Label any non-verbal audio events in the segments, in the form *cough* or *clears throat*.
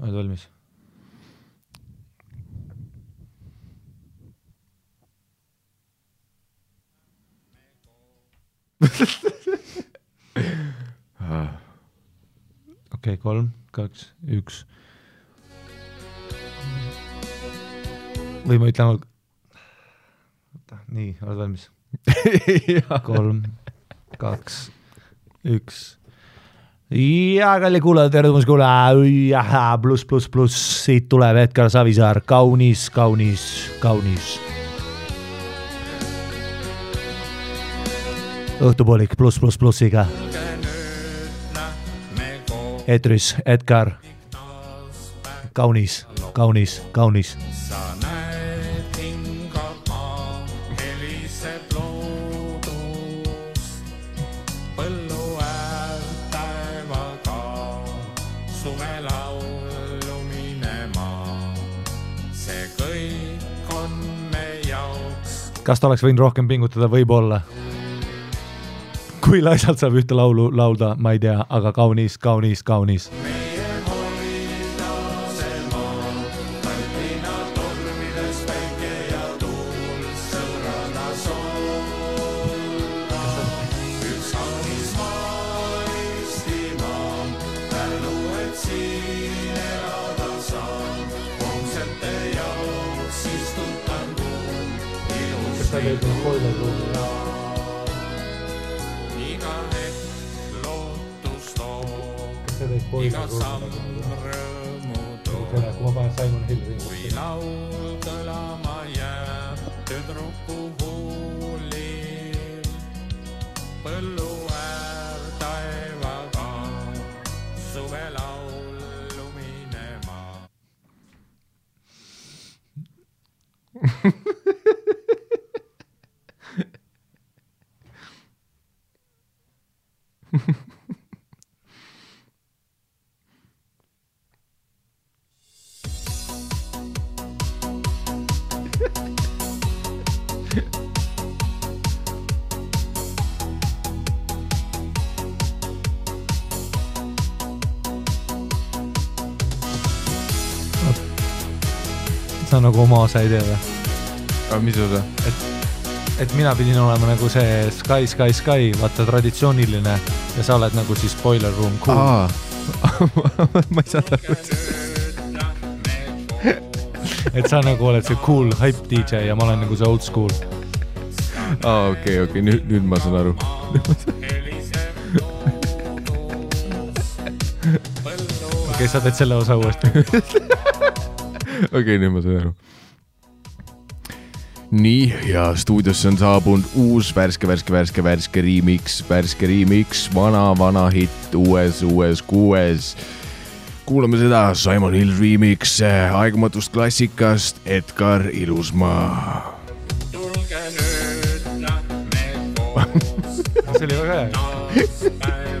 oled valmis? *laughs* okei kolm, kaks, üks. või ma ütlen, oota, nii, oled valmis? *laughs* kolm, kaks, üks. Ja kalli kuulaja, tere tulemast kuulaja, pluss, pluss, pluss, siit tuleb Edgar Savisaar, kaunis, kaunis, kaunis. õhtupoolik pluss, pluss, plussiga. eetris Edgar, kaunis, kaunis, kaunis. Kas ta oleks võinud rohkem pingutada, võib-olla. kui laisalt saab ühte laulu laulda, ma ei tea, aga kaunis, kaunis, kaunis. Osa ei tee või? aga mis osa? et mina pidin olema nagu see Sky, Sky, Sky, vaata traditsiooniline ja sa oled nagu siis Boiler Room cool. *laughs* ma ei saanud aru. et sa nagu oled see cool hype DJ ja ma olen nagu see old school. aa, okei, okei, nüüd, nüüd ma saan aru. okei okay,, sa teed selle osa uuesti. *laughs* okei, nüüd ma sain aru. Nii ja stuudiosse on saabunud uus värske, värske, värske, värske remix, värske remix, vana, vana hitt uues, uues, kuues. kuulame seda Simon Hill remix aegumatust klassikast Edgar Ilusmaa. tulge nüüd, lähme koos. *laughs* see oli väga hea.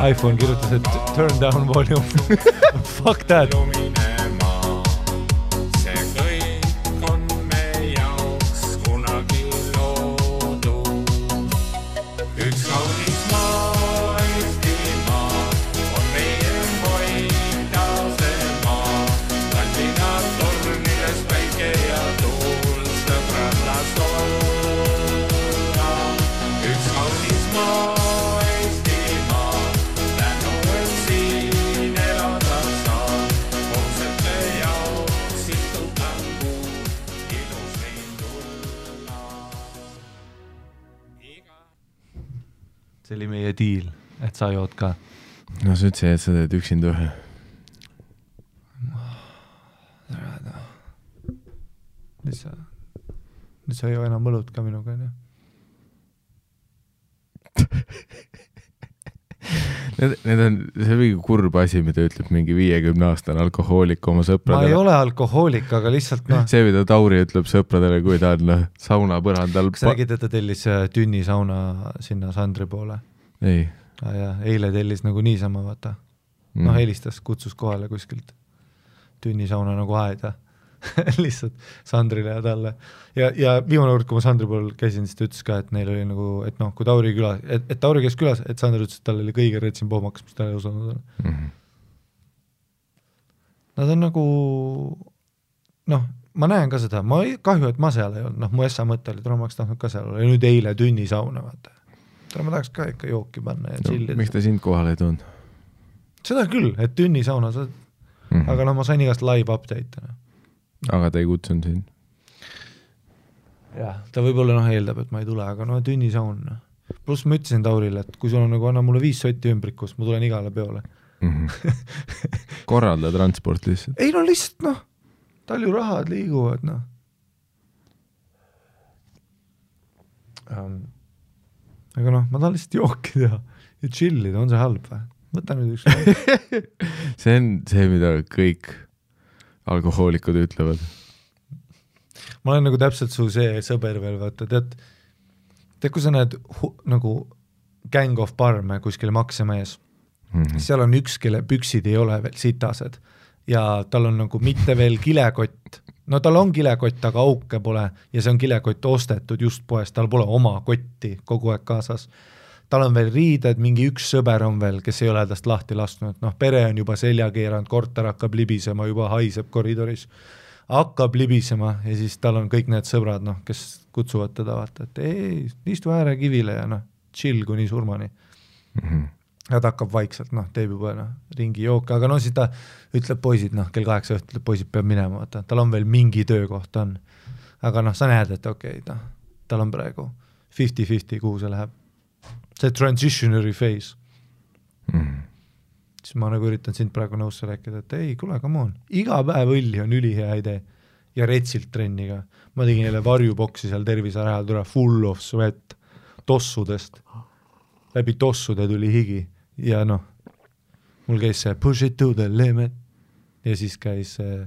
Äär iPhone kirjutas, et turn down volume. *laughs* Fuck that. See oli meie diil, et sa jood ka. no sa ütlesid, et sa teed üksinda ühe. nüüd sa, nüüd sa ei joo enam õlut ka minuga, onju. *laughs* Need, need on, see on mingi kurb asi, mida ütleb mingi viiekümne aastane alkohoolik oma ma ei sõpradele. ole alkohoolik, aga lihtsalt noh, see, mida Tauri ütleb sõpradele, kui ta on noh, saunapõrandal. kas sa nägid, et ta tellis äh, tünni sauna sinna Sandri poole? ei ja eile tellis nagu niisama, vaata. noh, mm., helistas, kutsus kohale kuskilt tünni sauna nagu aeda. *laughs* lihtsalt Sandrile ja talle. ja, ja viimane kord, kui ma Sandri pool käisin, siis ta ütles ka, et neil oli nagu, et noh, kui Tauri küla, et, et Tauri käis külas, et Sander ütles, et tal oli kõige retsim pohmakas, mis ta elus olnud on. mm. -hmm. Nad on nagu noh, ma näen ka seda, ma ei, kahju, et ma seal ei olnud, noh, mu essa mõte oli, tule ma oleks tahtnud ka seal olla ja nüüd eile tunnisauna, vaata. tule ma tahaks ka ikka jooki panna ja no, chillida miks ta sind kohale ei toonud seda küll, et tunnisauna sa mm? -hmm. aga noh, ma sain igast live update'e noh. Aga ta ei kutsunud sind? jah, ta võib-olla noh, eeldab, et ma ei tule, aga no tunnisaun noh. pluss ma ütlesin Taurile, et kui sul on nagu, anna mulle viis sotti ümbrikust, ma tulen igale peole. mm. -hmm. korralda transport lihtsalt. ei no lihtsalt noh, palju rahad liiguvad noh um,. aga noh, ma tahan lihtsalt jooki teha ja chill ida, on see halb või? võta nüüd üks *laughs* see on see, mida kõik alkohoolikud ütlevad. ma olen nagu täpselt su see sõber veel, vaata tead, tead, kui sa näed hu, nagu Gang of Barme kuskil Maksemajas Mm mm., -hmm. seal on üks, kelle püksid ei ole veel sitased ja tal on nagu mitte veel kilekott, no tal on kilekott, aga auke pole ja see on kilekott ostetud just poest, tal pole oma kotti kogu aeg kaasas tal on veel riided, mingi üks sõber on veel, kes ei ole tast lahti lasknud, noh, pere on juba selja keeranud, korter hakkab libisema, juba haiseb koridoris, hakkab libisema ja siis tal on kõik need sõbrad, noh, kes kutsuvad teda vaata, et ei, istu äärekivile ja noh, chill kuni surmani. Mm -hmm. ja ta hakkab vaikselt, noh, teeb juba noh, ringi jooke, aga no siis ta ütleb poisid, noh, kell kaheksa õhtul poisid peavad minema, vaata, tal on veel mingi töökoht on. aga noh, sa näed, et okei okay,, noh, tal on praegu fifty-fifty, kuhu see läheb. See transitionary phase, Mm. Siis ma nagu üritan sind praegu nõusse rääkida, et ei, kuule, come on, iga päev õlli on ülihea idee. Ja retsilt trenni ka. ma tegin jälle varjuboksi seal Tervisaare ajal, tule full of sweat, tossudest, läbi tossude tuli higi. Ja noh, mul käis see push it to the limit. Ja siis käis see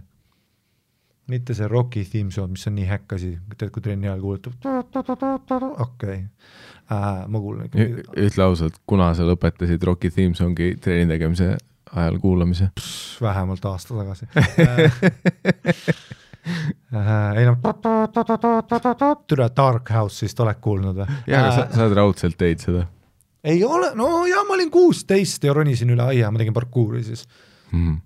mitte see Rocki theme song, mis on nii häkk asi, tead, kui trenni ajal kuulutab, okei. okay. äh,, ma kuulan ikka ütle ausalt, kuna sa lõpetasid Rocki theme song'i trenni tegemise ajal kuulamise? Vähemalt aasta tagasi äh, ei noh, türa Dark House'ist oled kuulnud või? jaa, aga sa, sa oled raudselt teinud seda ei ole, no jaa, ma olin kuusteist ja ronisin üle aia, ma tegin parkuuri siis. mm..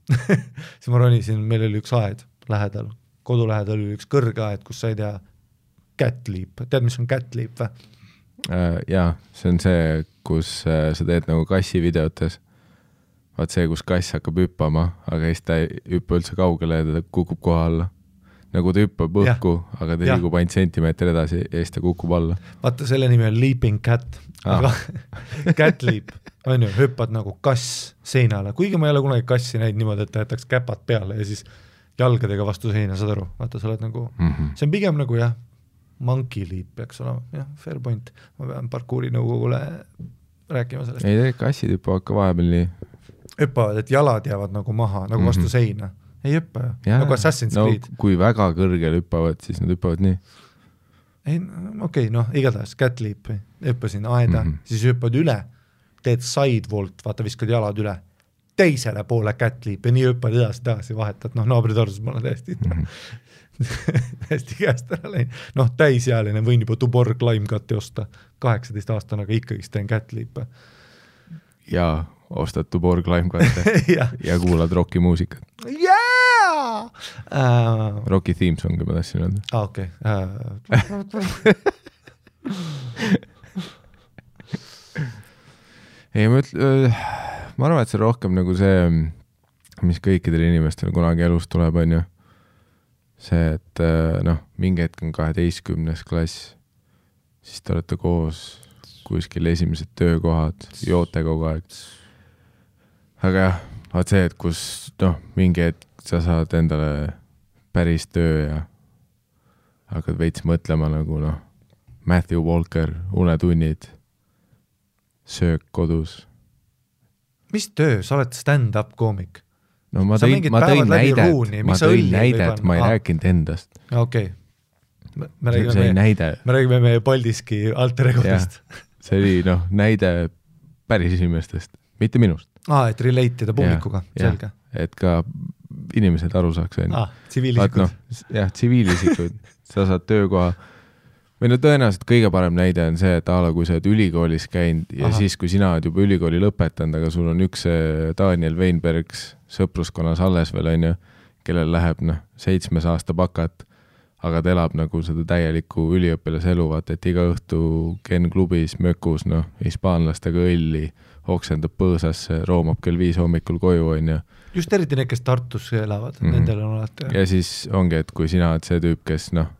siis ma ronisin, meil oli üks aed lähedal, kodu lähedal oli üks kõrge aed, kus sai teha cat leap, tead, mis on leap või? Äh, jaa, see on see, kus äh, sa teed nagu kassi videotes. vaat see, kus kass hakkab hüppama, aga siis ta ei hüppa üldse kaugele ja ta kukub koha alla. nagu ta hüppab õhku, aga ta liigub ainult sentimeeter edasi ja siis ta kukub alla. vaata, selle nimi on leaping cat, Ah. aga *laughs* cat leap on ju, hüppad nagu kass seinale, kuigi ma ei ole kunagi kassi näinud niimoodi, et ta jätaks käpad peale ja siis jalgadega vastu seina, saad aru, vaata, sa oled nagu Mm -hmm. see on pigem nagu jah, monkey leap peaks olema, jah, fair point, ma pean parkuuri nõukogule rääkima sellest, ei, tegelikult kassid hüppavad ka vahepeal nii. hüppavad, et jalad jäävad nagu maha, nagu vastu Mhm. seina, ei hüppa ju, nagu Assassin's no Creed, kui väga kõrgele hüppavad, siis nad hüppavad nii. ei okei okay,, noh, igatahes cat leap, hüppasin aeda mm. -hmm. siis hüppad üle, teed sidewalk, vaata, viskad jalad üle, teisele poole cat leap ja nii hüppad edasi-tagasi, vahetad, noh, et ma olen täiesti mm. -hmm. *laughs* täiesti käest ära läinud, noh, täisealine võin juba Tuborg Limecut'i osta, kaheksateistaastane, aga ikkagist teen cat leap'e ja ostad Tuborg Limecut'e *laughs* jah, ja. kuulad roki muusikat. jaa, aa Roki theme song'i ma tahtsin öelda. okei, äh, *laughs* ei, ma ütlen, ma arvan, et see on rohkem nagu see, mis kõikidel inimestel kunagi elus tuleb, on ju. see, et äh, noh, mingi hetk on kaheteistkümnes klass, siis te olete koos kuskil esimesed töökohad, joote kogu aeg. aga jah, vaat see, et kus noh, mingi hetk sa saad endale päris töö ja hakkad veits mõtlema nagu noh, Matthew Walker, Unetunnid, söök kodus mis töö, sa oled stand-up koomik? No ma tõin, ma tõin näidet ma tõin näidet, ma ei Aa. rääkinud endast. okei okay.. me, me see oli räägime, näide, me räägime meie Paldiski alter egodest. see oli noh, näide päris inimestest, mitte minust. aa, et relate ida publikuga, selge. et ka inimesed aru saaks, aa, vaat tsiviilisikud noh, jah, tsiviilisikud, sa saad töökoha või no tõenäoliselt kõige parem näide on see, et a la kui sa oled ülikoolis käinud ja. Aha. siis, kui sina oled juba ülikooli lõpetanud, aga sul on üks see Daniel Weinbergs sõpruskonnas alles veel onju, kellel läheb noh, seitsmes aasta bakat, aga ta elab nagu seda täielikku üliõpilase elu, vaata et iga õhtu Ken klubis mökus noh, hispaanlastega õlli, oksendab põõsasse, roomab kell viis hommikul koju onju. just eriti need, kes Tartus elavad mm. -hmm. nendel on alati ja siis ongi, et kui sina oled see tüüp, kes noh,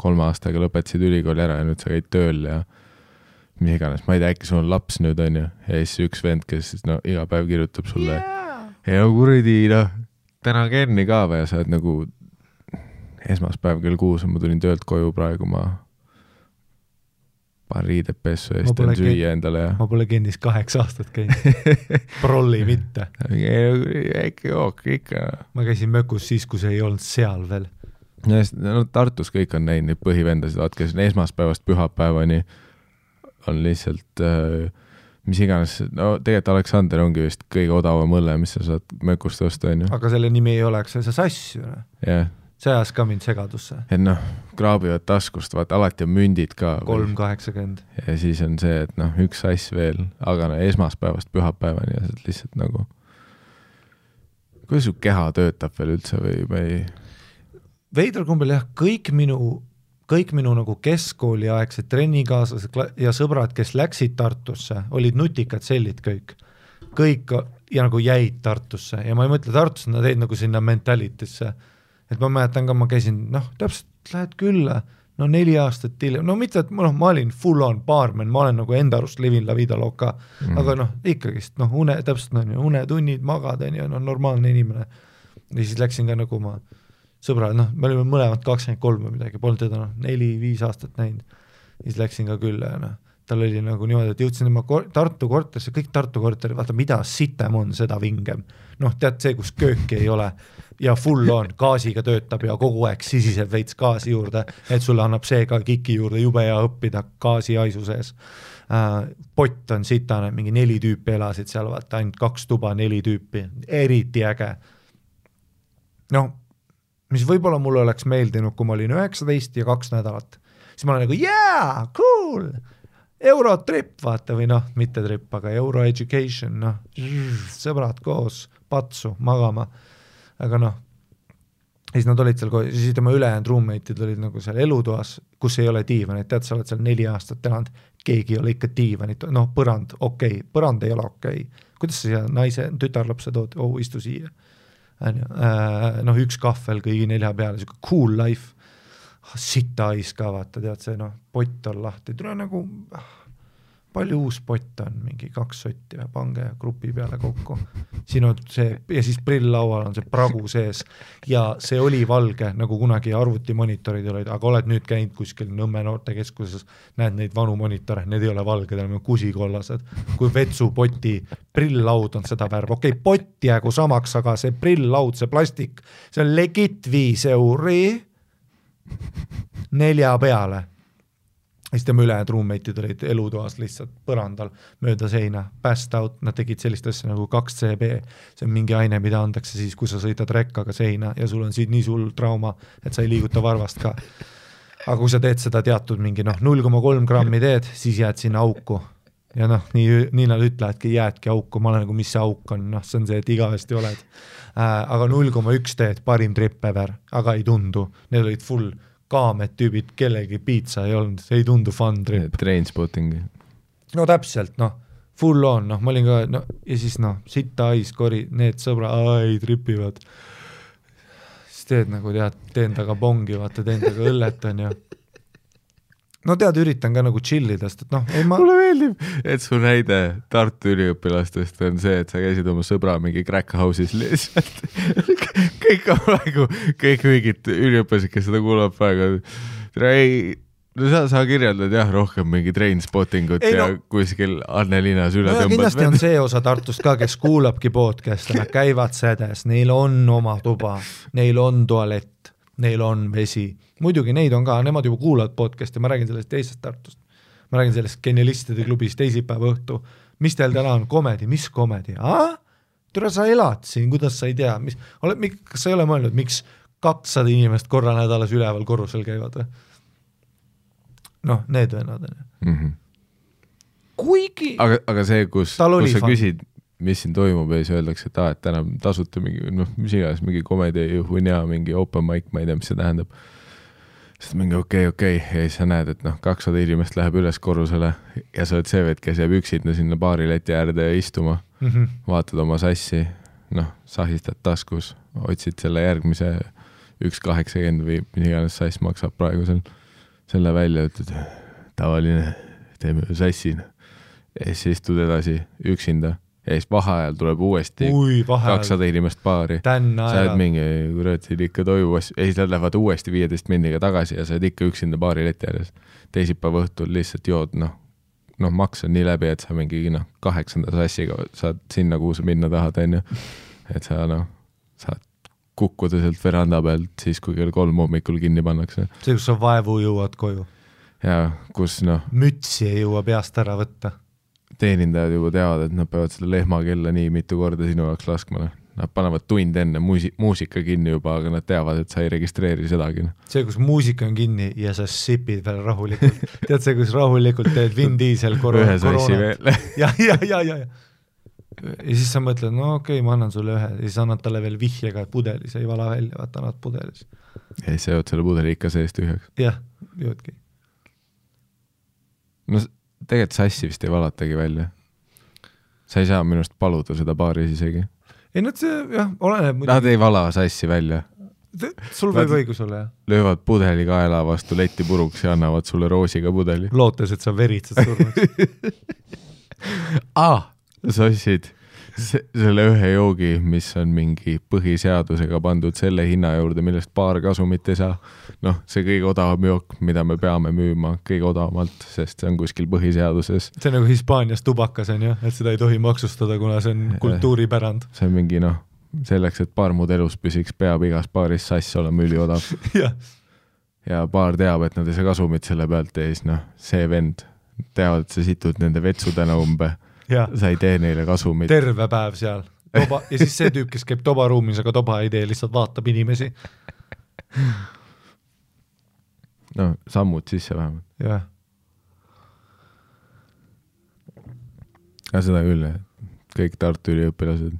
kolme aastaga lõpetasid ülikooli ära ja nüüd sa käid tööl ja mis iganes, ma ei tea, äkki sul on laps nüüd onju ja siis üks vend, kes siis no iga päev kirjutab sulle yeah., ja kuradi noh, täna Kenni ka või ja sa oled nagu esmaspäev kell kuus ma tulin töölt koju praegu, ma panen riided pessu ja siis teen süüa endale ja ma pole Gennis kaheksa aastat käinud, *laughs* prolli mitte. väike jook ikka ma käisin mökus siis, kui see ei olnud seal veel. No Tartus kõik on näinud neid põhivendasid, vaat kes on esmaspäevast pühapäevani on lihtsalt äh, mis iganes, no tegelikult Aleksander ongi vist kõige odavam õlle, mis sa saad mökust osta, onju. aga selle nimi ei oleks see sass ju, see ajas ka mind segadusse. et noh, kraabivad taskust, vaata alati on mündid ka. kolm. kaheksakümmend. ja siis on see, et noh, üks sass veel, aga no esmaspäevast pühapäevani ja lihtsalt nagu, kuidas su keha töötab veel üldse või, või veidral kombel jah, kõik minu, kõik minu nagu keskkooliaegsed trennikaaslased ja sõbrad, kes läksid Tartusse, olid nutikad sellid kõik. kõik ja nagu jäid Tartusse ja ma ei mõtle Tartusse, nad jäid nagu sinna mentality'sse. et ma mäletan ka, ma käisin noh, täpselt lähed külla, no neli aastat hiljem, no mitte, et noh, ma olin full on baarmen, ma olen nagu enda arust livin la vida loca mm., aga noh, ikkagist noh, une, täpselt on ju, unetunnid, magad on ju, no normaalne inimene. ja siis läksin ka nagu ma sõbrad, noh, me olime mõlemad kakskümmend kolm või midagi, polnud teda noh, neli-viis aastat näinud. siis läksin ka külla ja noh, tal oli nagu niimoodi, et jõudsin tema kor- Tartu korterisse, kõik Tartu korterid, vaata mida sitem on, seda vingem. noh, tead see, kus kööki ei ole ja full on, gaasiga töötab ja kogu aeg sisiseb veits gaasi juurde, et sulle annab see ka kiki juurde, jube hea õppida gaasi haisu sees äh,. pott on sitane, mingi neli tüüpi elasid seal, vaata ainult kaks tuba, neli tüüpi, eriti äge noh, mis võib-olla mulle oleks meeldinud, kui ma olin üheksateist ja kaks nädalat, siis ma olen nagu jaa, cool, eurotrip vaata või noh, mitte trip, aga euro education, noh, sõbrad koos, patsu, magama, aga noh, siis nad olid seal siis tema ülejäänud roommate'id olid nagu seal elutoas, kus ei ole diivanit, tead, sa oled seal neli aastat elanud, keegi ei ole ikka diivanit, noh, põrand, okei. Okay., põrand ei ole okei. Okay., kuidas sa siia naise, tütarlapse tood, oh istu siia onju, noh üks kahvel kõigi nelja peale, sihuke cool life, sita hais ka vaata, tead see noh, pott on lahti, tule nagu ah, palju uus pott on, mingi kaks sotti või pange grupi peale kokku. siin on see ja siis prilllaual on see pragu sees ja see oli valge, nagu kunagi arvutimonitorid olid, aga oled nüüd käinud kuskil Nõmme noortekeskuses, näed neid vanu monitore, need ei ole valged, need on kusikollased. kui vetsupoti prilllaud on seda värvi, okei okay,, pott jäägu samaks, aga see prilllaud, see plastik, see on legit viis euri nelja peale siis tema ülejäänud roommate'id olid elutoas lihtsalt põrandal mööda seina, passed out, nad tegid sellist asja nagu kaks CB, see on mingi aine, mida antakse siis, kui sa sõidad rekkaga seina ja sul on siin nii suur trauma, et sa ei liiguta varvast ka. aga kui sa teed seda teatud mingi noh, null koma kolm grammi teed, siis jääd sinna auku. ja noh, nii, nii nad ütlevadki, jäädki auku, ma olen nagu, mis see auk on, noh, see on see, et igavesti oled äh,. aga null koma üks teed, parim trip ever, aga ei tundu, need olid full kaamed tüübid, kellegi piitsa ei olnud, ei tundu fun trip. Trainspotting. no täpselt, noh, full on, noh, ma olin ka, no ja siis noh, sita hais, kori, need sõbrad, ei tripivad. siis teed nagu tead, teen taga pongi, vaata, teen taga õllet, onju. No tead, üritan ka nagu chill ida, sest et noh, ei ma, mulle meeldib, et su näide Tartu üliõpilastest on see, et sa käisid oma sõbra mingi crack house'is lihtsalt. *laughs* kõik on praegu, kõik mingid üliõpilased, kes seda kuulavad praegu, ei, no sa, sa kirjeldad jah rohkem mingi train spotting ut Ei, ja no- kuskil Annelinas üle no tõmbad kindlasti on see osa Tartust ka, kes kuulabki podcast'e, nad käivad sedes, neil on oma tuba, neil on tualett, neil on vesi, muidugi neid on ka, nemad juba kuulavad podcast'e, ma räägin sellest teisest Tartust. ma räägin sellest genialistide klubis teisipäeva õhtu, mis teil täna on, komedi, mis komedi, türa sa elad siin, kuidas sa ei tea, mis, oled, kas sa ei ole mõelnud, miks kakssada inimest korra nädalas üleval korrusel käivad või? noh, need vennad on ju. mm. -hmm. kuigi aga, aga see, kus, kus sa küsid, mis siin toimub ja siis öeldakse, et aa, et täna tasuta mingi noh, mis iganes, mingi komedi, hunnia, mingi open mic, ma ei tea, mis see tähendab. siis mingi okei okay,, okei okay. ja siis sa näed, et noh, kakssada inimest läheb üles korrusele ja sa oled see vend, kes jääb üksinda sinna baarileti äärde istuma, mm. -hmm. vaatad oma sassi, noh, sahistad taskus, otsid selle järgmise üks kaheksakümmend või mis iganes sass maksab praegu seal, selle välja, ütled tavaline, teeme sassi. ja siis istud edasi üksinda ja siis vaheajal tuleb uuesti kakssada inimest baari. sa oled mingi, kurat, siin ikka toimub asju ja siis nad lähevad uuesti viieteist minniga tagasi ja sa oled ikka üksinda baarileti ääres. teisipäeva õhtul lihtsalt jood, noh, noh, maks on nii läbi, et sa mingi noh, kaheksanda sassiga saad sinna, kuhu sa minna tahad, onju. et sa noh, saad kukkuda sealt veranda pealt siis, kui kell kolm hommikul kinni pannakse see, kus sa vaevu jõuad koju, ja kus noh, mütsi ei jõua peast ära võtta. Teenindajad juba teavad, et nad peavad seda lehmakella nii mitu korda sinu jaoks laskma, noh. Nad panevad tund enne muusi-, muusika kinni juba, aga nad teavad, et sa ei registreeri sedagi, noh. see, kus muusika on kinni ja sa sipid veel rahulikult, tead see, kus rahulikult teed Vin Diesel korra ühe sassi veel. *laughs* ja, ja, ja, ja, ja ja siis sa mõtled, no okei okay,, ma annan sulle ühe ja siis annad talle veel vihje ka, pudelis ei vala välja, vaata annad pudelis. ja siis sa jood selle pudeli ikka seest tühjaks. jah, joodki. no tegelikult sassi vist ei valatagi välja. sa ei saa minu arust paluda seda baaris isegi. ei no see jah, oleneb Nad ei vala sassi välja, sul võib Nad- õigus olla jah, löövad pudeli kaela vastu letti puruks ja annavad sulle roosiga pudeli. lootes, et sa veritsed surnuks. ostsid se- selle ühe joogi, mis on mingi põhiseadusega pandud selle hinna juurde, millest baar kasumit ei saa. noh, see kõige odavam jook, mida me peame müüma kõige odavamalt, sest see on kuskil põhiseaduses. see on nagu Hispaanias tubakas on ju, et seda ei tohi maksustada, kuna see on kultuuripärand. see on mingi noh, selleks, et baar muud elus püsiks, peab igas baaris sass olema üliodav *laughs* jah, ja baar teab, et nad ei saa kasumit selle pealt ja siis noh, see vend teavad, et sa situd nende vetsudena umbe, jah, sa ei tee neile kasumit. terve päev seal. toba ja siis see tüüp, kes käib tobaruumis, aga toba ei tee, lihtsalt vaatab inimesi. no sammud sisse vähemalt. jah, aga seda küll, kõik Tartu üliõpilased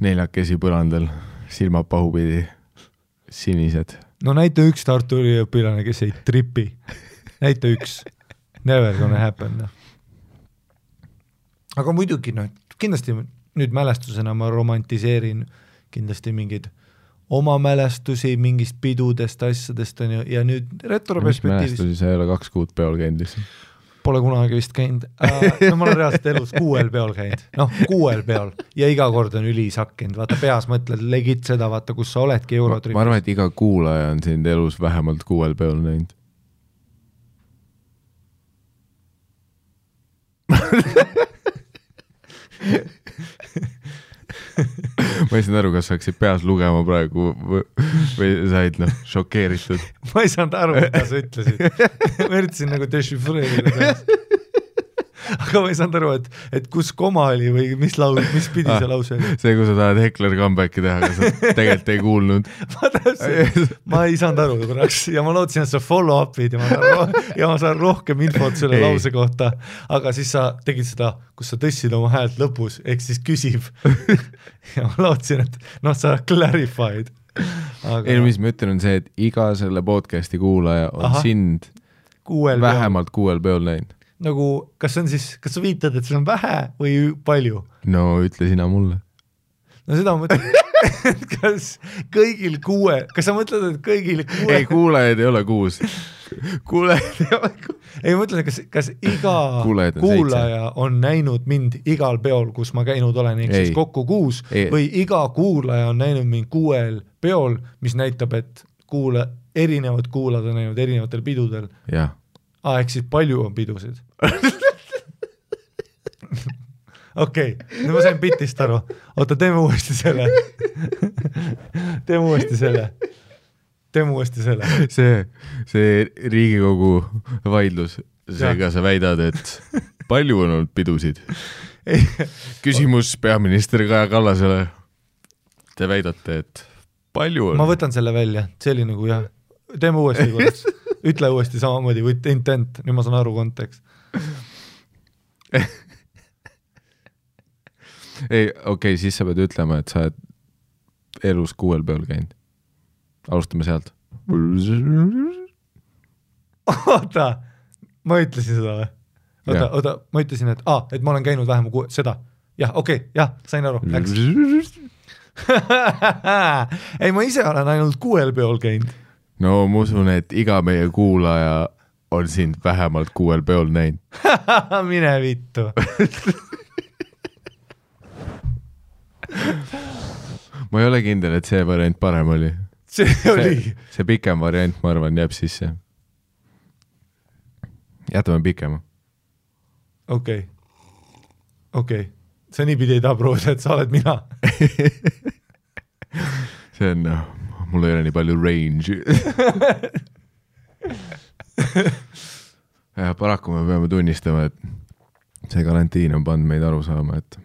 neljakesi põrandal, silmad pahupidi, sinised. no näita üks Tartu üliõpilane, kes ei tripi. näita üks. Never gonna happen, noh. Aga muidugi noh, kindlasti nüüd mälestusena ma romantiseerin kindlasti mingeid oma mälestusi mingist pidudest, asjadest on ju, ja nüüd retroperspektiivis mälestusi, sa ei ole kaks kuud peol käinud lihtsalt. pole kunagi vist käinud uh,. no ma olen reaalselt elus kuuel peol käinud, noh, kuuel peol ja iga kord on ülisakkinud, vaata peas mõtled legit seda, vaata, kus sa oledki ma Eurotripis. arvan, et iga kuulaja on sind elus vähemalt kuuel peol näinud. *laughs* ma ei saanud aru, kas sa hakkasid peas lugema praegu või, või said noh, šokeeritud. ma ei saanud aru, mida sa ütlesid. ma üritasin nagu dešifreerida. *laughs* aga ma ei saanud aru, et, et kus koma oli või mis laul, mis pidi see lause oli. see, kui sa tahad Hekler comeback'i teha, aga sa tegelikult ei kuulnud. *laughs* ma täpselt, ma ei saanud aru korraks ja ma lootsin, et sa follow up'id ja ma saan, ja ma saan rohkem infot selle Ei. lause kohta. aga siis sa tegid seda, kus sa tõstsid oma häält lõpus, ehk siis küsib. *laughs* ja ma lootsin, et noh, sa clarified. ei no mis ma ütlen, on see, et iga selle podcast'i kuulaja on. Aha. sind kuuel vähemalt kuuel peol näinud. nagu, kas see on siis, kas sa viitad, et see on vähe või palju? no ütle sina mulle. no seda ma mõtlen, *laughs* et kas kõigil kuue, kas sa mõtled, et kõigil kuue ei, kuulajaid ei ole kuus. kuulajaid ei ole kuus. ei ma mõtlen, kas, kas iga kuulaja on näinud mind igal peol, kus ma käinud olen, ehk siis kokku kuus Ei. või iga kuulaja on näinud mind kuuel peol, mis näitab, et kuula, erinevad kuulajad on näinud erinevatel pidudel jah, ah,, ehk siis palju on pidusid. *laughs* okei okay,, nüüd ma sain bitist aru, oota, teeme uuesti selle. teeme uuesti selle, teeme uuesti selle. see, see Riigikogu vaidlus, seega sa väidad, et palju on olnud pidusid? küsimus peaminister Kaja Kallasele. Te väidate, et palju on ma? võtan selle välja, see oli nagu jah, teeme uuesti korraks, *laughs* ütle uuesti samamoodi with intent, nüüd ma saan aru kontekst. ei, okei okay,, siis sa pead ütlema, et sa oled elus kuuel peol käinud. alustame sealt. oota, ma ütlesin seda või? oota oota, ma ütlesin, et aa, et ma olen käinud vähemalt kuue, seda. jah, okei okay,, jah, sain aru, läks. *laughs* ei, ma ise olen ainult kuuel peol käinud. no ma usun, et iga meie kuulaja on sind vähemalt kuuel peol näinud. *laughs* mine vittu. *laughs* ma ei ole kindel, et see variant parem oli. see oli, see pikem variant, ma arvan, jääb sisse. jätame pikema. okei, okei, sa niipidi ei taha proovida, et sa oled mina. *laughs* see on, mul ei ole nii palju range'i. Ja paraku me peame tunnistama, et see karantiin on pannud meid aru saama, et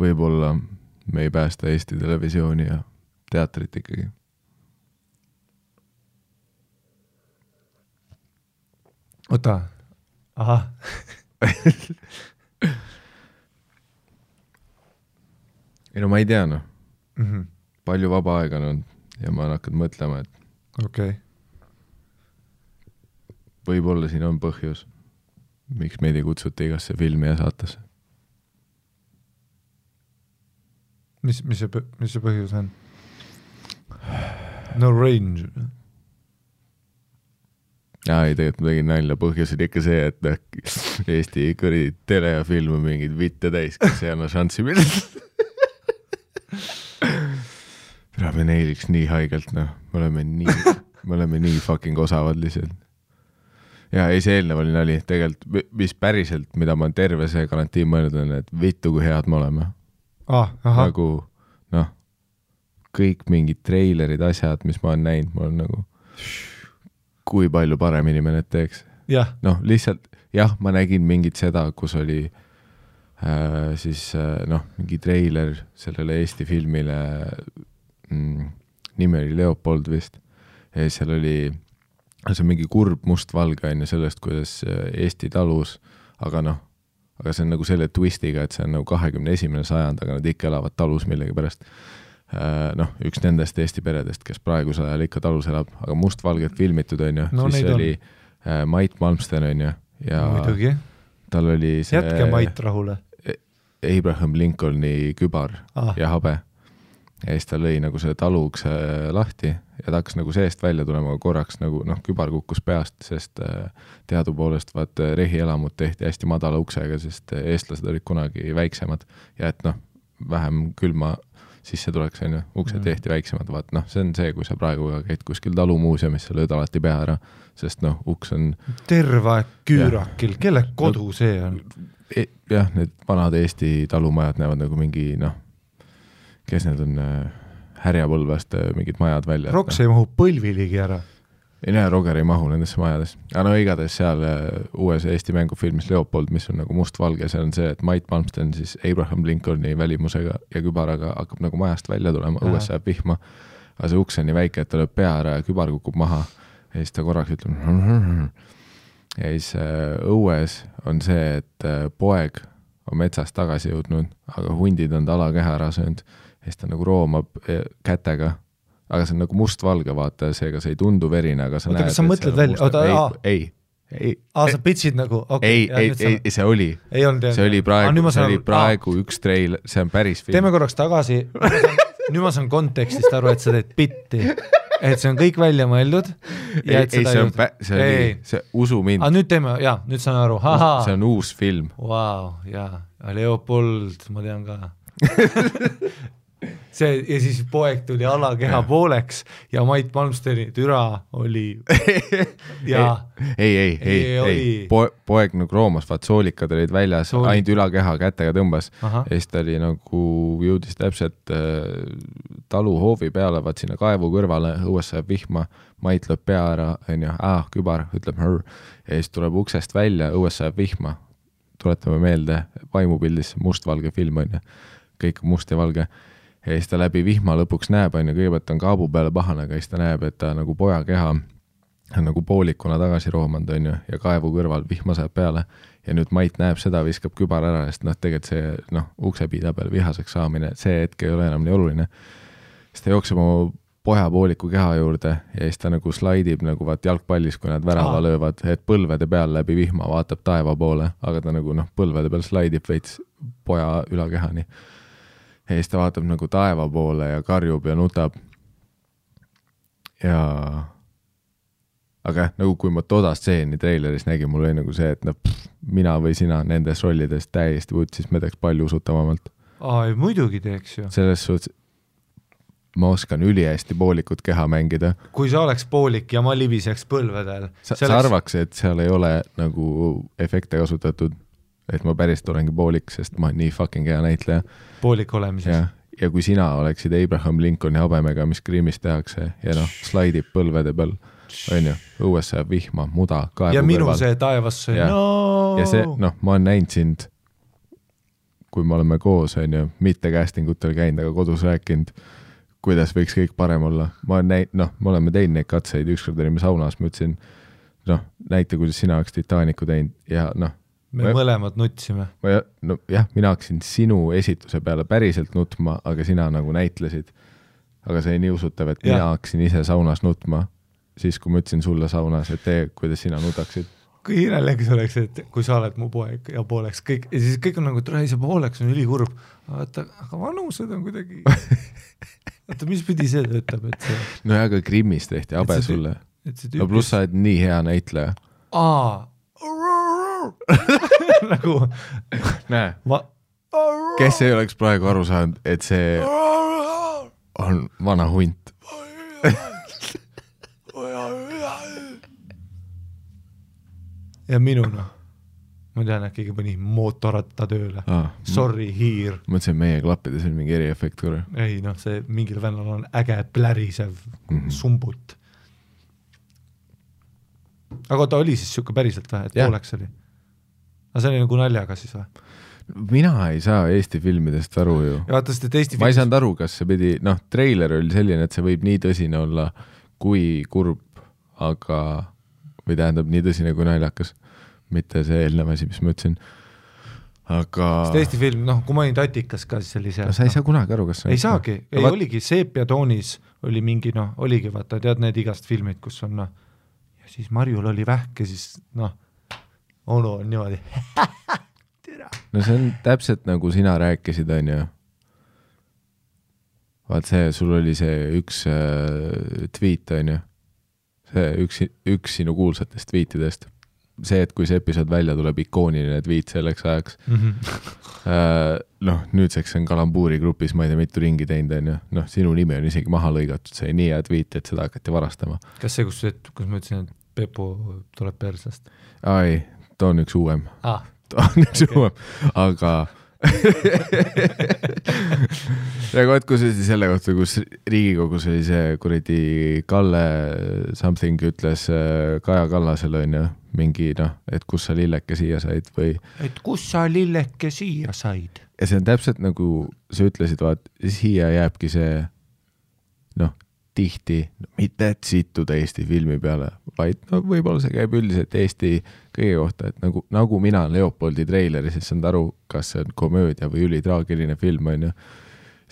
võib-olla me ei päästa Eesti Televisiooni ja teatrit ikkagi. oota, ahah, *laughs* ei no ma ei tea noh, Mhm. palju vaba aega on olnud ja ma olen hakanud mõtlema, et okei, võib-olla siin on põhjus, miks meid ei kutsuta igasse filmi ja saatesse. mis, mis see, mis see põhjus on? no range. jaa, ei tegelikult ma tegin nalja, põhjus oli ikka see, et noh, Eesti kuradi tele ja film on mingeid vitte täis, kes ei anna šanssi meile. peame neiliks nii haigelt, noh, me oleme nii, me oleme nii fucking osavad lihtsalt. Ja ei, see eelnev oli nali, tegelikult, mis päriselt, mida ma olen terve see karantiin mõelnud, on, et vittu, kui head me oleme. Ah, nagu noh, kõik mingid treilerid, asjad, mis ma olen näinud, ma olen nagu, kui palju paremini me need teeks. noh, lihtsalt jah, ma nägin mingit seda, kus oli äh, siis äh, noh, mingi treiler sellele Eesti filmile mm,, nimi oli Leopold vist, ja siis seal oli, see on mingi kurb mustvalge on ju sellest, kuidas äh, Eesti talus, aga noh, aga see on nagu selle twistiga, et see on nagu kahekümne esimene sajand, aga nad ikka elavad talus millegipärast. noh, üks nendest Eesti peredest, kes praegusel ajal ikka talus elab, aga mustvalgelt filmitud on ju No siis neid on. oli äh, Mait Malmsten on ju, ja muidugi, tal oli see jätke Mait rahule Abraham Lincolni kübar ah,. ja habe. Ja siis ta lõi nagu selle taluukse lahti ja ta hakkas nagu seest välja tulema, korraks nagu noh, kübar kukkus peast, sest äh, teadupoolest vaata rehielamud tehti hästi madala uksega, sest äh, eestlased olid kunagi väiksemad ja et noh, vähem külma sisse tuleks, on ju, uksed Mm. tehti väiksemad, vaat noh, see on see, kui sa praegu käid kuskil talumuuseumis, sa lööd alati pea ära, sest noh, uks on terve küürakil, kelle kodu see on? E- jah, need vanad Eesti talumajad näevad nagu mingi noh, kes need on äh,, härjapõlvest äh, mingid majad välja. Roks ei mahu põlvi ligi ära. ei näe, Roger ei mahu nendesse majadesse. aga no igatahes seal äh, uues Eesti mängufilmis Leopold, mis on nagu mustvalge, seal on see, et Mait Malmsten siis Abraham Lincolni välimusega ja kübaraga hakkab nagu majast välja tulema, õues sajab vihma. aga see uks on nii väike, et ta lööb pea ära ja kübar kukub maha ja siis ta korraks ütleb ja siis õues on see, et poeg on metsast tagasi jõudnud, aga hundid on ta alakeha ära söönud ja siis ta nagu roomab äh, kätega, aga see on nagu mustvalge, vaata, seega see ei tundu verine, aga sa Oota, näed. kas sa mõtled välja- oota, aa. ei, ei, aa, sa pitch'id nagu, okei ei, ei, ei, see oli, ei olnud jah? see oli Aa, praegu see oli praegu üks treil, see on päris film. Teeme. korraks tagasi, nüüd ma saan kontekstist aru, et sa teed bitti, et see on kõik välja mõeldud ei, ei, see on ei, see oli, see, usu mind. Aga, nüüd teeme, jaa, nüüd saan aru, ahaa see, on uus film. vau, jaa, Leopold, ma tean ka. *laughs* see ja siis poeg tuli alakeha pooleks ja Mait Malmsteni türa oli *laughs* ja ei, ei, ei, Ei, ei, ei., poeg, nagu roomas, vaat soolikad olid väljas, ainult ülakeha kätega tõmbas. Ahah, ja siis ta oli nagu, jõudis täpselt äh, taluhoovi peale, vaat sinna kaevu kõrvale, õues sajab vihma, Mait lööb pea ära, onju, aa, kübar, ütleb hõr ja siis tuleb uksest välja, õues sajab vihma, tuletame meelde, vaimupildis mustvalge film on ju, kõik must ja valge. Ja siis ta läbi vihma lõpuks näeb, on ju, kõigepealt on kaabu peale pahane, aga siis ta näeb, et ta nagu poja keha on nagu poolikuna tagasi roomanud, on ju, ja kaevu kõrval vihma sajab peale. ja nüüd Mait näeb seda, viskab kübara ära, sest noh, tegelikult see noh, uksepiida peal vihaseks saamine, see hetk ei ole enam nii oluline. siis ta jookseb oma poja pooliku keha juurde ja siis ta nagu slaidib nagu vaat jalgpallis, kui nad värava Aa. löövad, et põlvede peal läbi vihma vaatab taeva poole, aga ta nagu noh, põlvede peal slaidib veits poja ülakehani. Ja siis ta vaatab nagu taeva poole ja karjub ja nutab. ja aga jah, nagu kui ma toda stseeni treileris nägin, mul oli nagu see, et noh, mina või sina nendes rollides täiesti vutsis, me teeks palju usutavamalt. aa, ei muidugi teeks ju. selles suhtes ma oskan ülihästi poolikut keha mängida. kui sa oleks poolik ja ma libiseks põlvedel. sa, sa arvaks, et seal ei ole nagu efekte kasutatud, et ma päriselt olengi poolik, sest ma olen nii fucking hea näitleja. Poolik olemises. Ja, kui sina oleksid Abraham Lincolni habemega, mis Krimmis tehakse ja noh, slaidib põlvede peal, onju, õues sajab vihma, muda, kaevu ja minu kõrval. see taevas see Jah. no! Ja see, noh, ma olen näinud sind, kui me oleme koos, on ju, mitte casting utel käinud, aga kodus rääkinud, kuidas võiks kõik parem olla. ma olen näinud, noh, me oleme teinud neid katseid, ükskord olime saunas, ma ütlesin, noh, näita, kuidas sina oleks Titanicu teinud. Ja noh, me Ma- mõlemad nutsime. ma ja- no jah, mina hakkasin sinu esituse peale päriselt nutma, aga sina nagu näitlesid. aga see oli nii usutav, et mina Jah. hakkasin ise saunas nutma, siis kui ma ütlesin sulle saunas, et tee, kuidas sina nutaksid. kui naljakas oleks, et kui sa oled mu poeg ja pooleks kõik ja siis kõik on nagu, et sa pooleks on ülikurb. vaata, aga vanused on kuidagi, oota, mis pidi see töötab, et see, nojah, aga Krimmis tehti habe see sulle. see no pluss sa oled nii hea näitleja. aa, *laughs* nagu näe, ma, kes ei oleks praegu aru saanud, et see on vana hunt. ja minu noh, ma tean, keegi pani mootorratta tööle, Ah, sorry hiir, mõtlesin, meie klappides oli mingi eriefekt korra. ei noh, see mingil vennal on äge plärisev mm. -hmm. sumbut. aga oota, oli siis siuke päriselt või, et Jah. pooleks oli? Aga see oli nagu naljaga siis või? mina ei saa Eesti filmidest aru ju. vaata, sest et Eesti ma ei saanud aru, kas see pidi, noh, treiler oli selline, et see võib nii tõsine olla kui kurb, aga, või tähendab nii tõsine kui naljakas, mitte see eelnev asi, mis ma ütlesin. aga sest Eesti film, noh, kui ma olin tatikas ka, siis oli see no, sa ei saa kunagi aru, kas see ei saagi, ei vaat- oligi seepiatoonis oli mingi noh, oligi vaata, tead need igast filmid, kus on noh, ja siis Marjul oli vähk ja siis noh, onu on niimoodi. no see on täpselt nagu sina rääkisid, onju. vaat see, sul oli see üks äh, tweet, onju. see üks, üks sinu kuulsatest tweetidest. see, et kui see episood välja tuleb, ikooniline tweet selleks ajaks. Äh, noh, nüüdseks on Kalambuuri grupis, ma ei tea, mitu ringi teinud, onju. noh, sinu nimi on isegi maha lõigatud, see oli nii hea tweet, et seda hakati varastama. kas see, kus, kus ma ütlesin, et Pepu tuleb persest aa ei, too on üks uuem, ah,? too on üks Okei. uuem, aga ja *laughs* vot, kus oli selle kohta, kus Riigikogus oli see kuradi Kalle something ütles äh, Kaja Kallasele onju, mingi noh, et kus sa lilleke siia said või et kus sa lilleke siia said? ja see on täpselt nagu sa ütlesid, vaat siia jääbki see noh, tihti mitte et sittuda Eesti filmi peale, vaid no võib-olla see käib üldiselt Eesti kõige kohta, et nagu, nagu mina Leopoldi treileris ei saanud aru, kas see on komöödia või ülitraagiline film, onju,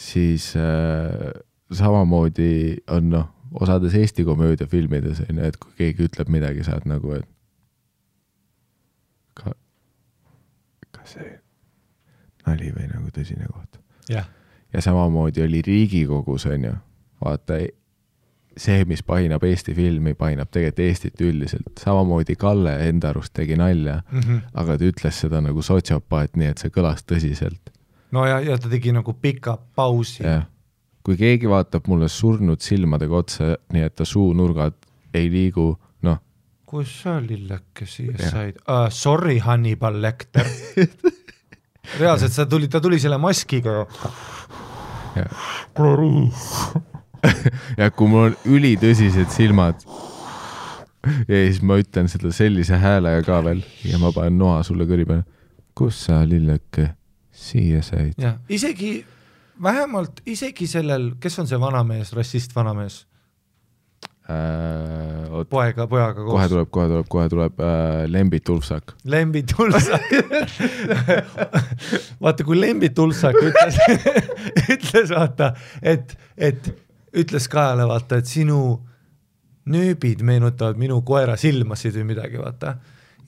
siis äh, samamoodi on noh, osades Eesti komöödiafilmides onju, et kui keegi ütleb midagi, sa oled nagu, et ka, kas see nali või nagu tõsine koht. Jah, ja samamoodi oli Riigikogus onju, vaata see, mis painab Eesti filmi, painab tegelikult Eestit üldiselt, samamoodi Kalle enda arust tegi nalja, aga ta ütles seda nagu sotsiopaat, nii et see kõlas tõsiselt. no ja, ja ta tegi nagu pika pausi. kui keegi vaatab mulle surnud silmadega otsa, nii et ta suunurgad ei liigu, noh, kus sa lilleke siia Jah. said uh,? Sorry, Hannibal Lecter. reaalselt, sa tuli, ta tuli selle maskiga. Ja kui mul on ülitõsised silmad ja siis ma ütlen seda sellise häälega ka veel ja ma panen noa sulle kõri peale. kus sa lilleke siia said? isegi vähemalt isegi sellel, kes on see vanamees, rassist vanamees, Äh, poega, pojaga kohe koos. tuleb, kohe tuleb, kohe tuleb äh, Lembit Ulfsak. Lembi Tulsak *laughs* vaata, kui Lembi Tulsak ütles, *laughs* ütles vaata, et, et ütles Kajale vaata, et sinu nööbid meenutavad minu koera silmasid või midagi, vaata.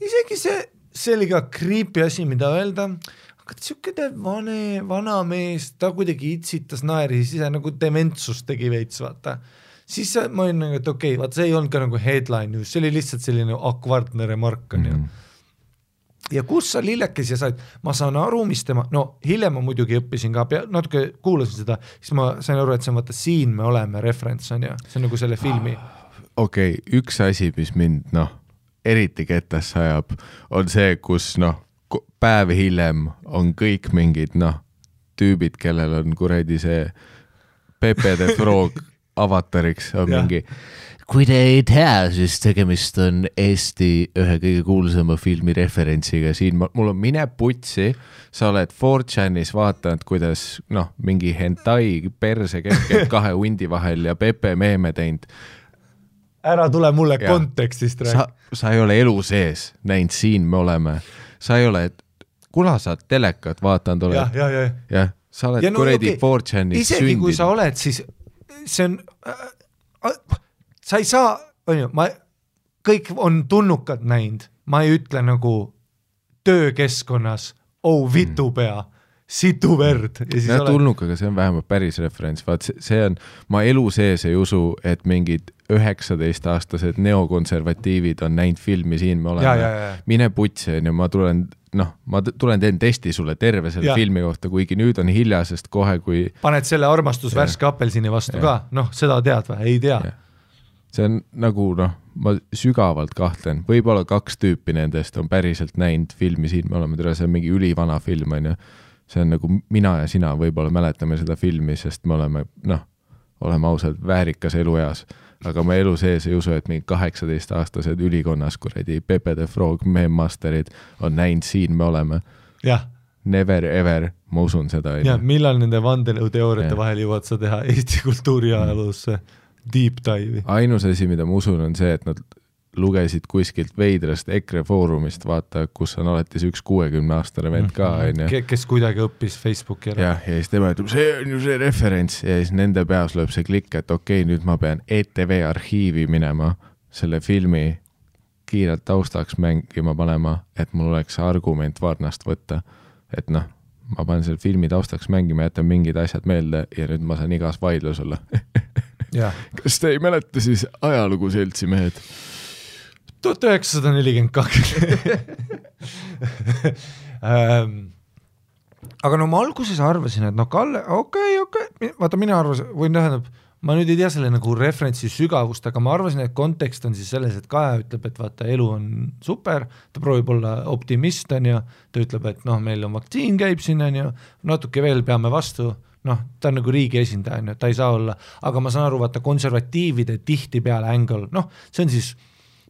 isegi see, see oli ka creepy asi, mida öelda, aga siukene vane, vana mees, ta kuidagi itsitas, naeris ise nagu dementsust tegi veits, vaata siis ma olin nagu, et okei okay,, vaat see ei olnud ka nagu headline news, see oli lihtsalt selline akvardne remark onju mm. -hmm ja kus sa lillekesi said, ma saan aru, mis tema, no hiljem ma muidugi õppisin ka, natuke kuulasin seda, siis ma sain aru, et see on vaata Siin me oleme referents on ju, see on nagu selle filmi, okei okay,, üks asi, mis mind noh, eriti kettasse ajab, on see, kus noh, päev hiljem on kõik mingid noh, tüübid, kellel on kuradi see Pepe de Frog *laughs* avatariks on Jah. mingi. Kui te ei tea, siis tegemist on Eesti ühe kõige kuulsama filmi referentsiga siin, mul on mine putsi, sa oled 4chanis vaadanud, kuidas noh, mingi hentai perse keskel kahe hundi vahel ja Pepe meeme teinud ära tule mulle Jah. kontekstist rääkima., sa ei ole elu sees näinud Siin me oleme, sa ei ole, kuna sa telekat vaadanud oled jah, ja, ja, jah, sa oled Ja no kuradi okei, 4chanis isegi kui sa sündinud. oled, siis see on äh,, sa ei saa, onju, ma, kõik on tulnukad näinud, ma ei ütle nagu töökeskkonnas, oh vitupea, situ verd. Ja jah, oled tulnukaga, see on vähemalt päris referents, vaat see, on, ma elu sees ei usu, et mingid üheksateistaastased neokonservatiivid on näinud filmi Siin me ja, oleme ja, ja, mine putsi, onju, ma tulen, noh, ma tulen teen testi sulle terve selle Jah. filmi kohta, kuigi nüüd on hilja, sest kohe, kui paned selle armastus Jah. värske apelsini vastu Jah. ka, noh, seda tead või, ei tea. Jah. See on nagu noh, ma sügavalt kahtlen, võib-olla kaks tüüpi nendest on päriselt näinud filmi Siin. Me oleme, tere, see on mingi ülivana film, onju. see on nagu mina ja sina võib-olla mäletame seda filmi, sest me oleme noh, oleme ausad, väärikas elueas, aga ma elu sees ei usu, et mingid kaheksateistaastased ülikonnas kuradi Pepe de Frog, meemmasterid on näinud Siin me oleme. jah, Never ever, ma usun seda, ja millal nende vandenõuteooriate vahel jõuad sa teha Eesti kultuuriajaloosse deep dive'i? ainus asi, mida ma usun, on see, et nad lugesid kuskilt veidrast EKRE foorumist, vaata, kus on alati see üks kuuekümne aastane vend ka, onju. kes kuidagi õppis Facebooki ära. jah, ja siis tema ütleb, see on ju see referents ja siis nende peas lööb see klikk, et okei okay,, nüüd ma pean ETV arhiivi minema, selle filmi kiirelt taustaks mängima panema, et mul oleks argument varnast võtta. et noh, ma panen selle filmi taustaks mängima, jätan mingid asjad meelde ja nüüd ma saan igas vaidlus olla. jah, kas te ei mäleta siis ajalugu, seltsimehed? tuhat üheksasada nelikümmend kaks. Ähm, aga no ma alguses arvasin, et noh, Kalle, okei okay,, okei okay., vaata mina arvasin, või tähendab, ma nüüd ei tea selle nagu referentsi sügavust, aga ma arvasin, et kontekst on siis selles, et Kaja ütleb, et vaata, elu on super, ta proovib olla optimist, on ju, ta ütleb, et noh, meil on vaktsiin käib siin, on ju, natuke veel peame vastu, noh, ta on nagu riigi esindaja, on ju, ta ei saa olla, aga ma saan aru, vaata konservatiivide tihtipeale angle, noh, see on siis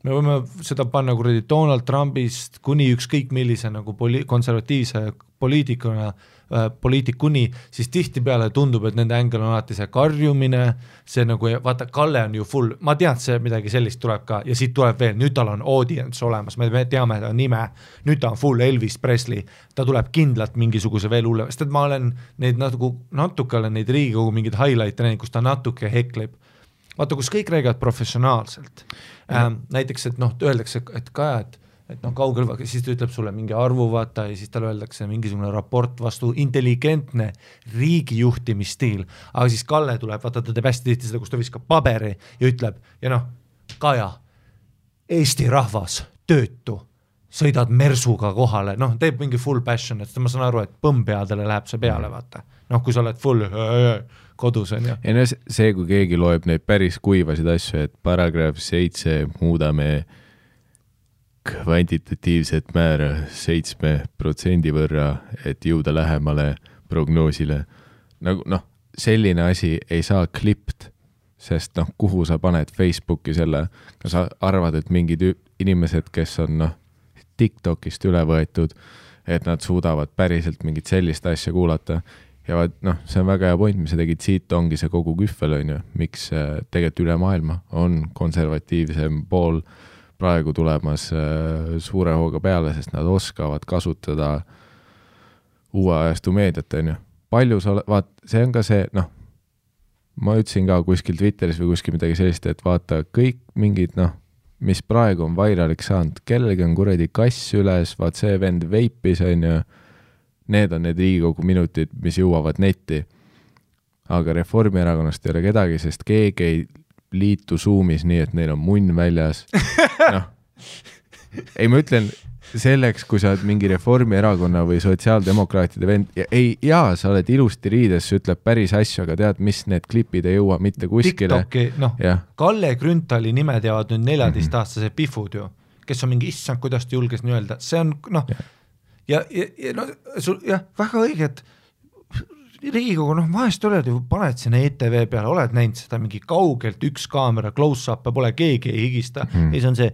me võime seda panna kuradi Donald Trumpist kuni ükskõik millise nagu poli-, konservatiivse poliitikuna äh,, poliitikuni, siis tihtipeale tundub, et nende ängel on alati see karjumine, see nagu, vaata, Kalle on ju full, ma tean, et see midagi sellist tuleb ka ja siit tuleb veel, nüüd tal on audience olemas, me me teame ta nime, nüüd ta on full Elvis Presley, ta tuleb kindlalt mingisuguse veel hullema, sest et ma olen neid nagu natuke olen neid Riigikogu mingeid highlight'e näinud, kus ta natuke hekleb. Vaata, kus kõik räägivad professionaalselt. Ähm,, näiteks, et noh, öeldakse, et Kaja, et et noh, kaugel, siis ta ütleb sulle mingi arvu, vaata, ja siis talle öeldakse mingisugune raport vastu, intelligentne riigijuhtimisstiil, aga siis Kalle tuleb, vaata ta teeb hästi tihti seda, kus ta viskab paberi ja ütleb ja noh, Kaja, Eesti rahvas, töötu, sõidad mersuga kohale, noh, teeb mingi full passion, et ma saan aru, et põmmpeadele läheb see peale, vaata. noh, kui sa oled full kodus, on ju. Ei no see- kui keegi loeb neid päris kuivasid asju, et paragrahv seitse muudame kvantitatiivset määra seitsme protsendi võrra, et jõuda lähemale prognoosile. nagu noh, selline asi ei saa klipt, sest noh, kuhu sa paned Facebooki selle, kas sa arvad, et mingid inimesed, kes on noh, TikTokist üle võetud, et nad suudavad päriselt mingit sellist asja kuulata ja vaat noh, see on väga hea point, mis sa tegid, siit ongi see kogu kühvel, on ju, miks äh, tegelikult üle maailma on konservatiivsem pool praegu tulemas äh, suure hooga peale, sest nad oskavad kasutada uue ajastu meediat, on ju. palju sa oled, vaat see on ka see, noh, ma ütlesin ka kuskil Twitteris või kuskil midagi sellist, et vaata kõik mingid noh, mis praegu on vairaliks saanud, kellelgi on kuradi kass üles, vaat see vend veipis, on ju Need on need Riigikogu minutid, mis jõuavad netti. aga Reformierakonnast ei ole kedagi, sest keegi ei liitu Zoomis nii, et neil on munn väljas. noh, ei, ma ütlen selleks, kui sa oled mingi Reformierakonna või sotsiaaldemokraatide vend ja ei, jaa, sa oled ilusti riides, sa ütled päris asju, aga tead, mis need klipid ei jõua mitte kuskile. Noh, Kalle Grünthali nime teavad nüüd neljateistaastased mm -hmm. pihvud ju, kes on mingi, issand, kuidas ta julges nii öelda, see on noh ja, ja, ja no sul jah, väga õige, et Riigikogu, noh, vahest oled ju, paned sinna ETV peale, oled näinud seda mingi kaugelt, üks kaamera, close-up'e pole, keegi ei higista. Mm. ja siis on see,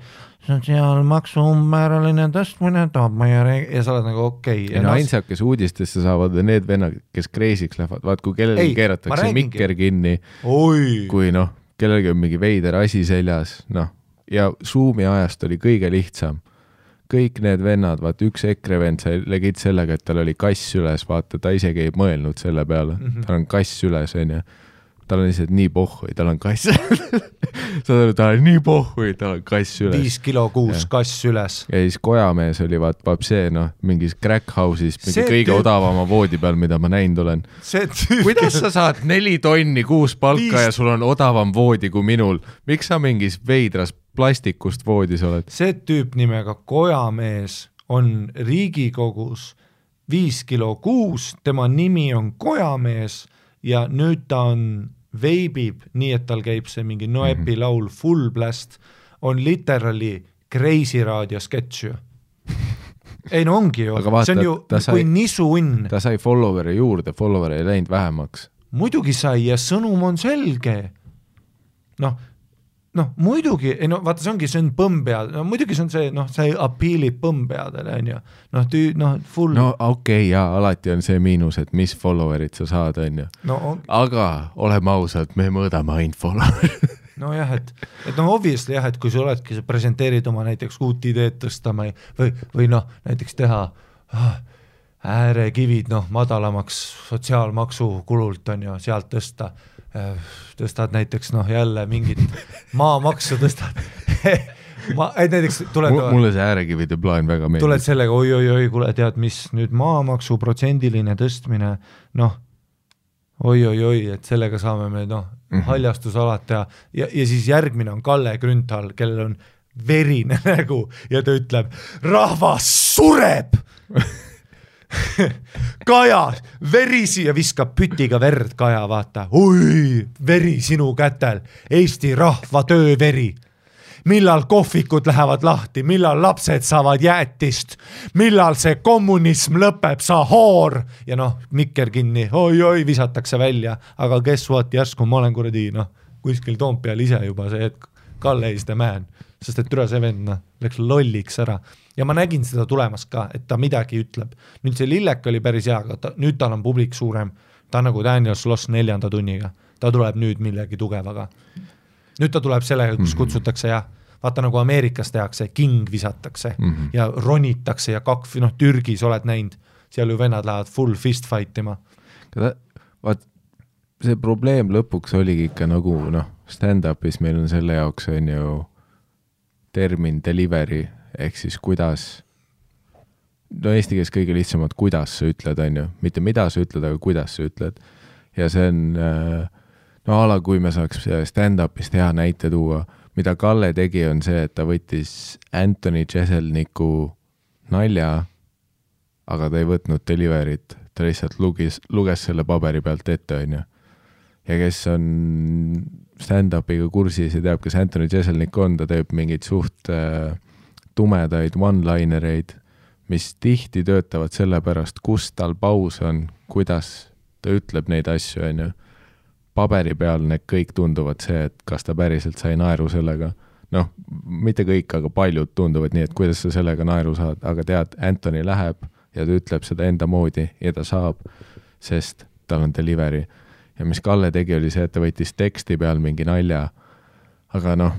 sotsiaalmaksu umbmääraline tõstmine toob meie re-, ja sa oled nagu okei okay.. ja no ainsad, kes uudistesse saavad, need vennad, kes crazy'ks lähevad, vaat kui kellelgi keeratakse mikker kinni, kui noh, kellelgi on mingi veider asi seljas, noh, ja Zoomi ajast oli kõige lihtsam kõik need vennad, vaata üks EKRE vend sai legit sellega, et tal oli kass üles, vaata, ta isegi ei mõelnud selle peale mm, -hmm. tal on kass üles, onju. Tal on lihtsalt nii pohhui, tal on kass *laughs* saad aru, tal on nii pohhui, tal on kass üles. viis kilo kuus kass üles. ja siis kojamees oli vaat papsee, noh, mingis crack house'is, mingi see kõige tüüp... odavama voodi peal, mida ma näinud olen. kuidas sa saad neli tonni kuus palka viis... ja sul on odavam voodi kui minul, miks sa mingis veidras plastikust voodis oled. see tüüp nimega Kojamees on Riigikogus viis kilo kuus, tema nimi on Kojamees ja nüüd ta on, veibib nii, et tal käib see mingi Noepi mm -hmm. laul Full Blast, on literally Kreisi raadio sketš ju *laughs* ei no ongi ju, see on ju sai, kui nisunn. ta sai follower'e juurde, follower'e ei läinud vähemaks. muidugi sai ja sõnum on selge. noh, noh, muidugi, ei no vaata, see ongi, see on põmmpead, no muidugi see on see, noh, see appeal ib põmmpeadele, on ju. noh, tüü-, noh, full. no okei okay,, jaa, alati on see miinus, et mis follower'id sa saad, on ju no,. On... aga oleme ausad, me mõõdame ainult follower'id *laughs* nojah, et, et noh, obviously jah, et kui sa oledki, sa presenteerid oma näiteks uut ideed tõsta või, või, või noh, näiteks teha ah, äärekivid noh, madalamaks sotsiaalmaksu kulult on ju, sealt tõsta Äh, tõstad näiteks noh, jälle mingit maamaksu tõstad ma, et näiteks tuled mulle see äärekivide plaan väga meeldib. tuled sellega oi-oi-oi, kuule, tead, mis nüüd maamaksu protsendiline tõstmine, noh, oi-oi-oi, et sellega saame me noh mm -hmm., haljastusalad teha ja, ja siis järgmine on Kalle Grünthal, kellel on verine *laughs* nägu ja ta ütleb, rahvas sureb *laughs* *laughs* Kaja, verisi ja viskab pütiga verd, Kaja, vaata. oi, veri sinu kätel, Eesti rahva tööveri. millal kohvikud lähevad lahti, millal lapsed saavad jäätist, millal see kommunism lõpeb, sa hoor. ja noh, mikker kinni oi,, oi-oi, visatakse välja, aga guess what, järsku ma olen kuradi noh, kuskil Toompeal ise juba see hetk, Kalle is the man, sest et türa see vend noh, läks lolliks ära ja ma nägin seda tulemas ka, et ta midagi ütleb. nüüd see Lillek oli päris hea, aga ta, nüüd tal on publik suurem, ta on nagu Daniel Sloss neljanda tunniga, ta tuleb nüüd millegi tugevaga. nüüd ta tuleb sellega, kus mm -hmm. kutsutakse jah, vaata nagu Ameerikas tehakse, king visatakse mm -hmm. ja ronitakse ja kak-, noh Türgis oled näinud, seal ju vennad lähevad full fist fight ima. vaat see probleem lõpuks oligi ikka nagu noh, stand-up'is meil on selle jaoks on ju termin delivery ehk siis kuidas, no eesti keeles kõige lihtsamalt, kuidas sa ütled, on ju, mitte mida sa ütled, aga kuidas sa ütled. ja see on, äh, no a la kui me saaks stand-up'ist hea näite tuua, mida Kalle tegi, on see, et ta võttis Anthony Jeselniku nalja, aga ta ei võtnud delivery't, ta lihtsalt lugis, luges selle paberi pealt ette, on ju. ja kes on stand-up'iga kursis ja teab, kes Anthony Jeselnik on, ta teeb mingeid suht äh, tumedaid one-linereid, mis tihti töötavad selle pärast, kus tal paus on, kuidas ta ütleb neid asju, on ju. paberi peal need kõik tunduvad see, et kas ta päriselt sai naeru sellega. noh, mitte kõik, aga paljud tunduvad nii, et kuidas sa sellega naeru saad, aga tead, Anthony läheb, ja ta ütleb seda enda moodi ja ta saab, sest tal on delivery. Ja mis Kalle tegi, oli see, et ta võttis teksti peal mingi nalja. aga noh,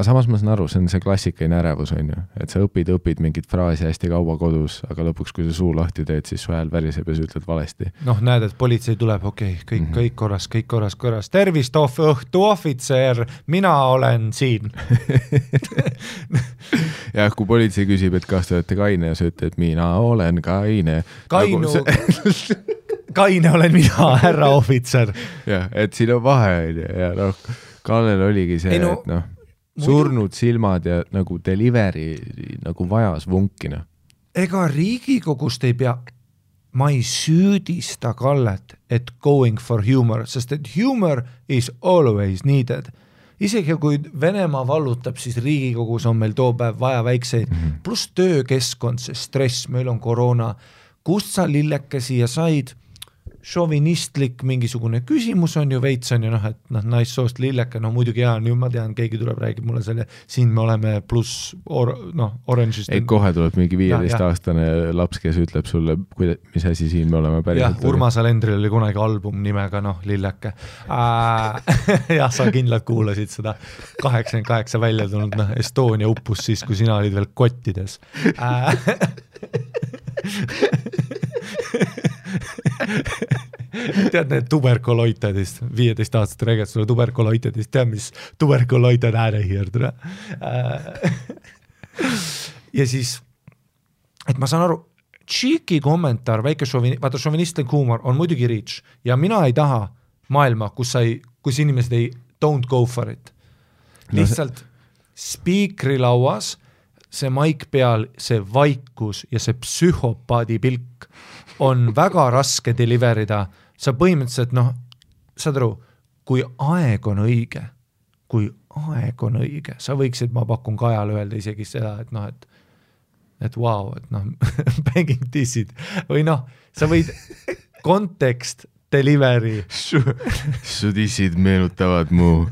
aga samas ma saan aru, see on see klassikaline ärevus, on ju, et sa õpid, õpid mingit fraasi hästi kaua kodus, aga lõpuks, kui sa suu lahti teed, siis su hääl väriseb ja sa ütled valesti. noh, näed, et politsei tuleb, okei okay,, kõik mm. -hmm. kõik korras, kõik korras, korras, tervist, õhtu ohvitser, mina olen siin. *laughs* jah, kui politsei küsib, et kas te olete kaine ja sa ütled, mina olen kaine. Kainu Nagu see... *laughs* kaine olen mina, härra ohvitser. jah, et siin on vahe, on ju, ja noh, Kallel oligi see, no, et noh, surnud silmad ja nagu delivery nagu vajas vunki, noh. ega Riigikogust ei pea, ma ei süüdista Kallet, et going for humor, sest et humor is always needed. isegi kui Venemaa vallutab, siis Riigikogus on meil too päev vaja väikseid mm -hmm., pluss töökeskkond, see stress, meil on koroona. kust sa lilleke siia said? Šovinistlik mingisugune küsimus on ju veits on ju noh, et noh, naissoost lilleke, no muidugi on ju, ma tean, keegi tuleb, räägib mulle selle, siin me oleme pluss or, noh, orange'ist. ei, kohe tuleb mingi Jah, jah. viieteistaastane laps, kes ütleb sulle, kuida-, mis asi siin me oleme jah päriselt,. Urmas Alendril oli kunagi album nimega noh, Lilleke äh. *laughs* jah, sa kindlalt kuulasid seda kaheksakümmend kaheksa välja tulnud, noh, Estonia uppus siis, kui sina olid veel kottides äh. *laughs* tead need tuberkuloitedest, viieteist-aastased räägivad sulle tuberkuloitedest, tead mis tuberkuloited of here, tere äh,. ja siis, et ma saan aru, Cheeky kommentaar, väike šovini-, vaata šovinistlik huumor on muidugi reach ja mina ei taha maailma, kus sa ei, kus inimesed ei don't go for it. No lihtsalt spiikrilauas see maik peal, see vaikus ja see psühhopaadi pilk on väga raske deliver ida, sa põhimõtteliselt noh, saad aru, kui aeg on õige, kui aeg on õige, sa võiksid, ma pakun Kajale öelda isegi seda, et noh, et et vau wow,, et noh, *laughs* banging dissid või noh, sa võid kontekst, delivery, su, dissid meenutavad mu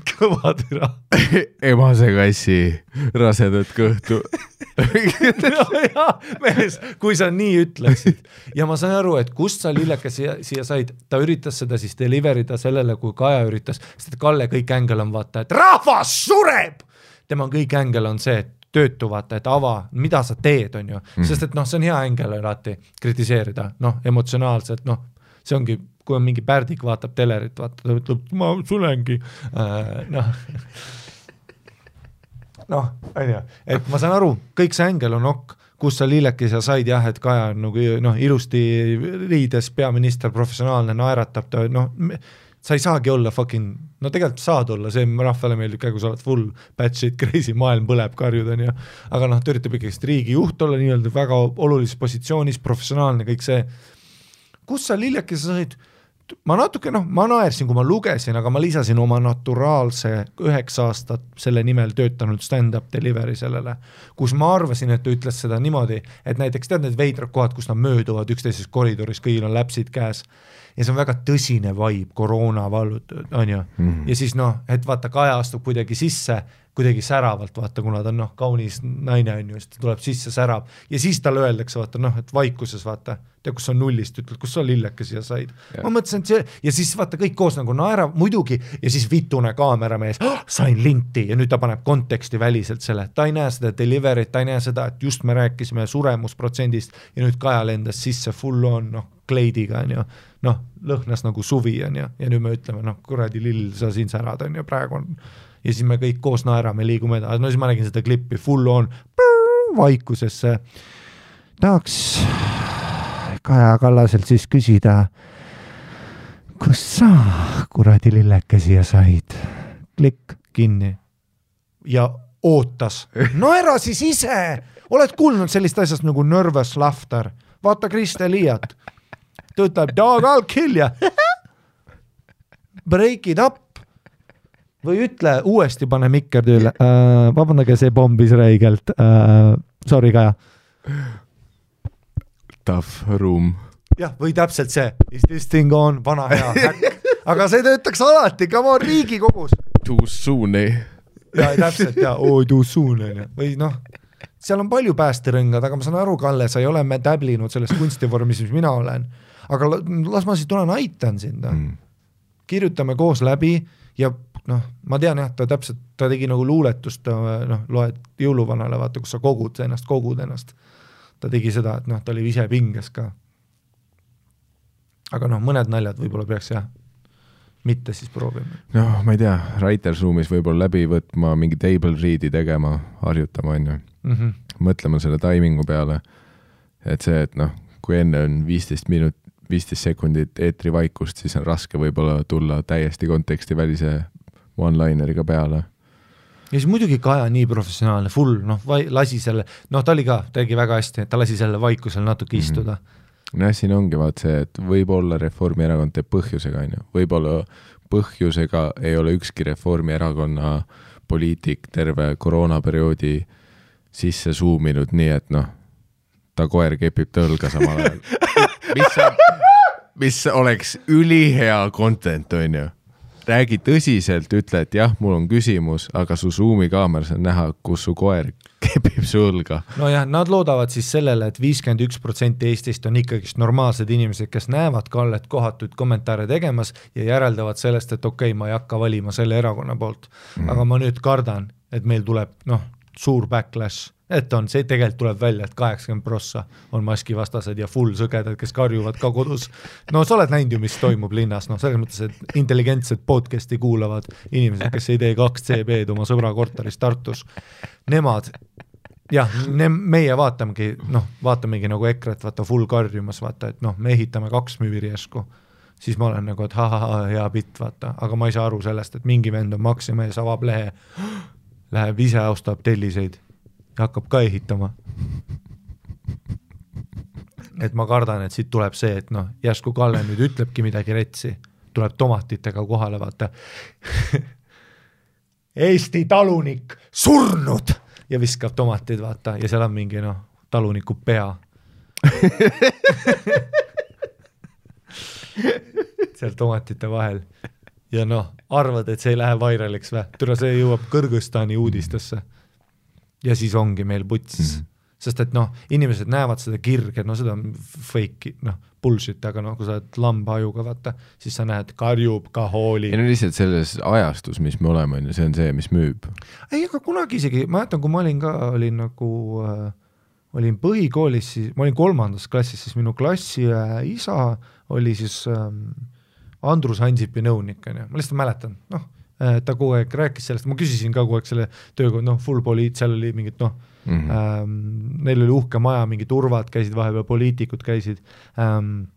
*laughs* kõva türa. *laughs* emase kassi rasedat kõhtu. *laughs* jaa, mees, kui sa nii ütleksid ja ma saan aru, et kust sa lilleke siia, siia said, ta üritas seda siis deliver ida sellele, kui Kaja üritas, sest et Kalle kõik ängel on vaata, et rahvas sureb. tema kõik ängel on see, et töötu vaata, et ava, mida sa teed, on ju, sest et noh, see on hea ängel alati kritiseerida, noh, emotsionaalselt, noh, see ongi, kui on mingi pärdik vaatab telerit, vaata, ta ütleb, ma sulengi. Äh,, noh. Noh, on ju, et ma saan aru, kõik see ängel on okk, kus sa lillekese said jah, et Kaja on nagu noh, ilusti riides peaminister, professionaalne, naeratab ta noh, sa ei saagi olla fucking, no tegelikult saad olla, see rahvale meeldib ka, kui sa oled full bad shit crazy, maailm põleb, karjud on ju, aga noh, ta üritab ikkagist riigijuht olla nii-öelda väga olulises positsioonis, professionaalne, kõik see, kus sa lillekese said? Ma natuke noh, ma naersin, kui ma lugesin, aga ma lisasin oma naturaalse üheksa aastat selle nimel töötanud stand-up delivery sellele, kus ma arvasin, et ta ütles seda niimoodi, et näiteks tead need veidrad kohad, kus nad mööduvad üksteisest koridoris, kõigil on läpsid käes ja see on väga tõsine vibe, koroona vallut-, on ju. Mm, -hmm. ja siis noh, et vaata, Kaja astub kuidagi sisse, kuidagi säravalt, vaata, kuna ta on noh, kaunis naine on ju, siis ta tuleb sisse, särab. Ja siis talle öeldakse, vaata noh, et vaikuses vaata, tead, kus sa nullist ütled, kus sa lilleke siia said. ma mõtlesin, et see ja siis vaata kõik koos nagu naerab muidugi ja siis vitune kaameramees oh,, sain linti! Ja nüüd ta paneb konteksti väliselt selle, ta ei näe seda delivery't, ta ei näe seda, et just me rääkisime suremusprotsendist ja nüüd Kaja lendas sisse full on noh, kleidiga on ju, noh, lõhnas nagu suvi on ju, ja nüüd me ütleme noh, kuradi lill, sa siin särad on ju, praegu on. Ja siis me kõik koos naerame, liigume edasi, no siis ma nägin seda klippi full on vaikusesse. tahaks Kaja Kallaselt siis küsida, kus sa kuradi lilleke siia said? klikk kinni. Ja ootas, naera siis ise, oled kuulnud sellist asjast nagu nervous laughter, vaata Kriste Liiat, ta ütleb dog I'll kill ya, break it up. Või ütle uuesti, pane mikker tööle. Uh,, vabandage, see pombis räigelt uh,, sorry Kaja. Tough room. jah, või täpselt see is this thing on, vana hea häkk, aga see töötaks alati, come on Riigikogus. Too soon, eh? ja täpselt ja oo too soon onju, või noh, seal on palju päästerõngad, aga ma saan aru, Kalle, sa ei ole täblinud selles kunstivormis, mis mina olen. aga la- las ma siis tulen aitan sind noh mm., kirjutame koos läbi ja noh, ma tean jah, ta täpselt, ta tegi nagu luuletust, noh, loed jõuluvanale, vaata, kus sa kogud ennast, kogud ennast. ta tegi seda, et noh, ta oli ise pinges ka. aga noh, mõned naljad võib-olla peaks jah, mitte siis proovima. noh, ma ei tea, Writers Room'is võib-olla läbi võtma, mingi table read'i tegema, harjutama, onju. Mm -hmm. mõtlema selle taimingu peale. et see, et noh, kui enne on viisteist minut, viisteist sekundit eetrivaikust, siis on raske võib-olla tulla täiesti kontekstivälise one-lineriga peale. ja siis muidugi Kaja nii professionaalne, full noh, lasi selle, noh, ta oli ka, tegi väga hästi, ta lasi selle vaikusel natuke Mhm. istuda. nojah, siin ongi vaat see, et võib-olla Reformierakond teeb põhjusega, onju, võib-olla põhjusega ei ole ükski Reformierakonna poliitik terve koroonaperioodi sisse suuminud nii, et noh, ta koer kepib ta õlga samal ajal. mis on, mis oleks ülihea content, onju. räägi tõsiselt, ütle, et jah, mul on küsimus, aga su Zoomi kaameras on näha, kus su koer kepib su õlga. nojah, nad loodavad siis sellele et, et viiskümmend üks protsenti Eestist on ikkagist normaalsed inimesed, kes näevad Kallet kohatuid kommentaare tegemas ja järeldavad sellest, et okei okay,, ma ei hakka valima selle erakonna poolt mm.. aga ma nüüd kardan, et meil tuleb noh, suur backlash, et on, see tegelikult tuleb välja, et kaheksakümmend prossa on maskivastased ja full sõgedad, kes karjuvad ka kodus. no sa oled näinud ju, mis toimub linnas, noh, selles mõttes, et intelligentsed podcast'i kuulavad inimesed, kes ei tee kaks CB-d oma sõbra korteris Tartus, nemad jah, meie vaatamegi, noh, vaatamegi nagu EKRE-t, vaata full karjumas, vaata, et noh, me ehitame kaks müüri järsku, siis ma olen nagu, et ahah, hea bitt, vaata, aga ma ei saa aru sellest, et mingi vend on Maximees, avab lehe, läheb ise ostab telliseid ja hakkab ka ehitama. et ma kardan, et siit tuleb see, et noh, järsku Kalle nüüd ütlebki midagi retsi, tuleb tomatitega kohale, vaata. *laughs* Eesti talunik surnud ja viskab tomatid, vaata, ja seal on mingi noh, taluniku pea. *laughs* seal tomatite vahel ja noh, arvad, et see ei lähe vairaliks või? tule, see jõuab Kõrgõzstani uudistesse. ja siis ongi meil puts mm, -hmm. sest et noh, inimesed näevad seda kirge, no seda on fake'i, noh, bullshit, aga noh, kui sa oled lambahajuga, vaata, siis sa näed, karjub ka hooli ei no lihtsalt selles ajastus, mis me oleme, on ju, see on see, mis müüb. ei, aga kunagi isegi, ma mäletan, kui ma olin ka, olin nagu äh,, olin põhikoolis, siis ma olin kolmandas klassis, siis minu klassiõe isa oli siis ähm, Andrus Ansipi nõunik, onju, ma lihtsalt mäletan, noh, ta kogu aeg rääkis sellest, ma küsisin ka kogu aeg selle tööga, noh, full poliit, seal oli mingid noh mm, -hmm. ähm, neil oli uhke maja, mingid turvad käisid vahepeal, poliitikud käisid ähm,.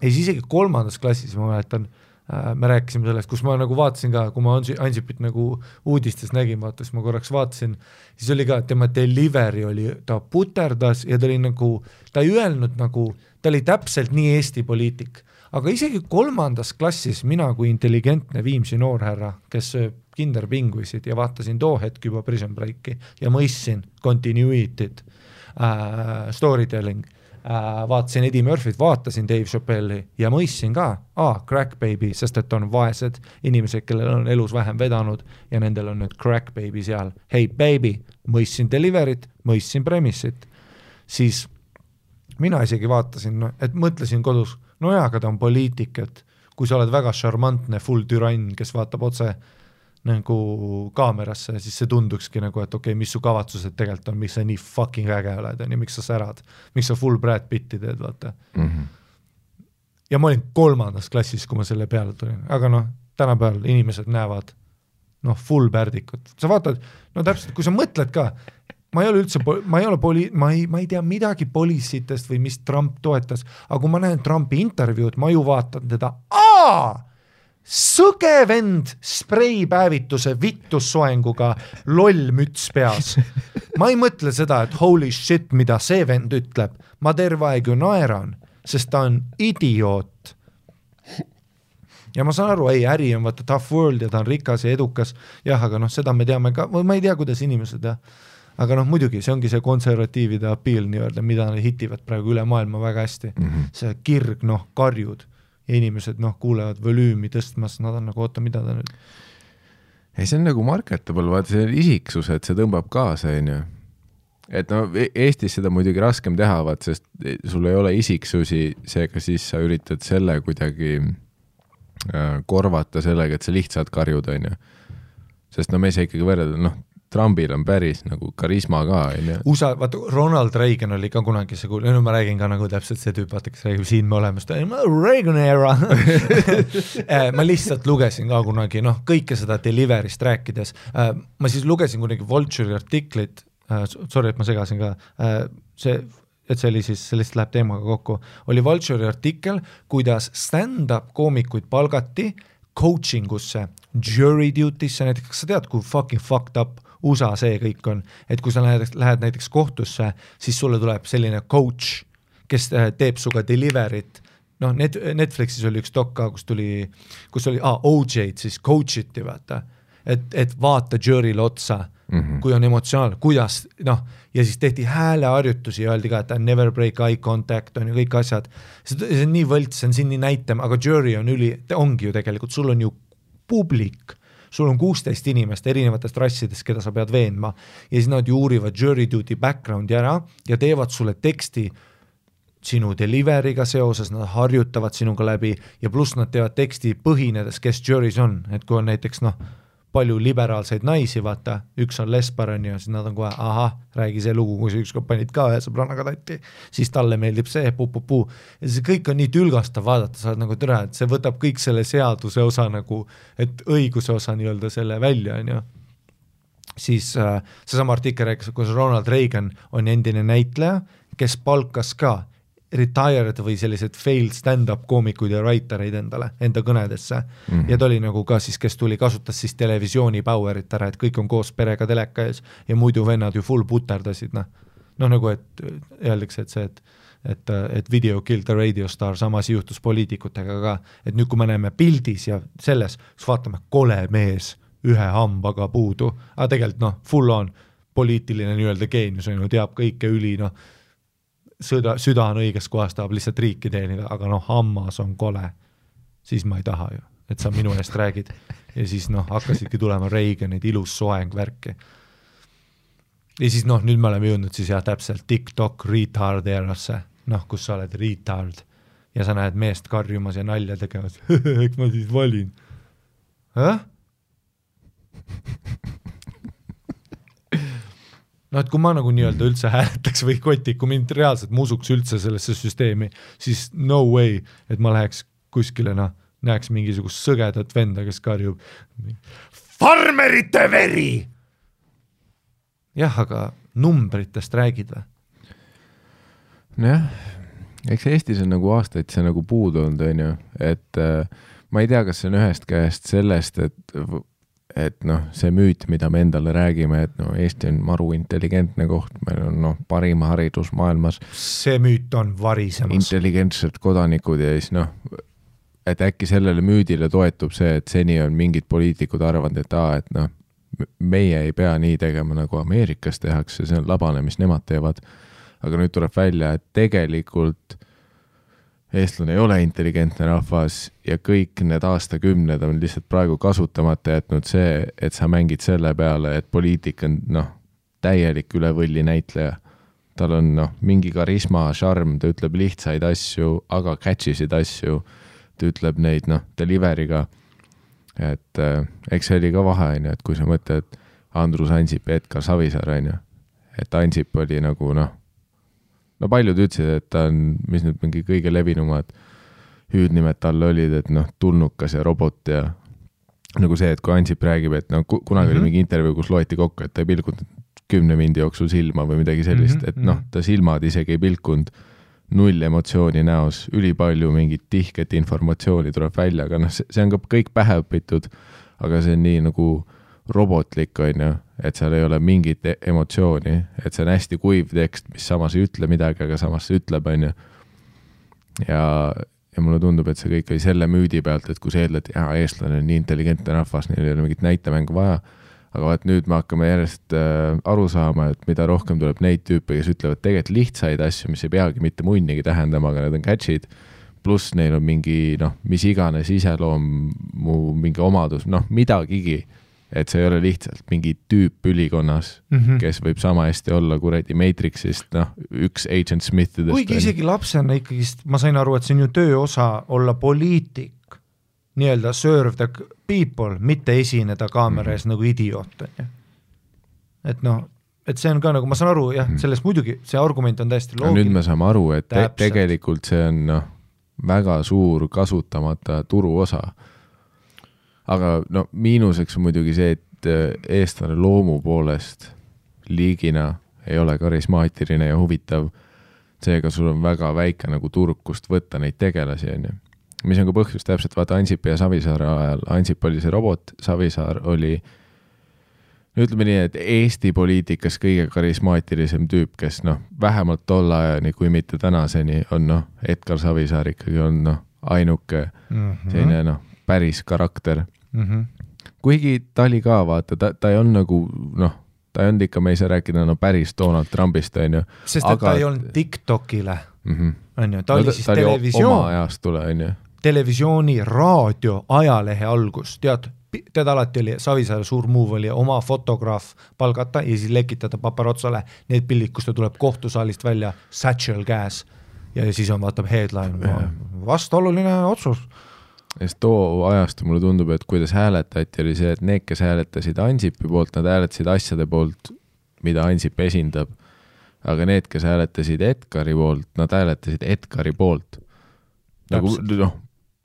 ja siis isegi kolmandas klassis ma mäletan äh, me rääkisime sellest, kus ma nagu vaatasin ka, kui ma Ansi- Ansipit nagu uudistes nägin, vaata siis ma korraks vaatasin, siis oli ka tema delivery oli, ta puterdas ja ta oli nagu, ta ei öelnud nagu, ta oli täpselt nii Eesti poliitik, aga isegi kolmandas klassis mina kui intelligentne Viimsi noorhärra, kes sööb kinderpinguisid ja vaatasin too hetk juba Prison Breaki ja mõistsin continuity't äh,, story telling äh,, vaatasin Eddie Murphy't, vaatasin Dave Chappelle'i ja mõistsin ka, aa, crack baby, sest et on vaesed inimesed, kellel on elus vähem vedanud ja nendel on nüüd crack baby seal. hei baby, mõistsin delivery't, mõistsin premise'it, siis mina isegi vaatasin, et mõtlesin kodus, no jaa, aga ta on poliitik, et kui sa oled väga šarmantne full türann, kes vaatab otse nagu kaamerasse, siis see tundukski nagu, et okei okay,, mis su kavatsused tegelikult on, miks sa nii fucking äge oled, on ju, miks sa särad, miks sa full Brad Pitti teed, vaata. Mm -hmm. ja ma olin kolmandas klassis, kui ma selle peale tulin, aga noh, tänapäeval inimesed näevad noh, full pärdikut, sa vaatad, no täpselt, kui sa mõtled ka, ma ei ole üldse, ma ei ole poli-, ma ei, ma ei tea midagi poliisitest või mis Trump toetas, aga kui ma näen Trumpi intervjuud, ma ju vaatan teda, aa, sõge vend spreipäevituse vitussoenguga, loll müts peas. ma ei mõtle seda, et holy shit, mida see vend ütleb, ma terve aeg ju naeran, sest ta on idioot. Ja ma saan aru, ei äri on vaata tough world ja ta on rikas ja edukas, jah, aga noh, seda me teame ka, või ma ei tea, kuidas inimesed jah, aga noh, muidugi see ongi see konservatiivide appeal nii-öelda, mida nad hitivad praegu üle maailma väga hästi mm, -hmm. see kirg, noh, karjud ja inimesed noh, kuulevad volüümi tõstmas, nad on nagu oota, mida ta nüüd, ei, see on nagu marketable, vaata see isiksus, et see tõmbab kaasa, onju. et no E- Eestis seda muidugi raskem teha, vaat sest sul ei ole isiksusi, seega siis sa üritad selle kuidagi äh, korvata sellega, et sa lihtsalt karjud, on ju. sest no me ei saa ikkagi võrrelda, noh, Trumpil on päris nagu karisma ka, on ju. USA, vaata Ronald Reagan oli ka kunagi see kuul-, no ma räägin ka nagu täpselt see tüüp, vaata, kes räägib siin me oleme, siis ta on Reagan era. *laughs* Ma lihtsalt lugesin ka kunagi, noh, kõike seda delivery'st rääkides, ma siis lugesin kunagi Vulture'i artiklit, sorry, et ma segasin ka, see et see oli siis, see lihtsalt läheb teemaga kokku, oli Vulture'i artikkel, kuidas stand-up koomikuid palgati coaching usse, jury duty'sse, näiteks. Kas sa tead, kui fucking fucked up USA see kõik on, et kui sa lähed, lähed näiteks kohtusse, siis sulle tuleb selline coach, kes äh, teeb sinuga delivery't, noh, net-, Netflixis oli üks dok ka, kus tuli, kus oli ah, OJ-d siis coach iti, vaata, et, et vaata jury'le otsa mm, -hmm. kui on emotsionaalne, kuidas noh, ja siis tehti hääleharjutusi ja öeldi ka, et never break eye contact on ju kõik asjad. see on nii võlts, see on siin nii näitem, aga jury on üli, ongi ju tegelikult, sul on ju publik, sul on kuusteist inimest erinevatest rassidest, keda sa pead veenma. Ja siis nad ju uurivad jury duty background'i ära ja teevad sulle teksti sinu delivery'ga seoses, nad harjutavad sinuga läbi ja pluss nad teevad teksti põhinedes, kes jury's on, et kui on näiteks noh, palju liberaalseid naisi, vaata, üks on lesbar, on ju, siis nad on kohe, ahah, räägi see lugu, kui sa ükskord panid ka ühe sõbrannaga tatti, siis talle meeldib see pu-pu-puu. ja see kõik on nii tülgastav vaadata, sa oled nagu tere, et see võtab kõik selle seaduse osa nagu, et õiguse osa nii-öelda selle välja, on ju. Siis äh, seesama artikkel rääkis, kuidas Ronald Reagan on endine näitleja, kes palkas ka retired või sellised failed stand-up koomikuid ja writer eid endale, enda kõnedesse mm. -hmm. ja ta oli nagu ka siis, kes tuli, kasutas siis televisiooni power'it ära, et kõik on koos perega teleka ees ja muidu vennad ju full puterdasid, noh. noh, nagu et öeldakse, et see, et et, et video killed the radio star, sama asi juhtus poliitikutega ka, et nüüd, kui me näeme pildis ja selles, siis vaatame, kole mees, ühe hambaga puudu, aga tegelikult noh, full on poliitiline nii-öelda geenius on ju, teab kõike üli noh, sõda, süda on õiges kohas, tahab lihtsalt riiki teenida, aga noh, hammas on kole, siis ma ei taha ju, et sa minu eest räägid. ja siis noh, hakkasidki tulema Reaganid, ilus soeng, värki. ja siis noh, nüüd me oleme jõudnud siis jah, täpselt TikTok retard erasse, noh, kus sa oled retard ja sa näed meest karjumas ja nalja tegemas *laughs* eks ma siis valin. Noh, et kui ma nagu nii-öelda üldse hääletaks või koti, kui mind reaalselt ma usuks üldse sellesse süsteemi, siis no way, et ma läheks kuskile noh, näeks mingisugust sõgedat venda, kes karjub farmerite veri. jah, aga numbritest räägid või? nojah, eks Eestis on nagu aastaid see nagu puudu olnud, on ju, et äh, ma ei tea, kas see on ühest käest sellest, et et noh, see müüt, mida me endale räägime, et no Eesti on maru intelligentne koht, meil on noh, parim haridus maailmas. see müüt on varisemas. intelligentsed kodanikud ja siis noh, et äkki sellele müüdile toetub see, et seni on mingid poliitikud arvanud, et aa, et noh, meie ei pea nii tegema, nagu Ameerikas tehakse, see on labane, mis nemad teevad. aga nüüd tuleb välja, et tegelikult eestlane ei ole intelligentne rahvas ja kõik need aastakümned on lihtsalt praegu kasutamata jätnud see, et sa mängid selle peale, et poliitik on noh, täielik üle võlli näitleja. tal on noh, mingi karisma, šarm, ta ütleb lihtsaid asju, aga catch isid asju. ta ütleb neid noh, delivery'ga. et äh, eks see oli ka vahe, on ju, et kui sa mõtled Andrus Ansip ja Edgar Savisaar, on ju, et Ansip oli nagu noh no paljud ütlesid, et ta on, mis nüüd mingi kõige levinumad hüüdnimed talle olid, et noh, tulnukas ja robot ja nagu see, et kui Ansip räägib, et no kunagi mm -hmm. oli mhm. mingi intervjuu, kus loeti kokku, et ta ei pilkunud kümne mindi jooksul silma või midagi sellist mm, -hmm. et noh, mhm. ta silmad isegi ei pilkunud, null emotsiooni näos, ülipalju mingit tihket informatsiooni tuleb välja, aga noh, see on ka kõik pähe õpitud, aga see on nii nagu robotlik, on ju, et seal ei ole mingit e-, emotsiooni, et see on hästi kuiv tekst, mis samas ei ütle midagi, aga samas ütleb, on ju. ja, ja mulle tundub, et see kõik oli selle müüdi pealt, et kui sa eeldad, jaa, eestlane on nii intelligentne rahvas, neil ei ole mingit näitemängu vaja, aga vaat nüüd me hakkame järjest äh, aru saama, et mida rohkem tuleb neid tüüpe, kes ütlevad tegelikult lihtsaid asju, mis ei peagi mitte munnigi tähendama, aga need on catch'id, pluss neil on mingi noh, mis iganes iseloomu mingi omadus, noh, midagigi et see ei ole lihtsalt mingi tüüp ülikonnas mm. -hmm. kes võib sama hästi olla kuradi Matrixist, noh, üks Agent Smithidest. kuigi isegi lapsena ikkagist ma sain aru, et see on ju töö osa olla poliitik, nii-öelda serve the people, mitte esineda kaamera ees mm -hmm. nagu idioot, on ju. et noh, et see on ka nagu, ma saan aru jah, sellest muidugi see argument on täiesti no nüüd me loogiline, saame aru, et te Täpselt. tegelikult see on noh, väga suur kasutamata turuosa. Aga no miinuseks on muidugi see, et äh, eestlane loomu poolest liigina ei ole karismaatiline ja huvitav. seega sul on väga väike nagu turg, kust võtta neid tegelasi, on ju. mis on ka põhjus täpselt, vaata Ansipi ja Savisaare ajal, Ansip oli see robot, Savisaar oli no ütleme nii, et Eesti poliitikas kõige karismaatilisem tüüp, kes noh, vähemalt tolle ajani, kui mitte tänaseni, on noh, Edgar Savisaar ikkagi on noh, ainuke Mhm. selline noh, päris karakter. mm. -hmm. kuigi ta oli ka, vaata, ta, ta ei olnud nagu noh, ta ei olnud ikka, me ei saa rääkida no päris Donald Trumpist, on ju sest et Aga- ta ei olnud Tiktokile, mm. -hmm. on ju, ta oli siis oma televisioon, ajastule, on ju. televisiooni, raadio, ajalehe algus, tead, tead alati oli Savisaare suur move oli oma fotograaf palgata ja siis lekitada paparotsale need pildid, kus ta tuleb kohtusaalist välja, satchel käes ja siis on, vaatab headline, vastuoluline otsus. Sest too ajastu mulle tundub, et kuidas hääletati, oli see, et need, kes hääletasid Ansipi poolt, nad hääletasid asjade poolt, mida Ansip esindab. aga need, kes hääletasid Edgari poolt, nad hääletasid Edgari poolt. nagu noh,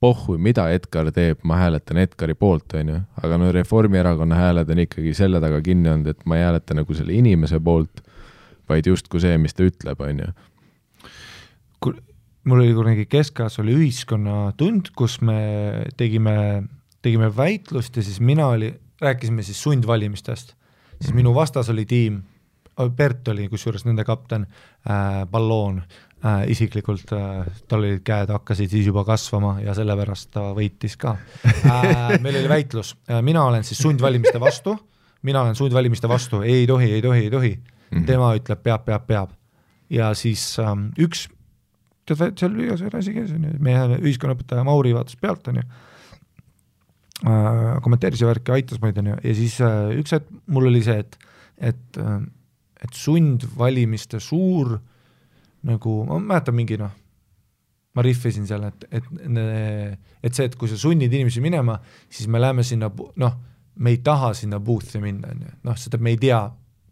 pohhu, mida Edgar teeb, ma hääletan Edgari poolt, on ju, aga no Reformierakonna hääled on ikkagi selle taga kinni olnud, et ma ei hääleta nagu selle inimese poolt, vaid justkui see, mis ta ütleb, on ju. Mul oli kunagi keskajas oli ühiskonnatund, kus me tegime, tegime väitlust ja siis mina oli, rääkisime siis sundvalimistest, siis minu vastas oli tiim, Bert oli kusjuures nende kapten äh,, Balloon äh, isiklikult äh,, tal olid käed hakkasid siis juba kasvama ja sellepärast ta võitis ka äh,. meil oli väitlus äh,, mina olen siis sundvalimiste vastu, mina olen sundvalimiste vastu, ei tohi, ei tohi, ei tohi mm. -hmm. tema ütleb peab, peab, peab ja siis ähm, üks tead, seal oli igasugune asi käis, on ju, meie ühiskonnaõpetaja Mauri vaatas pealt, on ju. Äh,, kommenteeris ja värki, aitas meid, on ju, ja siis äh, üks hetk mul oli see, et, et äh,, et sundvalimiste suur nagu, ma mäletan mingi noh, ma rihvisin seal, et, et, et see, et kui sa sunnid inimesi minema, siis me läheme sinna, noh, me ei taha sinna booth'i minna, on ju, noh, seda me ei tea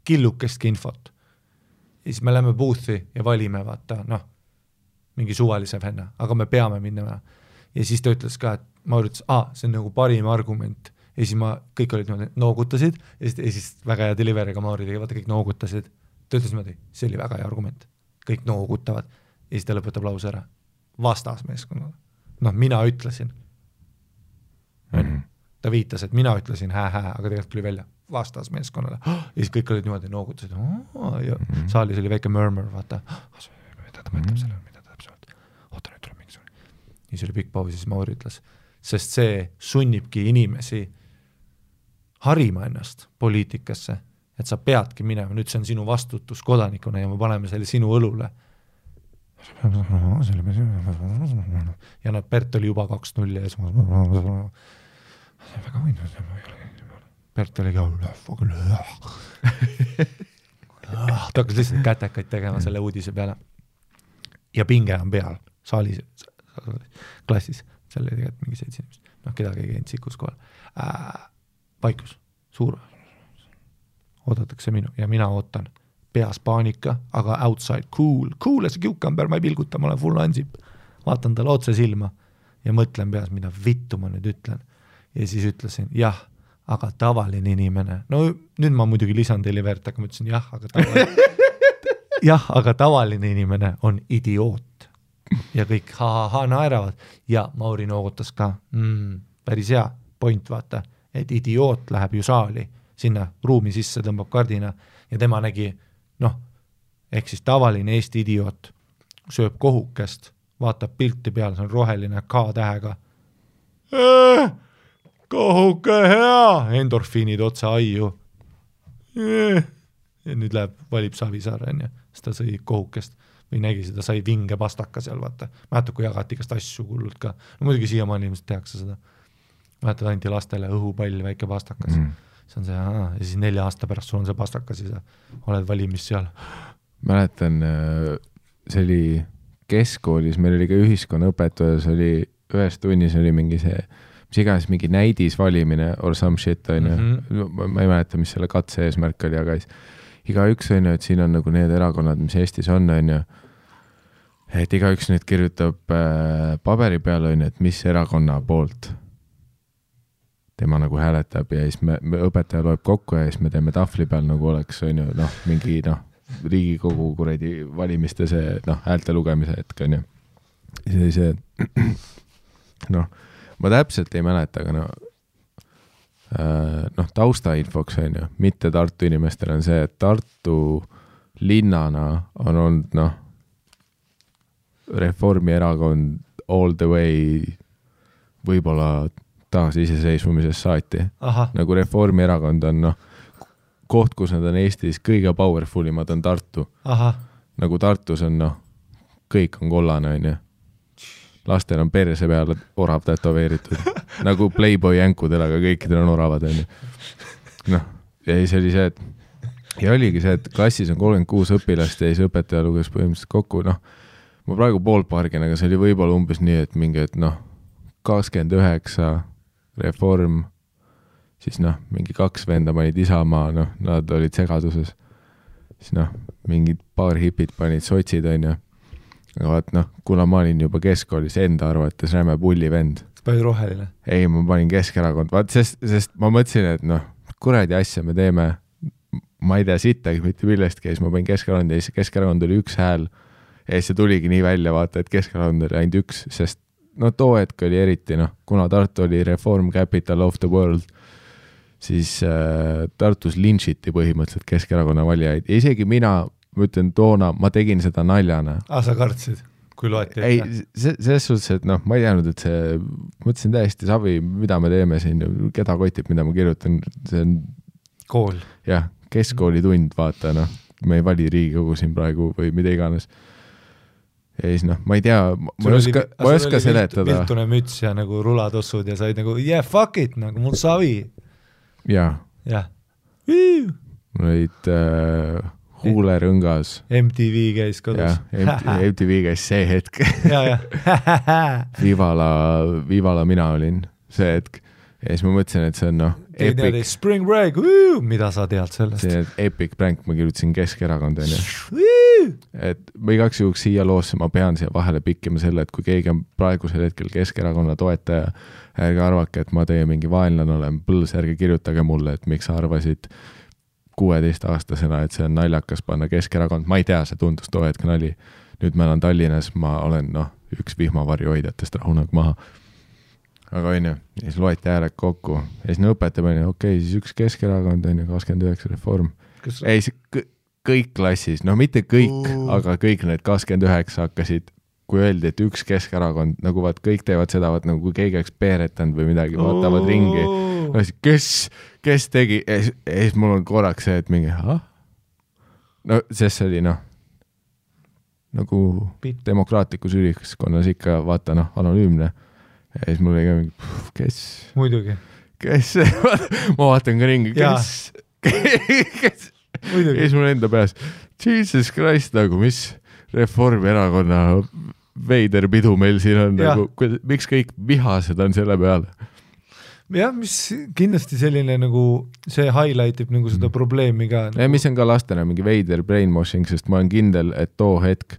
killukestki infot. ja siis me läheme booth'i ja valime, vaata, noh, mingi suvalise venna, aga me peame minema. ja siis ta ütles ka, et Maur ütles, aa, see on nagu parim argument ja siis ma, kõik olid niimoodi, noogutasid ja siis, ja siis väga hea delivery'ga Mauri tegi, vaata kõik noogutasid. ta ütles niimoodi, see oli väga hea argument, kõik noogutavad ja siis ta lõpetab lause ära vastasmeeskonnale. noh, mina ütlesin mm. -hmm. ta viitas, et mina ütlesin hää-hää, aga tegelikult tuli välja vastasmeeskonnale ja siis kõik olid niimoodi noogutasid ja mm -hmm. saalis oli väike murmur, vaata, mida ta mõtleb sellele, mida ta täpselt, oota nüüd tuleb mingisugune. Siis oli pikk paus ja siis Mauri ütles, sest see sunnibki inimesi harima ennast poliitikasse, et sa peadki minema, nüüd see on sinu vastutus kodanikuna ja me paneme selle sinu õlule. Ja noh, Bert oli juba kaks-null ma väga võimas, Bert oli ka ta hakkas lihtsalt kätekaid tegema selle uudise peale. ja pinge on peal. Saalis, klassis, seal oli tegelikult mingi seitse inimest, noh, kedagi ei käinud Sikus kohal äh,. vaikus, suur, oodatakse minu ja mina ootan peas paanika, aga outside cool, cool as a cucumber, ma ei pilguta, ma olen full Ansip. vaatan talle otse silma ja mõtlen peas, mida vittu ma nüüd ütlen. ja siis ütlesin jah, aga tavaline inimene, no nüüd ma muidugi lisan Delivert, aga ma ütlesin jah, aga tavaline *laughs* jah, aga tavaline inimene on idioot. Ja kõik ha-ha-ha naeravad. Ja Mauri noogutas ka mm,, päris hea point, vaata, et idioot läheb ju saali, sinna ruumi sisse tõmbab kardina ja tema nägi noh, ehk siis tavaline Eesti idioot sööb kohukest, vaatab pilti peal, see on roheline K-tähega. kohuke hea, endorfiinid otse aiu. ja nüüd läheb, valib Savisaare onju, sest ta sõi kohukest või nägi seda, sai vinge pastaka seal, vaata. mäletad, kui jagati igast asju hullult ka, no muidugi siiamaani ilmselt tehakse seda. mäletad, anti lastele õhupall, väike pastakas mm. siis on see ja siis nelja aasta pärast sul on see pastakas ja sa oled valimis seal. mäletan, see oli keskkoolis, meil oli ka ühiskonnaõpetuses oli ühes tunnis oli mingi see, mis iganes mingi näidisvalimine or some shit onju mm, Mhm. -hmm. ma ei mäleta, mis selle katse eesmärk oli, aga siis igaüks onju, et siin on nagu need erakonnad, mis Eestis on onju. Et igaüks nüüd kirjutab äh, paberi peale onju, et mis erakonna poolt tema nagu hääletab ja siis me, me, õpetaja loeb kokku ja siis me teeme tahvli peal nagu oleks onju noh, mingi noh, Riigikogu kuradi valimiste see noh, häälte lugemise hetk onju. siis oli see, *clears throat* noh, ma täpselt ei mäleta, aga no äh, noh, taustainfoks on ju, mitte Tartu inimestele on see, et Tartu linnana on olnud noh, Reformierakond all the way võib-olla taasiseseisvumisest saati. nagu Reformierakond on noh, koht, kus nad on Eestis kõige powerful imad on Tartu. nagu Tartus on noh, kõik on kollane, onju. lastel on perse peal orav tätoveeritud, *laughs* nagu Playboy jänkudel, aga kõikidel on oravad, onju. noh, ja siis oli see, et ja oligi see, et klassis on kolmkümmend kuus õpilast ja siis õpetaja luges põhimõtteliselt kokku, noh, ma praegu pooltpargin, aga see oli võib-olla umbes nii, et mingi, et noh, kakskümmend üheksa reform, siis noh, mingi kaks venda panid Isamaa, noh, nad olid segaduses. siis noh, mingid paar hipid panid sotsid, onju. aga vaat noh, kuna ma olin juba keskkoolis enda arvates räme pullivend, palju roheline. ei, ma panin Keskerakond, vaat sest, sest ma mõtlesin, et noh, kuradi asja me teeme, ma ei tea sittagi mitte millestki ja siis ma panin Keskerakonda ja siis Keskerakond oli üks hääl ja siis see tuligi nii välja, vaata, et Keskerakond oli ainult üks, sest no too hetk oli eriti noh, kuna Tartu oli reform capital of the world, siis äh, Tartus lintšiti põhimõtteliselt Keskerakonna valijaid ja isegi mina, ma ütlen toona, ma tegin seda naljana aa, Ah, sa kartsid, kui loeti ei, see, selles suhtes, et noh, ma ei teadnud, et see, mõtlesin täiesti savi, mida me teeme siin, keda kotib, mida ma kirjutan, see on kool. jah, keskkoolitund, vaata noh, me ei vali Riigikogu siin praegu või mida iganes. Ja siis noh, ma ei tea, ma ei oska, ma ei oska seletada, viltune müts ja nagu rulatossud ja sa olid nagu yeah fuck it nagu mul savi, jaa, jah. mul olid äh, huulerõngas, MTV käis kodus. Jah, *laughs* MTV käis see hetk. Jah. *laughs* Vivala, Vivala mina olin see hetk. Ja siis ma mõtlesin, et see on noh, niimoodi epic, spring break, mida sa tead sellest? see epic prank, ma kirjutasin Keskerakond onju et ma igaks juhuks siia loosse ma pean siia vahele pikkima selle, et kui keegi on praegusel hetkel Keskerakonna toetaja, ärge arvake, et ma teie mingi vaenlane olen, põls, ärge kirjutage mulle, et miks sa arvasid kuueteistaastasena, et see on naljakas panna Keskerakond, ma ei tea, see tundus too hetk nali. nüüd ma elan Tallinnas, ma olen noh, üks vihmavarju hoidjatest rahunegu maha. Aga onju, ja siis loeti hääled kokku ja siis no õpetaja pani, okei okay,, siis üks Keskerakond onju, kakskümmend üheksa Reform ei, see kõ- kõik klassis, no mitte kõik Oo., aga kõik need kakskümmend üheksa hakkasid, kui öeldi, et üks Keskerakond, nagu vaat kõik teevad seda, vaat nagu kui keegi oleks peeretanud või midagi, vaatavad ringi. no siis kes, kes tegi ja siis, ja siis mul on korraks see, et mingi ahah. no sest see oli noh, nagu demokraatlikus ühiskonnas ikka vaata noh, anonüümne. Ja siis mul oli ka mingi, kes, muidugi, kes, *laughs* ma vaatan ka ringi, kes, *laughs* kes? Ja siis mul enda peas, jesus christ nagu, mis Reformierakonna veider pidu meil siin on nagu, miks kõik vihased on selle peale? jah, mis kindlasti selline nagu see highlight ib nagu seda Mhm. probleemi ka ja mis on ka lastena mingi veider brainwashing, sest ma olen kindel, et too hetk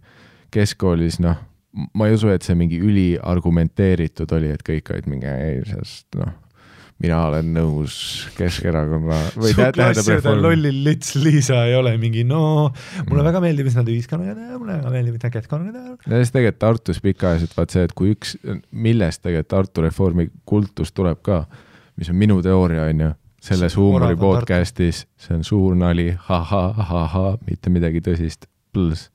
keskkoolis noh, ma ei usu, et see mingi üliargumenteeritud oli, et kõik olid mingi ei, sest noh, mina olen nõus Keskerakonna või tähendab lollil lits Liisa ei ole mingi no mulle Mm. väga meeldib, mis nad ühiskonnaga teevad, mulle väga meeldib, mis nad keskkonnaga teevad. ja siis tegelikult Tartus pikaajaliselt vaat see, et kui üks, millest tegelikult Tartu Reformi kultus tuleb ka, mis on minu teooria, on ju, selles huumori podcast'is, see on suur nali ha,, ahah-ahah, mitte midagi tõsist, põls,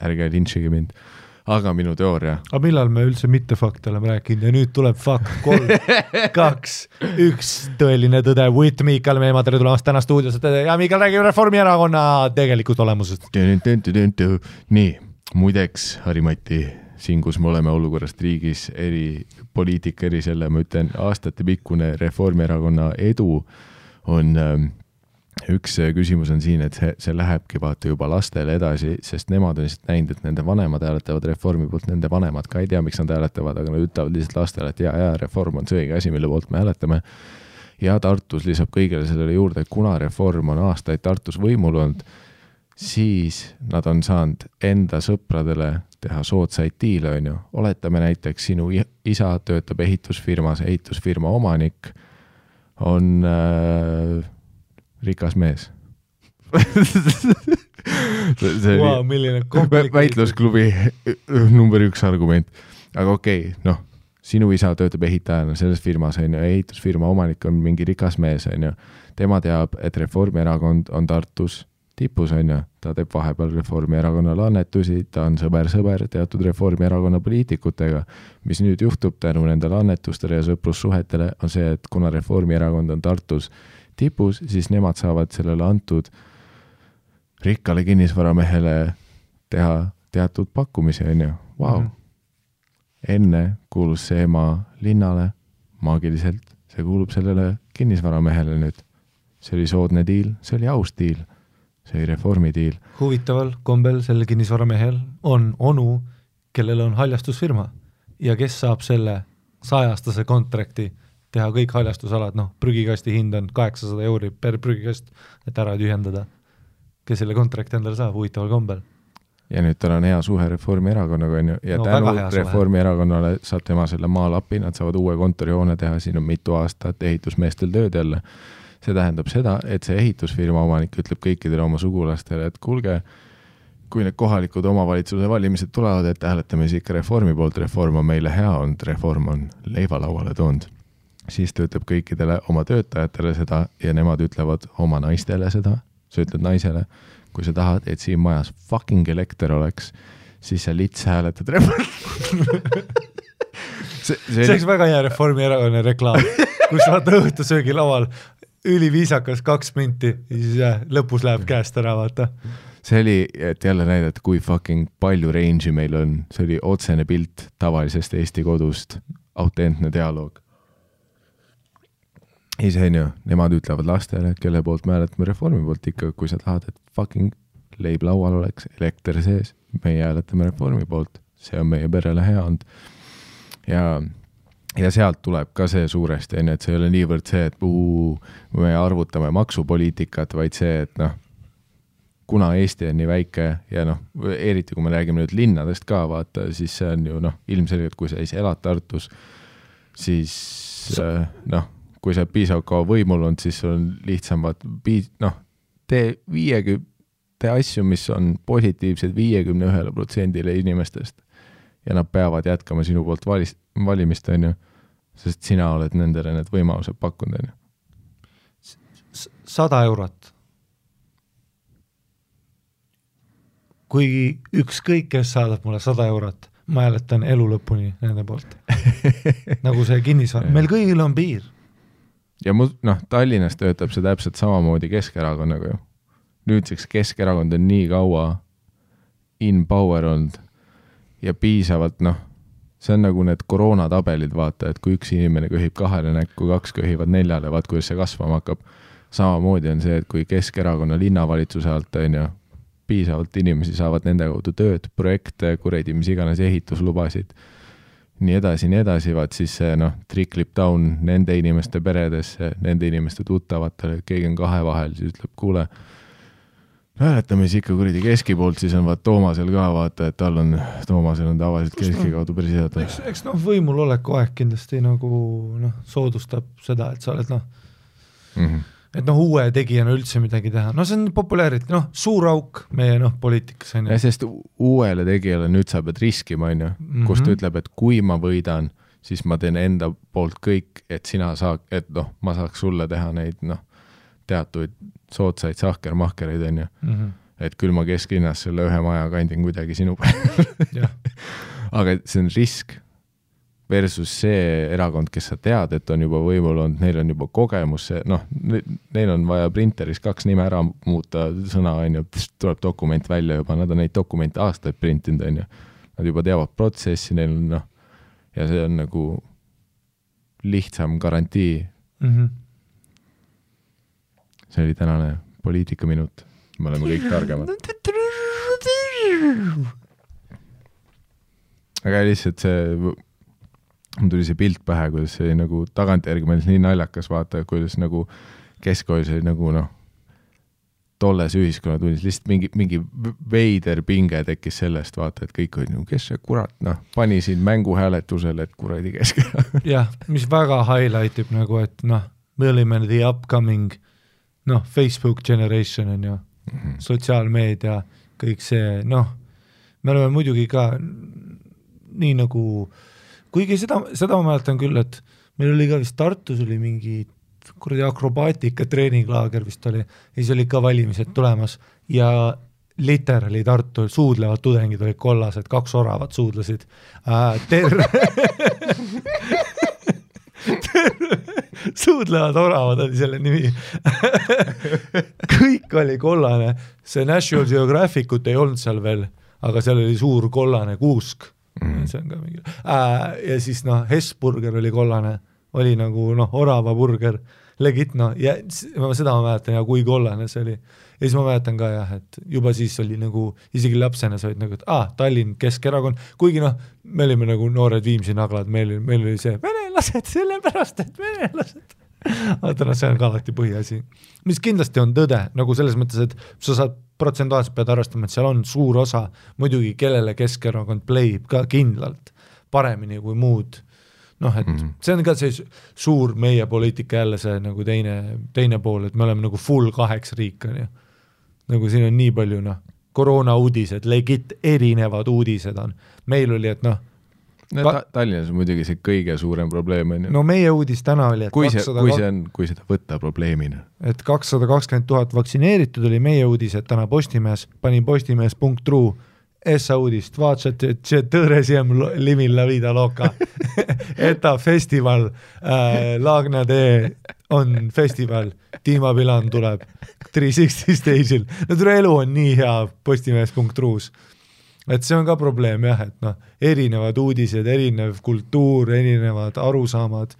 ärge lintšige mind. Aga minu teooria, aga millal me üldse mitte fakte oleme rääkinud? Ja nüüd tuleb fakt kolm, *laughs* kaks, üks, tõeline tõde, with Miikal Meemaa, tere tulemast täna stuudiosse. Ja Miikal räägib Reformierakonna tegelikust olemusest. nii, muideks, Harri-Mati, siin, kus me oleme olukorrast riigis, eri poliitika, eri selle, ma ütlen, aastatepikkune Reformierakonna edu on ähm, üks äh, küsimus on siin, et see, see lähebki vaata juba lastele edasi, sest nemad on lihtsalt näinud, et nende vanemad hääletavad Reformi poolt, nende vanemad ka ei tea, miks nad hääletavad, aga nad ütlevad lihtsalt lastele, et jaa, jaa, Reform on see õige asi, mille poolt me hääletame. ja Tartus lisab kõigele sellele juurde, et kuna Reform on aastaid Tartus võimul olnud, siis nad on saanud enda sõpradele teha soodsaid diile, on ju. oletame näiteks sinu isa töötab ehitusfirmas, ehitusfirma omanik on äh, rikas mees *laughs* see oli wow, kompliment. väitlusklubi *laughs* number üks argument. aga okei okay,, noh, sinu isa töötab ehitajana selles firmas, on ju, ehitusfirma omanik on mingi rikas mees, on ju. tema teab, et Reformierakond on Tartus tipus, on ju, ta teeb vahepeal Reformierakonnale annetusi, ta on sõber-sõber teatud Reformierakonna poliitikutega. mis nüüd juhtub tänu nendele annetustele ja sõprussuhetele, on see, et kuna Reformierakond on Tartus tipus, siis nemad saavad sellele antud rikkale kinnisvaramehele teha teatud pakkumisi, on ju, vau. enne kuulus see maa linnale maagiliselt, see kuulub sellele kinnisvaramehele nüüd. see oli soodne diil, see oli aus diil, see oli reformi diil. huvitaval kombel sellel kinnisvaramehel on onu, kellel on haljastusfirma ja kes saab selle saja-aastase kontrakti teha kõik haljastusalad, noh, prügikasti hind on kaheksasada euri per prügikast, et ära tühjendada. kes selle kontrakti endale saab, huvitaval kombel. ja nüüd tal on hea suhe Reformierakonnaga, on ju, ja No tänu. Reformierakonnale saab tema selle maa lapi, nad saavad uue kontorihoone teha, siin on mitu aastat ehitusmeestel tööd jälle. see tähendab seda, et see ehitusfirma omanik ütleb kõikidele oma sugulastele, et kuulge, kui need kohalikud omavalitsuse valimised tulevad, et hääletame siis ikka Reformi poolt, Reform on meile hea olnud, Reform on leiva lauale toonud. Siis ta ütleb kõikidele oma töötajatele seda ja nemad ütlevad oma naistele seda, sa ütled naisele, kui sa tahad, et siin majas fucking elekter oleks, siis sa lits hääletad Reformi. *laughs* see, see see oleks väga hea Reformierakonna reklaam, kus vaata õhtusöögilaval üliviisakas kaks minti ja siis jah, lõpus läheb käest ära, vaata. see oli, et jälle näidata, kui fucking palju range'i meil on, see oli otsene pilt tavalisest Eesti kodust, autentne dialoog. See on ju, nemad ütlevad lastele, kelle poolt me hääletame Reformi poolt ikka, kui sa tahad, et fucking leib laual oleks, elekter sees, meie hääletame Reformi poolt, see on meie perele hea olnud. ja, ja sealt tuleb ka see suuresti, on ju, et see ei ole niivõrd see, et uu, me arvutame maksupoliitikat, vaid see, et noh, kuna Eesti on nii väike ja noh, eriti kui me räägime nüüd linnadest ka vaata, siis see on ju noh, ilmselgelt kui sa siis elad Tartus, siis äh, noh, kui sa oled piisavalt kaua võimul olnud, siis sul on lihtsam vaata, piis-, noh, tee viiekümne, tee asju, mis on positiivsed viiekümne ühele protsendile inimestest ja nad peavad jätkama sinu poolt valis-, valimist, on ju, sest sina oled nendele need võimalused pakkunud, on ju. sada eurot. kui ükskõik kes saadab mulle sada eurot, ma hääletan elu lõpuni nende poolt. *laughs* nagu see kinnisvara, meil kõigil on piir. Ja mu, noh, Tallinnas töötab see täpselt samamoodi Keskerakonnaga ju. nüüdseks Keskerakond on nii kaua in power olnud ja piisavalt, noh, see on nagu need koroonatabelid, vaata, et kui üks inimene köhib kahele näkku, kaks köhivad neljale, vaat kuidas see kasvama hakkab. samamoodi on see, et kui Keskerakonna linnavalitsuse alt, on ju, piisavalt inimesi saavad nende kaudu tööd, projekte, kuradi mis iganes ehituslubasid nii edasi, nii edasi, vaat siis see noh, trickle ib down nende inimeste peredesse, nende inimeste tuttavatele, keegi on kahe vahel, siis ütleb, kuule, hääletame siis ikka kuradi keski poolt, siis on vaat Toomasel ka vaata, et tal on, Toomasel on tavaliselt keski kaudu päris head. eks, eks noh, võimul oleku aeg kindlasti nagu noh, soodustab seda, et sa oled noh, Mhm. Et noh, uue tegijana üldse midagi teha, no see on populaarne, noh, suur auk meie noh, poliitikas on ju. sest uuele tegijale nüüd sa pead riskima, on ju, kus ta Mhm. ütleb, et kui ma võidan, siis ma teen enda poolt kõik, et sina saad, et noh, ma saaks sulle teha neid noh, teatuid soodsaid sahkermahkereid, on ju. Mhm. et küll ma kesklinnas selle ühe maja kandin kuidagi sinu peale. *laughs* aga see on risk versus see erakond, kes sa tead, et on juba võimul olnud, neil on juba kogemus, noh, neil on vaja printeris kaks nime ära muuta, sõna on ju, tuleb dokument välja juba, nad on neid dokumente aastaid printinud, on ju. Nad juba teavad protsessi, neil on noh, ja see on nagu lihtsam garantii. Mhm. see oli tänane poliitikaminut, me oleme kõik targemad. aga lihtsalt see, mul tuli see pilt pähe, kuidas see oli nagu tagantjärgi mõeldes nii naljakas vaata, kuidas nagu keskkoolis oli nagu noh, tolles ühiskonnatunnis lihtsalt mingi, mingi veider pinge tekkis sellest, vaata, et kõik olid nagu, kes see kurat, noh, pani siin mänguhääletusele, et kuradi Keskerakond. *laughs* jah, mis väga highlight ib nagu, et noh, me olime the upcoming noh, Facebook generation on ju, sotsiaalmeedia, kõik see, noh, me oleme muidugi ka nii nagu, kuigi seda, seda ma mäletan küll, et meil oli ka vist Tartus oli mingi kuradi akrobaatika treeninglaager vist oli siis olid ka valimised tulemas ja literaali Tartu suudlevad tudengid olid kollased, kaks oravat suudlesid äh,. *laughs* terve suudlevad oravad oli selle nimi. *laughs* kõik oli kollane, see National Geographic ut ei olnud seal veel, aga seal oli suur kollane kuusk mm.. see on ka mingi äh, ja siis noh, Hesburger oli kollane, oli nagu noh, oravaburger, legit noh, ja ma seda ma mäletan ja kui kollane see oli. ja siis ma mäletan ka jah, et juba siis oli nagu isegi lapsena sa olid nagu, et aa, Tallinn Keskerakond, kuigi noh, me olime nagu noored Viimsi naglad, meil, meil oli see venelased sellepärast, et venelased. Vaata noh, see on ka alati põhiasi, mis kindlasti on tõde nagu selles mõttes, et sa saad protsentuaalselt pead arvestama, et seal on suur osa muidugi, kellele Keskerakond pleib ka kindlalt paremini kui muud noh, et mm. -hmm. see on ka see su- suur meie poliitika jälle see nagu teine, teine pool, et me oleme nagu full kaheks riik, on ju. nagu siin on nii palju noh, koroona uudised, legit erinevad uudised on, meil oli, et noh, no Ka- ta, Tallinnas on muidugi see kõige suurem probleem on ju no meie uudis täna oli, et kui see, kakssada kui see on, kui seda võtta probleemina. et kakssada kakskümmend tuhat vaktsineeritud oli meie uudis, et täna Postimees, panin postimees.ru Essa uudist, vaatasid, et see tõre siem limil la vida loca. *laughs* ETA festival äh,, Laagna tee on festival, Dima Bilan tuleb Three Sixty stage'il, no tule elu on nii hea Postimees.ru-s et see on ka probleem jah, et noh, erinevad uudised, erinev kultuur, erinevad arusaamad,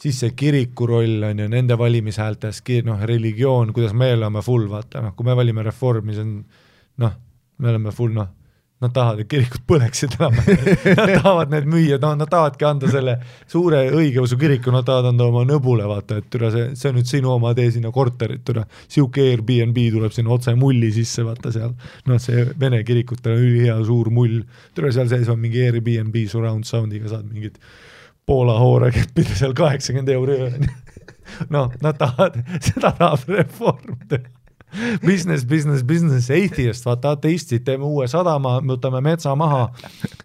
siis see kiriku roll on ju nende valimishäältes, noh, religioon, kuidas me oleme full, vaata noh, kui me valime Reformi, see on noh, me oleme full noh, nad tahavad, et kirikud põleksid enam, nad tahavad need müüa, noh, nad tahavadki anda selle suure õigeusu kiriku, nad tahavad anda oma nõbule, vaata, et türa see, see on nüüd sinu oma, tee sinna korterit, türa, sihuke Airbnb tuleb sinna otse mulli sisse, vaata seal, noh, see vene kirikutel on ülihea suur mull, türa seal sees on mingi Airbnb surround sound'iga saad mingit Poola hoore keppida seal kaheksakümmend euri ju. *laughs* noh, nad tahavad, seda tahab reform teha. Business, business, business, atheist, vaata ateistid, teeme uue sadama, võtame metsa maha,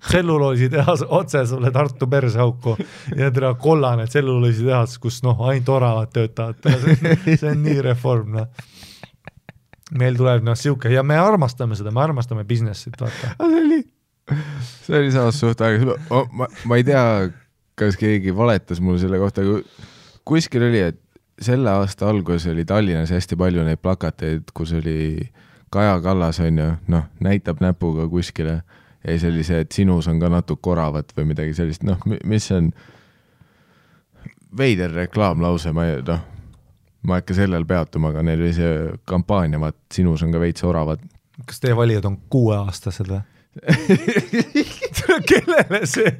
tselluloositehas otse sulle Tartu perseauku ja tere kollane tselluloositehas, kus noh, ainult oravad töötavad, see on nii reform noh. meil tuleb noh, sihuke ja me armastame seda, me armastame business'it, vaata. see oli, see oli samas suht aega, ma, ma ei tea, kas keegi valetas mulle selle kohta, aga kuskil oli, et selle aasta alguses oli Tallinnas hästi palju neid plakateid, kus oli Kaja Kallas on ju, noh, näitab näpuga kuskile ja siis oli see, et sinus on ka natuke oravat või midagi sellist, noh, mis on? Veider reklaamlause, ma ei noh, ma ei hakka sellel peatuma, aga neil oli see kampaania, vaat sinus on ka veits oravat. Kas teie valijad on kuueaastased või? *laughs* kellele see,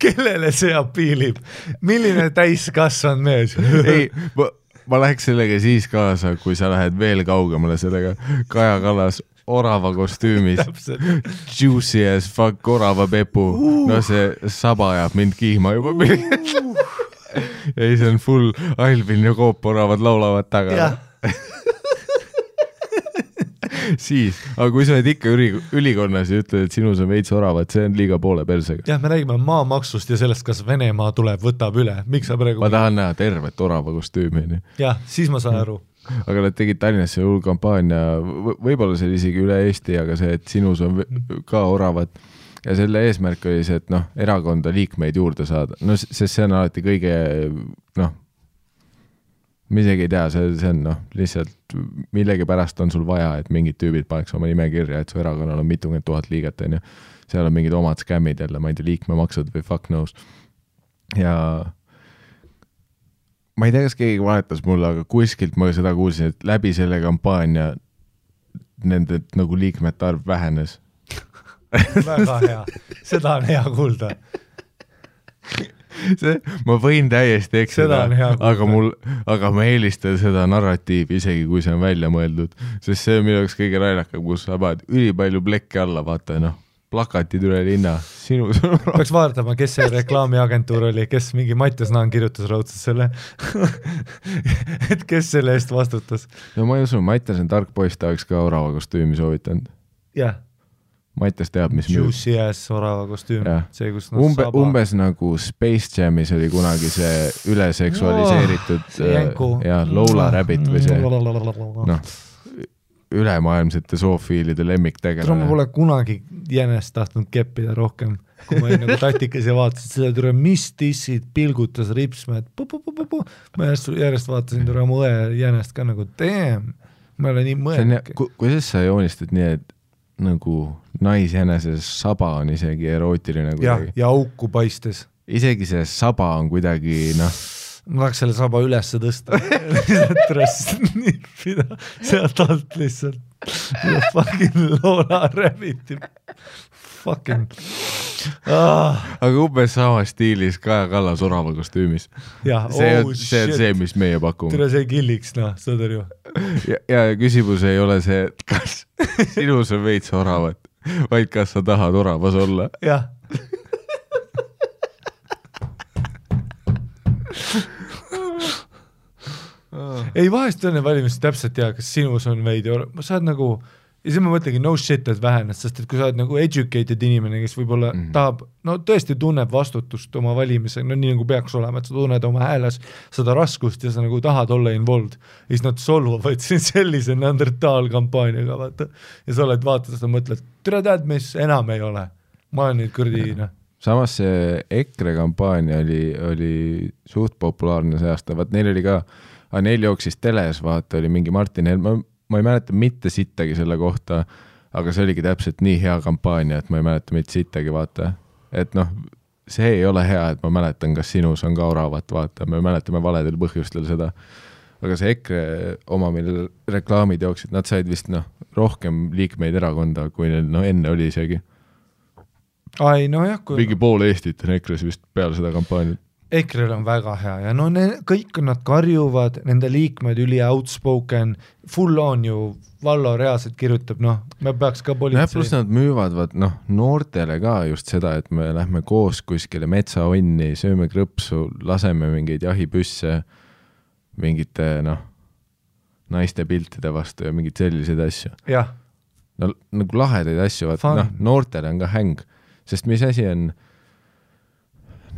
kellele see apiilib, milline täiskasvanud mees? *laughs* ei, ma, ma läheks sellega siis kaasa, kui sa lähed veel kaugemale sellega. Kaja Kallas orava kostüümis, juicy as fuck orava pepu, no see saba ajab mind kihma juba. ei, see on full Albin ja Coop oravad laulavad taga. *laughs* *laughs* siis, aga kui sa oled ikka üli, ülikonnas ja ütled, et sinus on veits oravat, see on liiga poole persega. jah, me räägime maamaksust ja sellest, kas Venemaa tuleb, võtab üle, miks sa praegu ma tahan näha tervet orava kostüümi, onju. jah, siis ma saan aru. aga nad tegid Tallinnas selle hull kampaania, võib-olla see oli isegi üle Eesti, aga see, et sinus on ka oravad ja selle eesmärk oli see, et noh, erakonda liikmeid juurde saada, no sest see on alati kõige noh, ma isegi ei tea, see, see on noh, lihtsalt millegipärast on sul vaja, et mingid tüübid paneks oma nime kirja, et su erakonnal on mitukümmend tuhat liiget, onju. seal on mingid omad skämmid jälle, ma ei tea, liikmemaksud või fuck knows. ja ma ei tea, kas keegi valetas mulle, aga kuskilt ma seda kuulsin, et läbi selle kampaania nende nagu liikmete arv vähenes. väga hea, seda on hea kuulda. see, ma võin täiesti eksida aga mul, aga ma eelistan seda narratiivi, isegi kui see on välja mõeldud, sest see on minu jaoks kõige naljakam, kus sa paned ülipalju plekke alla, vaata noh, plakatid üle linna, sinu *laughs* sõnum. peaks vaatama, kes see reklaamiagentuur oli, kes mingi Mattias Naan kirjutas raudselt selle. *laughs* et kes selle eest vastutas. no ma ei usu, Mattias on tark poiss, ta oleks ka orava kostüümi soovitanud. jah, Mattias teab, mis. Juicy ass orava kostüüm see, kus umbe, umbes nagu Space Jamis oli kunagi see üleseksualiseeritud see jänku. ja Lola Rabbit või see noh, ülemaailmsete zoofiilide tule, ma lemmiktegelane. pole kunagi jänest tahtnud keppida rohkem, kui ma olin nagu tatikas ja vaatasin seda, tule mis tissid pilgutas ripsmed, ma järjest, järjest vaatasin tule mu õe jänest ka nagu damn, ma ei ole nii mõelnudki. kuidas sa joonistad nii, et nagu naisjänese saba on isegi erootiline kuidagi,, ja auku paistes. isegi see saba on kuidagi noh, ma tahaks selle saba ülesse tõsta, lihtsalt dress nippida sealt alt lihtsalt. Fucking Lola Rabbiti, fucking ah,. aga umbes samas stiilis Kaja Kallas orava kostüümis. see oh on, see on see, mis meie pakume. tere, see killiks, noh, saad aru. ja, ja küsimus ei ole see, et kas sinus on veits oravat, *laughs* vaid kas sa tahad oravas olla. jah. *laughs* ei, vahest enne valimisi täpselt ei tea, kas sinus on veidi, sa oled nagu, ja siis ma mõtlengi no shit, et vähenes, sest et kui sa oled nagu educated inimene, kes võib-olla mm. -hmm. tahab, no tõesti tunneb vastutust oma valimisel, no nii nagu peaks olema, et sa tunned oma hääles seda raskust ja sa nagu tahad olla involved, ja siis nad solvavad *laughs* sind sellise Neandertaal-kampaaniaga, vaata. ja sa oled, vaatad seda, mõtled, tere tead, mis enam ei ole. ma olen nüüd kuradi, noh, samas see EKRE kampaania oli, oli suht populaarne see aasta, vaat neil oli ka, neil jooksis teles, vaata, oli mingi Martin Helme, ma ei mäleta mitte sittagi selle kohta, aga see oligi täpselt nii hea kampaania, et ma ei mäleta mitte sittagi, vaata. et noh, see ei ole hea, et ma mäletan, kas sinus on ka oravat, vaata, me mäletame valedel põhjustel seda. aga see EKRE oma, millel reklaamid jooksid, nad said vist noh, rohkem liikmeid erakonda, kui neil no enne oli isegi. ai nojah, kui mingi pool Eestit on EKRE-s vist peale seda kampaaniat. EKRE-l on väga hea ja no ne, kõik nad karjuvad, nende liikmed üli outspoken, full on ju, Vallo reaalselt kirjutab, noh, me peaks ka nojah, pluss politsei, nad müüvad vaat noh, noortele ka just seda, et me lähme koos kuskile metsaonni, sööme krõpsu, laseme mingeid jahipüsse mingite noh, naiste piltide vastu ja mingeid selliseid asju. jah, no nagu lahedaid asju, vaata Fun. noh, noortele on ka häng, sest mis asi on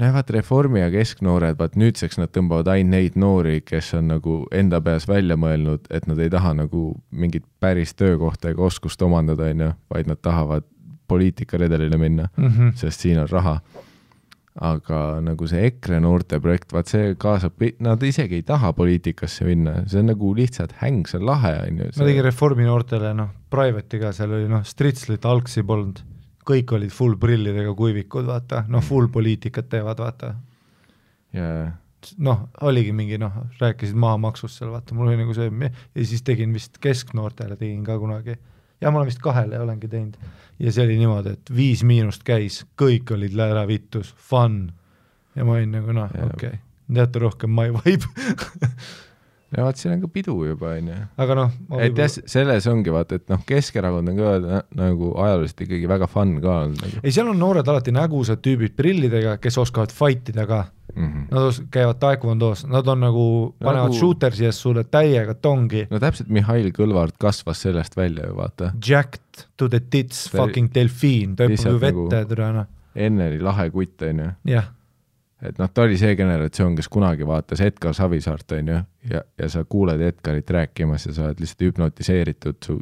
no vaat Reformi ja kesknoored, vaat nüüdseks nad tõmbavad ainult neid noori, kes on nagu enda peas välja mõelnud, et nad ei taha nagu mingit päris töökohta ega oskust omandada, on ju, vaid nad tahavad poliitikaredelile minna, mm -hmm. sest siin on raha. aga nagu see EKRE noorte projekt, vaat see kaasab, nad isegi ei taha poliitikasse minna, see on nagu lihtsalt häng, see on lahe, on ju. ma tegin Reformi noortele, noh, private'i ka, seal oli noh, Stritslit algsi polnud, kõik olid full prillidega kuivikud, vaata, noh, full poliitikat teevad, vaata. Ja noh, oligi mingi noh, rääkisid maamaksust seal, vaata, mul oli nagu see ja siis tegin vist kesknoortele tegin ka kunagi. Ja ma olen vist kahele olengi teinud. Ja see oli niimoodi, et Viis Miinust käis, kõik olid ära vittus, fun. Ja ma olin nagu noh, Jaa. okei. Okay., teate rohkem my *laughs* vibe ja vaat siin on ka pidu juba, on ju. aga noh, et jah, selles ongi vaata, et noh, Keskerakond on ka nä- nagu ajalooliselt ikkagi väga fun ka olnud nagu ei, seal on noored alati nägusad tüübid prillidega, kes oskavad fight ida ka, mm. -hmm. nad käivad taekwondos, nad on nagu, panevad Nagu- shootersi eest sulle täiega tongi, no täpselt Mihhail Kõlvart kasvas sellest välja ju vaata, jacked to the tits, Ta fucking delfiin, ta hüppab ju nagu- vette, türa noh, enne oli lahe kutt, on ju, jah et noh, ta oli see generatsioon, kes kunagi vaatas Edgar Savisaart, on ju, ja, ja sa kuuled Edgarit rääkimas ja sa oled lihtsalt hüpnotiseeritud, su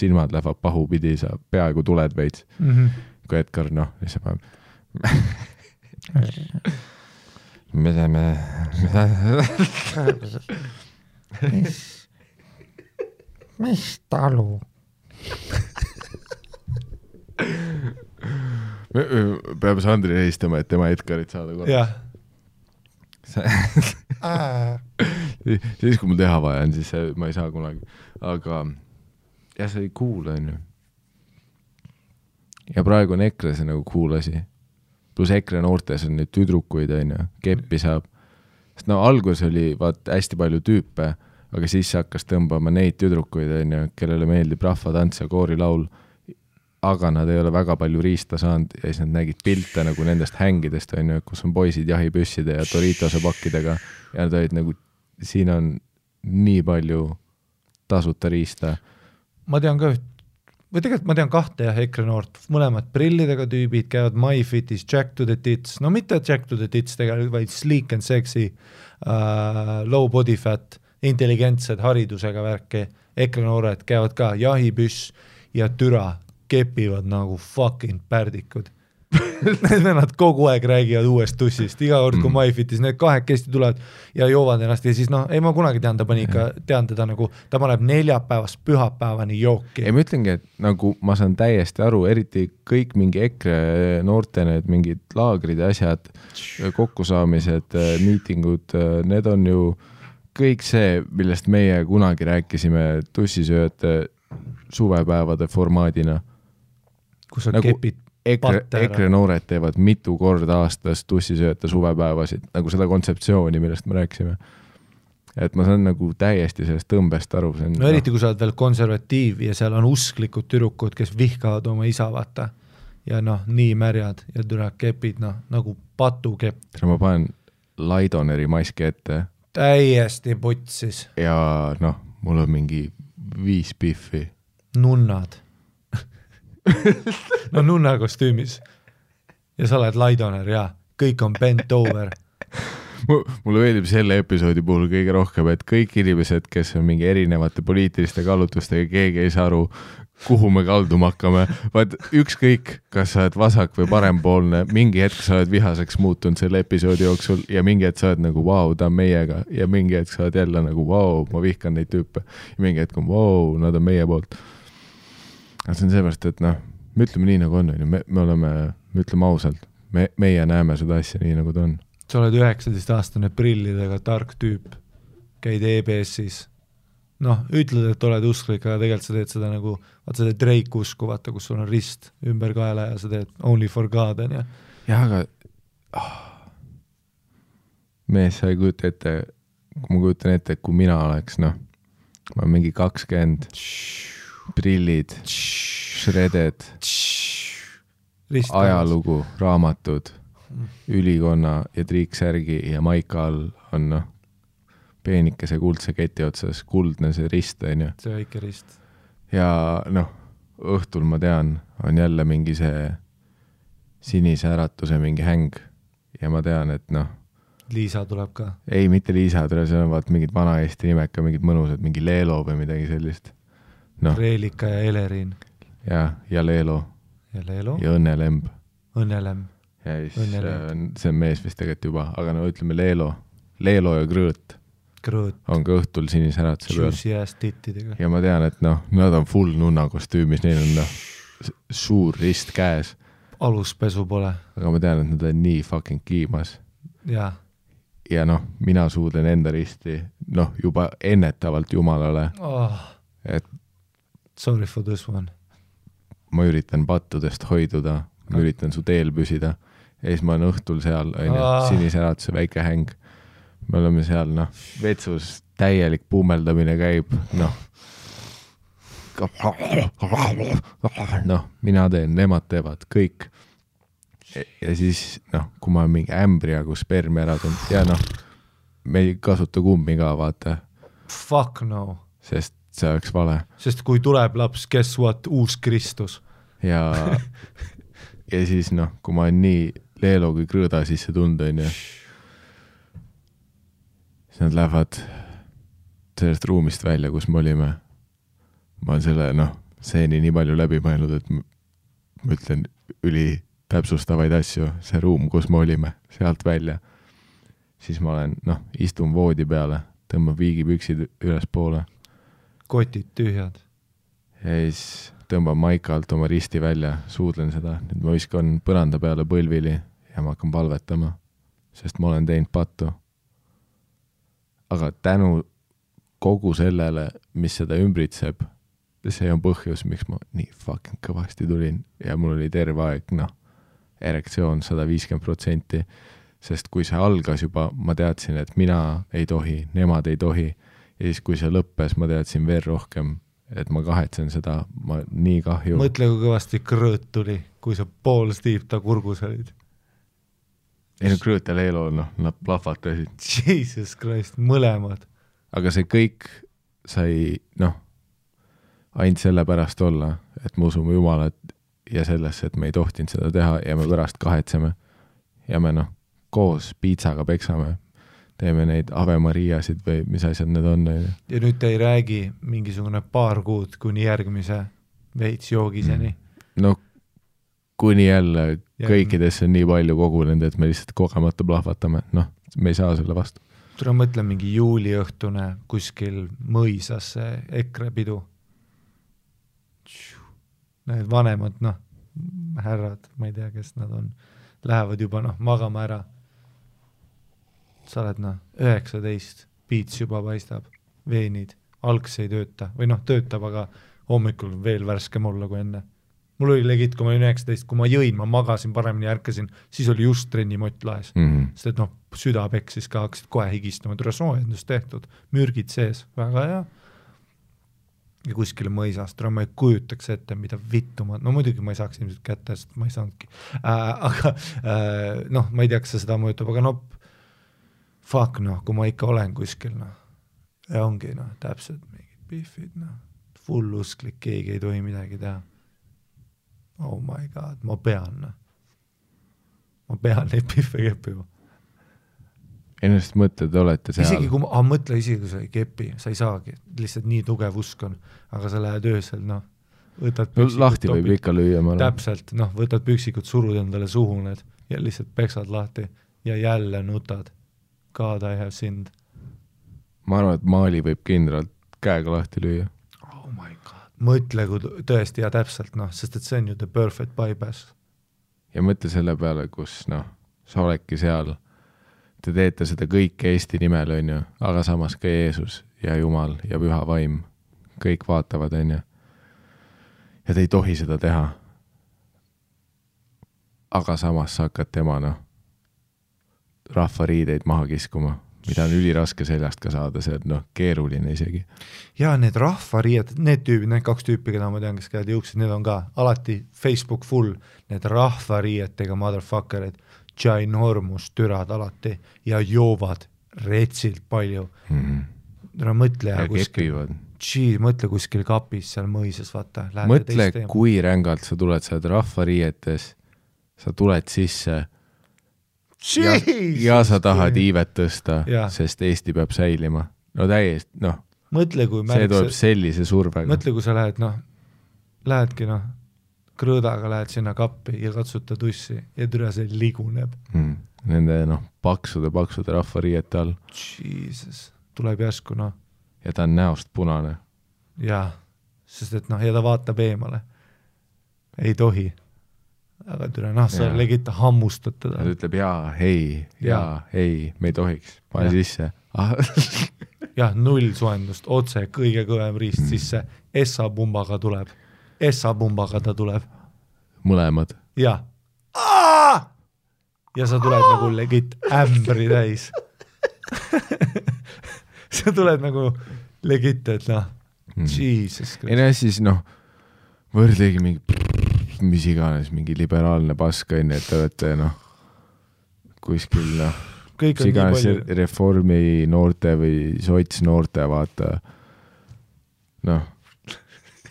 silmad lähevad pahupidi, sa peaaegu tuled veits, mm. -hmm. kui Edgar noh, lihtsalt paneb *laughs* me teeme, mis, mis talu? Peame Sandrile helistama, et tema Edgarit saada Äh, *laughs* siis, kui mul teha vaja on, siis ma ei saa kunagi, aga jah, see oli cool, onju. ja praegu on EKRE see nagu cool asi. pluss EKRE noortes on neid tüdrukuid, onju, keppi saab. sest no alguses oli vaat hästi palju tüüpe, aga siis hakkas tõmbama neid tüdrukuid, onju, kellele meeldib rahvatants ja koorilaul. Aga nad ei ole väga palju riista saanud ja siis nad nägid pilte nagu nendest hängidest, onju, kus on poisid jahipüsside ja Doritose pakkidega ja nad olid nagu, siin on nii palju tasuta riista. ma tean ka üht, või tegelikult ma tean kahte jah, EKRE noort, mõlemad prillidega tüübid, käivad MyFitis Jack to the tits, no mitte Jack to the tits tegelikult, vaid sleek and sexy uh,, low body fat, intelligentsed haridusega värki, EKRE noored käivad ka jahipüss ja türa kepivad nagu fucking pärdikud. Need vennad kogu aeg räägivad uuest tussist, iga kord, kui Mm. MyFitis need kahekesti tulevad ja joovad ennast ja siis noh, ei ma kunagi tean, ta pani ikka, tean teda nagu, ta paneb neljapäevast pühapäevani jooki ei, ma ütlengi, et nagu ma saan täiesti aru, eriti kõik mingi EKRE noorte need mingid laagrid ja asjad, kokkusaamised, miitingud, need on ju kõik see, millest meie kunagi rääkisime tussisööjate suvepäevade formaadina. Kus sa nagu kepid EKRE. EKRE noored teevad mitu korda aastas tussisööjate suvepäevasid, nagu seda kontseptsiooni, millest me rääkisime. et ma saan nagu täiesti sellest tõmbest aru, see on no eriti, kui sa oled veel konservatiiv ja seal on usklikud tüdrukud, kes vihkavad oma isa, vaata. ja noh, nii märjad ja tule kepid noh, nagu patukepp, ma panen Laidoneri maski ette täiesti putsis, ja noh, mul on mingi viis pihvi. nunnad. *laughs* no nunna kostüümis. ja sa oled Laidoner ja kõik on bent over. mulle meeldib selle episoodi puhul kõige rohkem, et kõik inimesed, kes on mingi erinevate poliitiliste kaalutlustega, keegi ei saa aru, kuhu me kalduma hakkame, vaid ükskõik, kas sa oled vasak või parempoolne, mingi hetk sa oled vihaseks muutunud selle episoodi jooksul ja mingi hetk sa oled nagu vau, ta on meiega ja mingi hetk sa oled jälle nagu vau, ma vihkan neid tüüpe. ja mingi hetk on vau, nad on meie poolt. Aga see on seepärast, et noh, me ütleme nii, nagu on, on ju, me, me oleme, me ütleme ausalt, me, meie näeme seda asja nii, nagu ta on. sa oled üheksateistaastane prillidega tark tüüp, käid EBS-is, noh, ütled, et oled usklik, aga tegelikult sa teed seda nagu, vaata seda Drake usku, vaata, kus sul on rist ümber kaela ja sa teed only for God, on ju. jah, aga oh. mees, sa ei kujuta ette, ma kujutan ette, et kui mina oleks, noh, ma olen mingi kakskümmend, prillid, shredded, ajalugu, raamatud, ülikonna ja triiksärgi ja maika all on noh, peenikese kuldse keti otsas kuldne see rist, onju. see väike rist. ja noh, õhtul ma tean, on jälle mingi see sinise äratuse mingi häng ja ma tean, et noh, Liisa tuleb ka. ei mitte Liisa, tere, seal on vaata mingid vana Eesti nimed ka, mingid mõnusad, mingi Leelo või midagi sellist. noh, Reelika ja Elerin. Ja, ja Leelo. Ja Leelo, ja Õnnelemb. Õnnelem. ja siis äh, see on mees vist tegelikult juba, aga no ütleme Leelo, Leelo ja Krõõt Krõõt, on ka õhtul sinise äratuse peal. Juicy ass tittidega. ja ma tean, et noh, nad on full nunna kostüümis, neil on noh, suur rist käes, aluspesu pole. Aga ma tean, et nad on nii fucking kiimas. Ja ja noh, mina suudlen enda risti noh, juba ennetavalt jumalale, oh, et sorry for this one. ma üritan pattudest hoiduda, ma üritan su teel püsida ja siis ma olen õhtul seal, onju sinise äratuse väike häng. me oleme seal, noh, vetsus täielik pummeldamine käib, noh. noh, mina teen, nemad teevad, kõik. ja siis noh, kui ma olen mingi ämbrijagu spermi ära tulnud ja noh, me ei kasuta kummi ka, vaata, Fuck no, sest see oleks vale sest kui tuleb laps, guess what, uus Kristus. ja, *laughs* ja siis noh, kui ma olen nii Leelo kui Krõõda sisse tulnud, onju, siis nad lähevad sellest ruumist välja, kus me olime. ma olen selle noh, stseeni nii palju läbi mõelnud, et ma ütlen üli täpsustavaid asju, see ruum, kus me olime, sealt välja. siis ma olen noh, istun voodi peale, tõmban viigipüksid ülespoole kotid tühjad. ja siis tõmban maika alt oma risti välja, suudlen seda, nüüd ma viskan põranda peale põlvili ja ma hakkan palvetama, sest ma olen teinud pattu. aga tänu kogu sellele, mis seda ümbritseb, see on põhjus, miks ma nii fucking kõvasti tulin ja mul oli terve aeg, noh, erektsioon sada viiskümmend protsenti, sest kui see algas juba, ma teadsin, et mina ei tohi, nemad ei tohi ja siis, kui see lõppes, ma teadsin veel rohkem, et ma kahetsen seda, ma nii kahju. mõtle, kui kõvasti krõõt tuli, kui sa pool Steve ta kurgus olid. ei no Grötel Eelo, noh, nad plahvatasid, Jesus Christ, mõlemad. aga see kõik sai, noh, ainult sellepärast olla, et me usume Jumalat ja sellesse, et me ei tohtinud seda teha ja me pärast kahetseme. ja me noh, koos piitsaga peksame, teeme neid Ave Mariasid või mis asjad need on, on ju. ja nüüd ta ei räägi mingisugune paar kuud kuni järgmise veits joogiseni. no kuni jälle kõikidesse on nii palju kogunenud, et me lihtsalt kogemata plahvatame, noh, me ei saa selle vastu. tule mõtle mingi juuliõhtune kuskil mõisas see EKRE pidu. Need vanemad, noh, härrad, ma ei tea, kes nad on, lähevad juba noh, magama ära. Sa oled noh, üheksateist, piits juba paistab, veenid, algs ei tööta või noh, töötab, aga hommikul veel värskem olla kui enne. mul oli legit, kui ma olin üheksateist, kui ma jõin, ma magasin paremini, ärkasin, siis oli just trennimott laes Mm -hmm. sest et noh, süda peksis ka, hakkasid kohe higistama, tule soojendus tehtud, mürgid sees, väga hea. ja kuskile mõisas, tule ma ei kujutaks ette, mida vittu ma, no muidugi ma ei saaks ilmselt kätte, sest ma ei saanudki äh,, aga äh, noh, ma ei tea, kas see seda mõjutab, aga no fuck noh, kui ma ikka olen kuskil noh, ja ongi noh, täpselt mingid pihvid noh, full usklik, keegi ei tohi midagi teha. oh my god, ma pean noh, ma pean neid pihve keppima. ennast mõtle, te olete seal isegi. kui ma, mõtle isegi kui sa ei kepi, sa ei saagi, lihtsalt nii tugev usk on, aga sa lähed öösel noh, võtad no lahti võib ikka lüüa, ma arvan. täpselt, noh, võtad püksikud, surud endale suhu need ja lihtsalt peksad lahti ja jälle nutad. God I have sinned. ma arvan, et Mali võib kindralt käega lahti lüüa. oh my god. mõtle, kui tõesti ja täpselt noh, sest et see on ju the perfect bypass. ja mõtle selle peale, kus noh, sa oledki seal, te teete seda kõike Eesti nimel, on ju, aga samas ka Jeesus ja Jumal ja Püha Vaim, kõik vaatavad, on ju. ja te ei tohi seda teha. aga samas sa hakkad tema noh, rahvariideid maha kiskuma, mida on üliraske seljast ka saada, see on noh, keeruline isegi. ja need rahvariieted, need tüübid, need kaks tüüpi, keda ma tean, kes käivad juukseid, need on ka alati Facebook full, need rahvariietega motherfucker'id, ginormous türad alati ja joovad retsilt palju. no mõtle ja kuskil, mõtle kuskil kapis seal mõisas, vaata. mõtle, kui rängalt sa tuled, sa oled rahvariietes, sa tuled sisse ja, ja sa tahad iivet tõsta sest Eesti peab säilima. no täiesti, noh, mõtle, kui see tuleb sellise survega. mõtle, kui sa lähed noh, lähedki noh, krõõdaga lähed sinna kappi ja katsud ta tussi ja türa see liguneb. mm.. Nende noh, paksude-paksude rahvariiete all Jesus, tuleb järsku noh, ja ta on näost punane. jaa, sest et noh, ja ta vaatab eemale. ei tohi. Aga türa noh, sa legit hammustad ta teda. ütleb jaa, ei, jaa ei, me ei tohiks, pane Jah. sisse ah. *laughs* jah, null soojendust, otse kõige kõvem riist Mm. sisse, Essa pumbaga tuleb, Essa pumbaga ta tuleb mõlemad. ja. ja sa tuled nagu legit ämbri täis. *laughs* sa tuled nagu legit, et noh, jesus Mm. ei no ja siis noh, võrdlegi mingi mis iganes, mingi liberaalne pask on ju, et te olete noh, kuskil noh, mis iganes reformi noorte või sotsnoorte, vaata noh,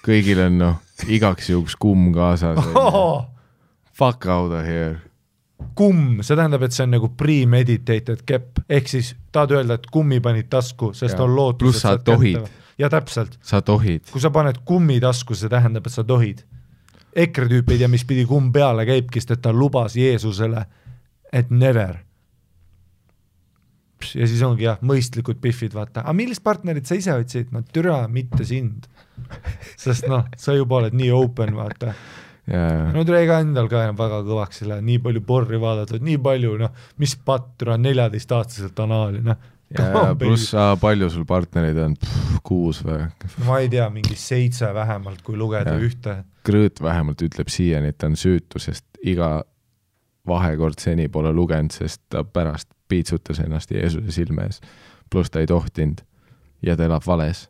kõigil on noh, igaks juhuks kumm kaasas. Fuck out of here. kumm, see tähendab, et see on nagu premeditated kepp, ehk siis tahad öelda, et kummi panid tasku, sest Jaa. on lootus, Pluss sa tohid.. ja täpselt, sa tohid. kui sa paned kummi tasku, see tähendab, et sa tohid. EKRE tüüp ei tea, mis pidi kumm peale käibki, sest et ta lubas Jeesusele, et never. ja siis ongi jah, mõistlikud pihvid, vaata, aga millist partnerit sa ise otsid, no türa, mitte sind. sest noh, sa juba oled nii open, vaata. ja, no tule ega endal ka enam väga kõvaks lähe, nii palju porri vaadatud, nii palju noh, mis patt, türa neljateistaastaselt anaali, noh, ja pluss, palju sul partnereid on, kuus või? ma ei tea, mingi seitse vähemalt, kui lugeda Jah. ühte. Grõõt vähemalt ütleb siiani, et ta on süütu, sest iga vahekord seni pole lugenud, sest ta pärast piitsutas ennast Jeesuse silme ees. pluss ta ei tohtinud ja ta elab vales.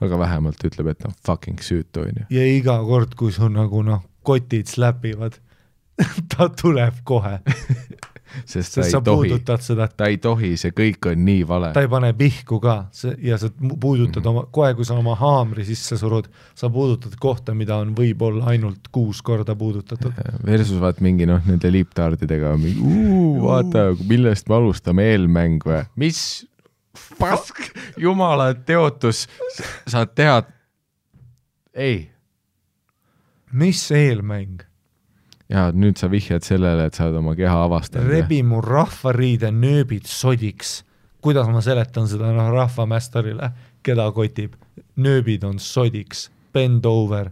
aga vähemalt ütleb, et ta on fucking süütu, onju. ja iga kord, kui sul nagu noh, kotid släpivad, *laughs* ta tuleb kohe, *laughs* sest ta sest ei sa tohi, ta ei tohi, see kõik on nii vale ta. ei pane pihku ka see ja sa puudutad Mhm. oma, kohe kui sa oma haamri sisse surud, sa puudutad kohta, mida on võib-olla ainult kuus korda puudutatud. Versus vaat mingi noh, nende liiptaardidega vaata, millest me alustame, eelmäng või? mis pask, jumala teotus, saad teha. ei, mis eelmäng? Ja nüüd sa vihjad sellele, et sa oled oma keha avastanud. rebi mu rahvariide nööbid sodiks. kuidas ma seletan seda noh rahvamästarile, keda kotib? nööbid on sodiks, bend over.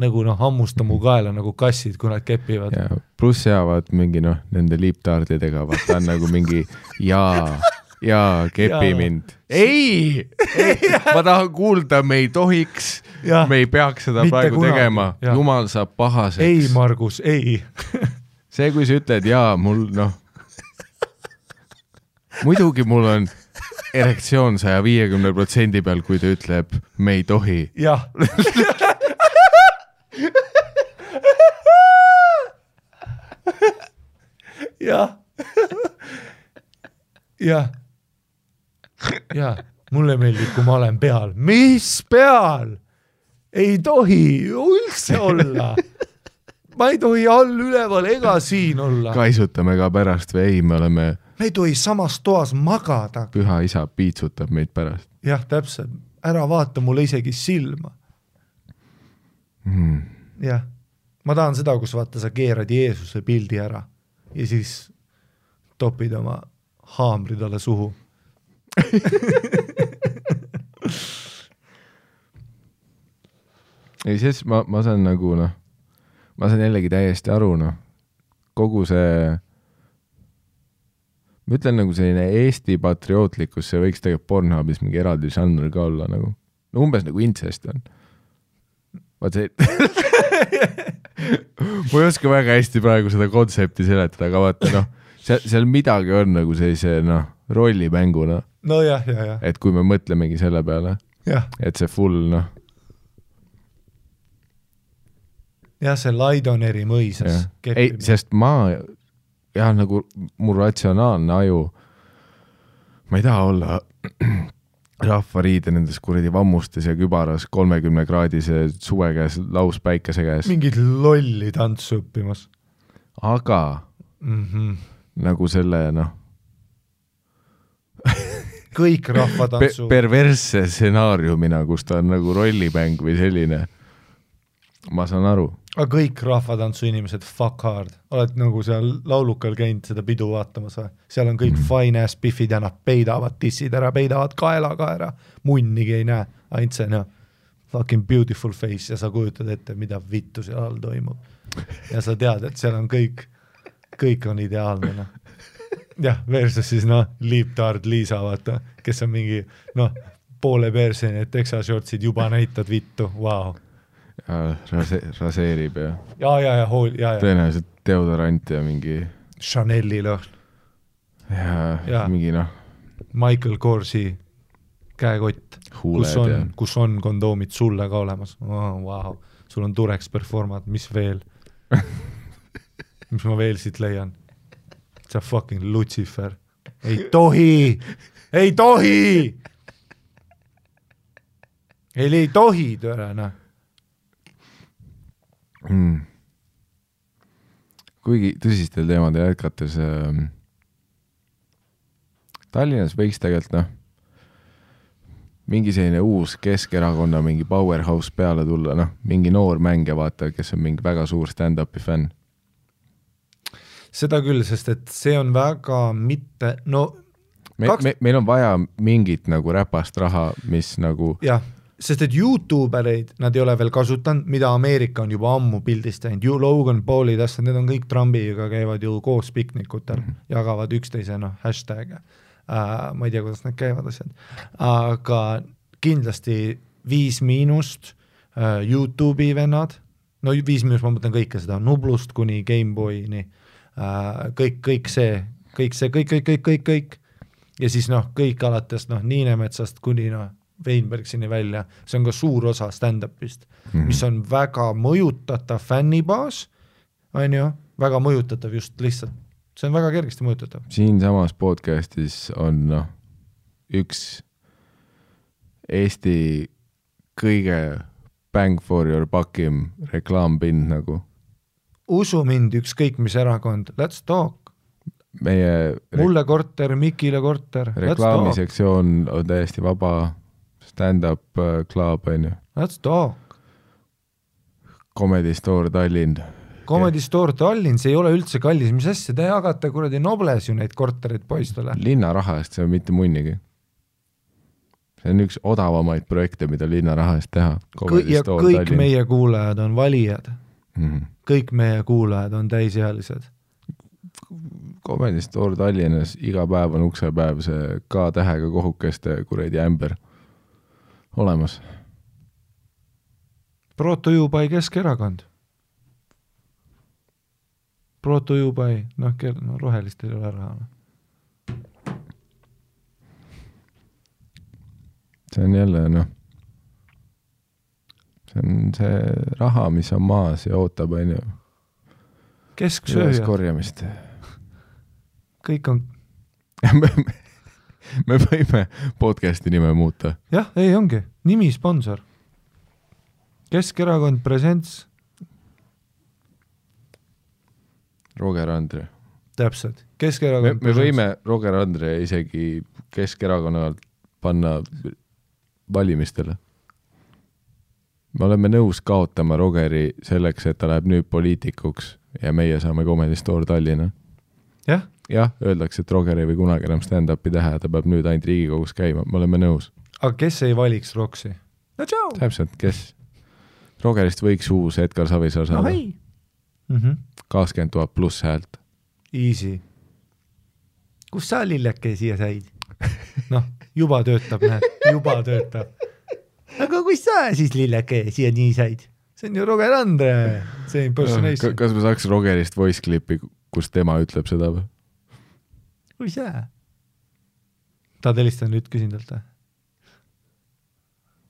nagu noh, hammusta mu kaela nagu kassid, kui nad kepivad. pluss vaat mingi noh, nende liiptaardidega vaata on nagu mingi jaa, jaa, kepi Jaa. mind. ei, ei, *laughs* ma tahan kuulda, me ei tohiks, me ei peaks seda Mitte praegu kunagi. tegema, jumal saab pahaseks. ei, Margus, ei. *laughs* see, kui sa ütled jaa, mul noh, muidugi mul on erektsioon saja viiekümne protsendi peal, kui ta ütleb, me ei tohi. jah. *laughs* jah. jah. jah, mulle meeldib, kui ma olen peal. mis peal? ei tohi üldse olla. ma ei tohi all, üleval ega siin olla. kaisutame ka pärast või ei, me oleme, me ei tohi samas toas magada. püha isa piitsutab meid pärast jah, täpselt, ära vaata mulle isegi silma. mm.. jah, ma tahan seda, kus vaata, sa keerad Jeesuse pildi ära ja siis topid oma haamri talle suhu. *laughs* ei, siis ma, ma saan nagu noh, ma saan jällegi täiesti aru, noh, kogu see, ma ütlen nagu selline Eesti patriootlikkus, see võiks tegelikult Pornhubis mingi eraldi žanr ka olla nagu, no umbes nagu intsest on. vaat see *laughs* ma ei oska väga hästi praegu seda kontsepti seletada, aga vaata noh, seal, seal midagi on nagu sellise noh, rollimänguna, nojah, ja, ja, et kui me mõtlemegi selle peale, et see full noh, jah, see Laidoneri mõisas ei, sest ma jah, nagu mu ratsionaalne aju, ma ei taha olla *clears throat* rahvariide nendes kuradi vammustes ja kübaras kolmekümnekraadise suve käes lauspäikese käes, mingit lolli tantsu õppimas. Aga mm. -hmm. nagu selle noh *laughs* kõik rahvatantsu, perversse stsenaariumina, kus ta on nagu rollimäng või selline, ma saan aru, aga kõik rahvatantsu inimesed fuck hard, oled nagu seal laulukal käinud seda pidu vaatamas või? seal on kõik fine ass biffid ja nad peidavad tissid ära, peidavad kaela ka ära, munnigi ei näe, ainult see noh, fucking beautiful face ja sa kujutad ette, mida vittu seal all toimub. ja sa tead, et seal on kõik, kõik on ideaalne noh. jah, versus siis noh, liiptaard Liisa vaata, kes on mingi noh, poole perseni, et Texas shortsid juba näitad vittu, vau. rase-, raseerib ja ja, ja, ja hool-, ja, ja tõenäoliselt deodorant ja mingi Chanel'i lõhn, ja, Jaa. ja. mingi noh, Michael Korsi käekott, kus on kus on kondoomid sulle ka olemas oh,, vau, sul on Turex Performat, mis veel *laughs* mis ma veel siit leian? Sa fucking Lucifer, ei tohi, ei tohi, ei, ei tohi, türa noh, mm.. kuigi tõsistel teemadel jätkates äh,, Tallinnas võiks tegelikult noh, mingi selline uus Keskerakonna mingi powerhouse peale tulla, noh, mingi noor mängija, vaata, kes on mingi väga suur stand-up'i fänn. Seda küll, sest et see on väga mitte, no me, Kaks- me, meil on vaja mingit nagu räpast raha, mis nagu jah, sest et Youtube ereid nad ei ole veel kasutanud, mida Ameerika on juba ammu pildistanud, ju Logan Paulid, asjad, need on kõik Trumpiga käivad ju koos piknikutel mm, -hmm. jagavad üksteise noh, hashtag'e. Uh,, ma ei tea, kuidas need käivad asjad, aga kindlasti Viis Miinust uh,, Youtube'i vennad, no Viis Miinust ma mõtlen kõike seda, Nublust kuni GameBoy'ni. uh,, kõik, kõik see, kõik see, kõik, kõik, kõik, kõik, kõik. Ja siis noh, kõik alates noh, Niinemetsast kuni noh, Veinbergsini välja, see on ka suur osa stand-up'ist mm, -hmm. mis on väga mõjutatav fännibaas, on ju, väga mõjutatav just lihtsalt, see on väga kergesti mõjutatav. siinsamas podcast'is on noh, üks Eesti kõige bang for your buck'im reklaampind nagu usu mind, ükskõik mis erakond, let's talk, meie mulle korter, Mikile korter, reklaamisektsioon on täiesti vaba, stand-up äh, club on ju, let's talk. Comedy Store Tallinn, Comedy Store Tallinn, see ei ole üldse kallis, mis asja, te jagate kuradi Nobles ju neid kortereid poistele. linna raha eest, see on mitte munnigi. see on üks odavamaid projekte, mida linna raha eest teha. ja kõik meie kuulajad on valijad, mm. -hmm. Kõik meie kuulajad on täisealised. Comedy Store Tallinnas iga päev on uksepäev see K-tähega kohukeste kuradi ämber olemas. Proto Jubai Keskerakond. Proto Jubai, noh, no rohelistel ei ole raha. see on jälle noh, see on see raha, mis on maas ja ootab, on ju, kesksööjad, üleskorjamist. *laughs* kõik on, me võime podcast'i nime muuta. jah, ei ongi, nimi sponsor. Keskerakond Presents, Roger Andre. täpselt, me, Keskerakond. me võime Roger Andre isegi Keskerakonnalt panna valimistele. Me oleme nõus kaotama Rogeri selleks, et ta läheb nüüd poliitikuks ja meie saame Comedy Store Tallinna. jah, jah, öeldakse, et Roger ei või kunagi enam stand-up'i teha ja ta peab nüüd ainult Riigikogus käima, me oleme nõus. aga kes ei valiks Roksi? no tšau. täpselt, kes? Rogerist võiks uus Edgar Savisaar no saada, mm. -hmm. kakskümmend tuhat pluss häält. Easy. kus sa lilleke siia said? noh, juba töötab, näed, juba töötab. Aga kus sa siis lilleke siia nii said? see on ju Roger Andre, see impersonation. kas me saaks Rogerist voice clip'i, kus tema ütleb seda või? kus sa? tahad helistada nüüd, küsin talt või?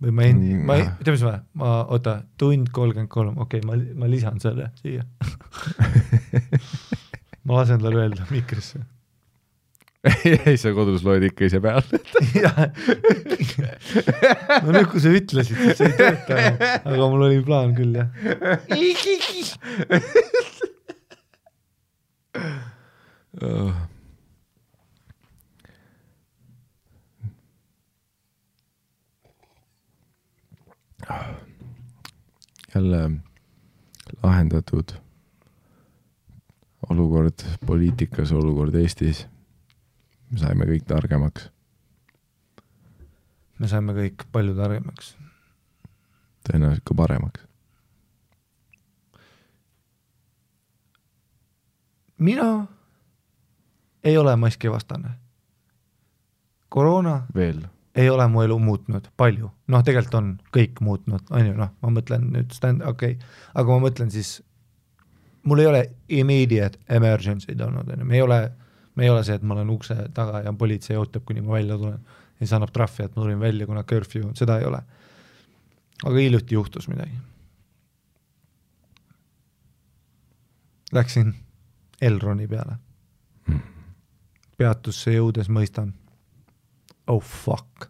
või ma ei Mm,, ma ei tead mis ma, ma, oota, tund kolmkümmend kolm, okei okay,, ma, ma lisan selle siia. *laughs* ma lasen tal öelda mikrisse. *laughs* ei, sa kodus loed ikka ise peale. no nüüd, kui sa ütlesid, siis see ei tööta, aga mul oli plaan küll jah. jälle lahendatud olukord poliitikas, olukord Eestis. Me saime kõik targemaks, me saime kõik palju targemaks. tõenäoliselt ka paremaks. mina ei ole maskivastane. koroona veel, ei ole mu elu muutnud palju, noh, tegelikult on kõik muutnud, on ju, noh, ma mõtlen nüüd stand, okei okay., aga ma mõtlen siis, mul ei ole immediate emergency'd olnud, on ju, me ei ole, me ei ole see, et ma olen ukse taga ja politsei ootab, kuni ma välja tulen. Ja siis annab trahvi, et ma tulin välja, kuna curfew seda ei ole. aga hiljuti juhtus midagi. Läksin Elroni peale. peatusse jõudes mõistan oh fuck,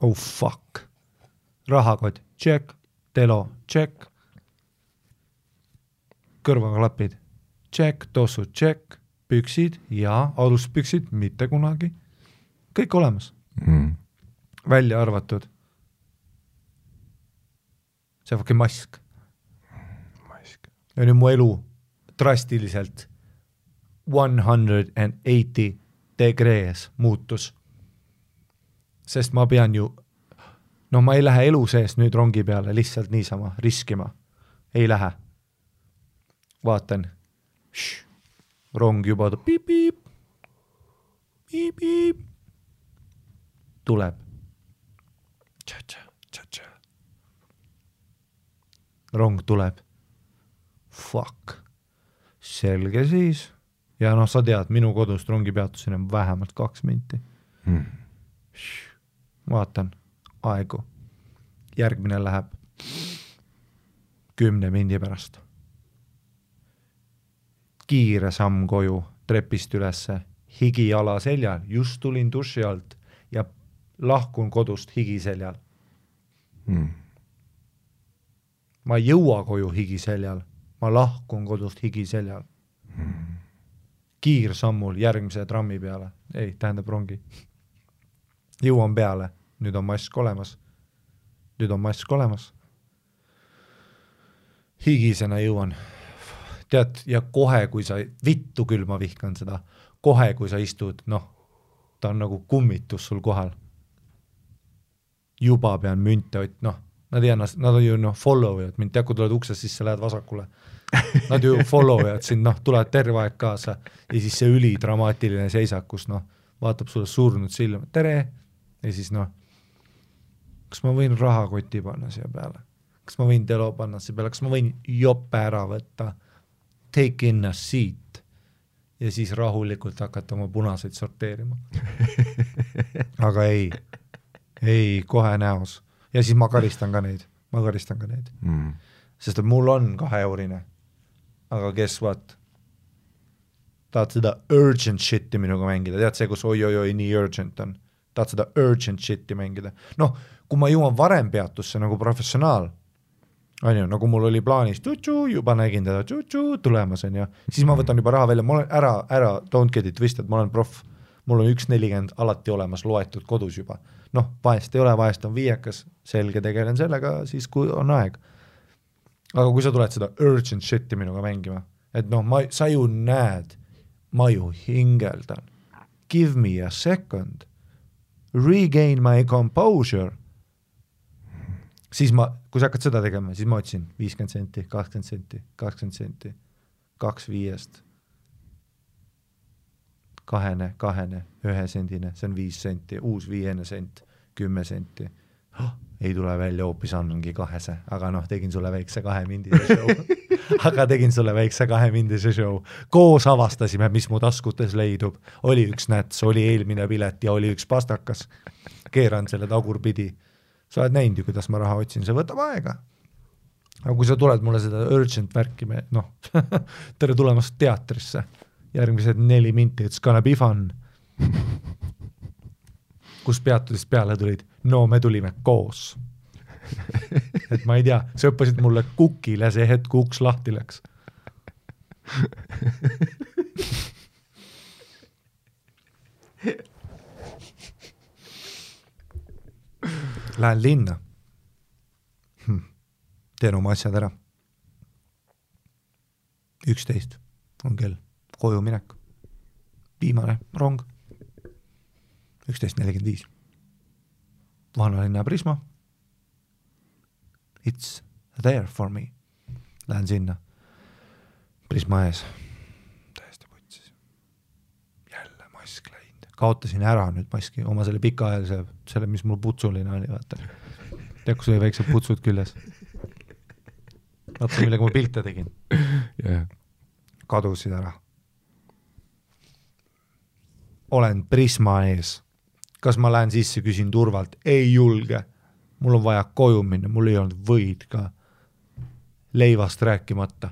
oh fuck, rahakott, check, telo, check, kõrvaklapid, check, tossud, check, püksid ja aluspüksid mitte kunagi, kõik olemas, mm.. välja arvatud see fucking mask. ja nüüd mu elu drastiliselt one hundred and eighty degrees muutus. sest ma pean ju, noh, ma ei lähe elu sees nüüd rongi peale lihtsalt niisama riskima, ei lähe. vaatan, rong juba piip-piip, tuleb. rong tuleb. Fuck, selge siis. ja noh, sa tead, minu kodust rongipeatuseni on vähemalt kaks minti. vaatan aegu, järgmine läheb kümne mindi pärast. Kiire samm koju, trepist ülesse, higi jala seljal, just tulin duši alt ja lahkun kodust higi seljal. ma ei jõua koju higi seljal, ma lahkun kodust higi seljal. kiirsammul järgmise trammi peale, ei, tähendab rongi. jõuan peale, nüüd on mask olemas. nüüd on mask olemas. higisena jõuan. tead, ja kohe, kui sa, vittu küll ma vihkan seda, kohe, kui sa istud, noh, ta on nagu kummitus sul kohal. juba pean münte ot-, noh, nad ei anna, nad on ju noh, follow ivad mind, tead, kui tuled uksest sisse, lähed vasakule. Nad ju follow ivad sind, noh, tulevad terve aeg kaasa ja siis see ülidramaatiline seisak, kus noh, vaatab sulle surnud silma, tere, ja siis noh, kas ma võin rahakoti panna siia peale, kas ma võin telo panna siia peale, kas ma võin jope ära võtta, take in a seat. Ja siis rahulikult hakata oma punaseid sorteerima. *laughs* aga ei, ei kohe näos. Ja siis ma karistan ka neid, ma karistan ka neid, sest et mul on kaheeurine, aga guess what? tahad seda urgent shit'i minuga mängida, tead see, kus oi-oi-oi, nii urgent on, tahad seda urgent shit'i mängida, noh, kui ma jõuan varem peatusse nagu professionaal, on ju, nagu mul oli plaanis tšutšu, juba nägin teda tšutšu tulemas, on ju, siis ma võtan juba raha välja, ma olen ära, ära, don't get it twisted, ma olen proff, mul on üks nelikümmend alati olemas loetud kodus juba. noh, vahest ei ole, vahest on viiekas, selge, tegelen sellega siis, kui on aeg. aga kui sa tuled seda urgent shit'i minuga mängima, et noh, ma, sa ju näed, ma ju hingeldan, give me a second, regain my composure, siis ma, kui sa hakkad seda tegema, siis ma otsin viiskümmend senti, kakskümmend senti, kakskümmend senti, kaks viiest, kahene, kahene, ühesendine, see on viis senti, uus viiene sent, kümme senti oh,. ei tule välja, hoopis annangi kahese, aga noh, tegin sulle väikse kahemindise show *laughs* aga tegin sulle väikse kahemindise show. koos avastasime, mis mu taskutes leidub. oli üks näts, oli eelmine pilet ja oli üks pastakas. keeran selle tagurpidi. Sa oled näinud ju, kuidas ma raha otsin, see võtab aega. aga kui sa tuled mulle seda urgent värki, noh, *laughs* tere tulemast teatrisse järgmised neli minti, it's gonna be fun. kus peatudest peale tulid? no me tulime koos. et ma ei tea, sa hüppasid mulle kukile see hetk, kui uks lahti läks. Lähen linna hm.. teen oma asjad ära. üksteist on kell, koju minek. viimane rong. üksteist nelikümmend viis. vanalinna Prisma. It's there for me. Lähen sinna. Prisma ees. täiesti putsis. jälle mask läinud. Kaotasin ära nüüd maski, oma selle pikaajalise, selle, mis mul putsuline oli, vaata. tead, kus oli väiksed putsud küljes? vaata, millega ma pilte tegin. jah, kadusid ära. olen Prisma ees. kas ma lähen sisse, küsin turvalt, ei julge. mul on vaja koju minna, mul ei olnud võid ka. leivast rääkimata.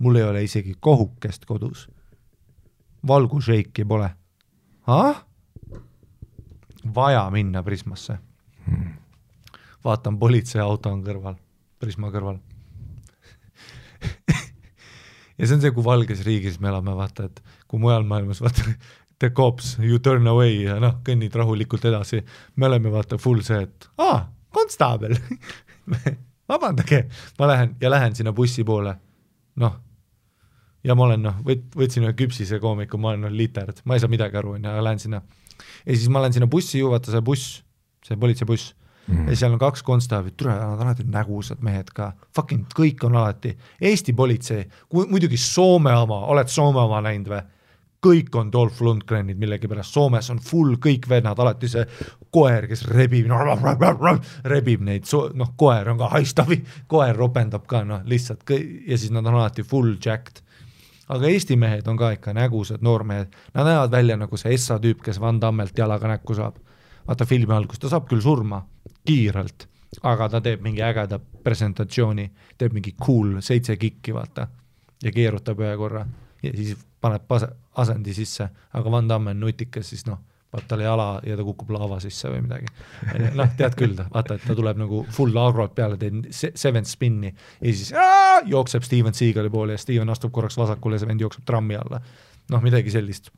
mul ei ole isegi kohukest kodus. valgusheiki pole. ah? vaja minna Prismasse. vaatan, politseiauto on kõrval, Prisma kõrval. *laughs* Ja see on see, kui valges riigis me elame, vaata, et kui mujal maailmas vaata the cops you turn away ja noh, kõnnid rahulikult edasi, me oleme vaata full see, et aa, konstaabel. *laughs* Vabandage, ma lähen ja lähen sinna bussi poole, noh, ja ma olen noh, võt-, võtsin ühe küpsise koomiku, ma olen noh literd, ma ei saa midagi aru, onju, aga lähen sinna. Ja siis ma lähen sinna bussi ju, vaata see buss, see politseibuss mm. ja seal on kaks konstaablit, tule, nad on alati nägusad mehed ka, fucking kõik on alati, Eesti politsei, muidugi Soome oma, oled Soome oma näinud või? kõik on Dolph Lundgrenid millegipärast, Soomes on full kõik vennad, alati see koer, kes rebib, rebib neid, noh, koer on ka haistav, *laughs* koer ropendab ka noh, lihtsalt kõi- ja siis nad on alati full jacked aga Eesti mehed on ka ikka nägusad noormehed, nad näevad välja nagu see Essa tüüp, kes Van Dammelt jalaga näkku saab. vaata filmi alguses, ta saab küll surma kiirelt, aga ta teeb mingi ägeda presentatsiooni, teeb mingi cool seitse kikki, vaata, ja keerutab ühe korra. Ja siis paneb pase- asendi sisse, aga Van Damme on nutikas, siis noh, paneb talle jala ja ta kukub laava sisse või midagi. noh, tead küll, vaata, et ta tuleb nagu full agrot peale, teeb se- seven spin'i ja siis aa, jookseb Steven Seagali poole ja Steven astub korraks vasakule ja see vend jookseb trammi alla. noh, midagi sellist.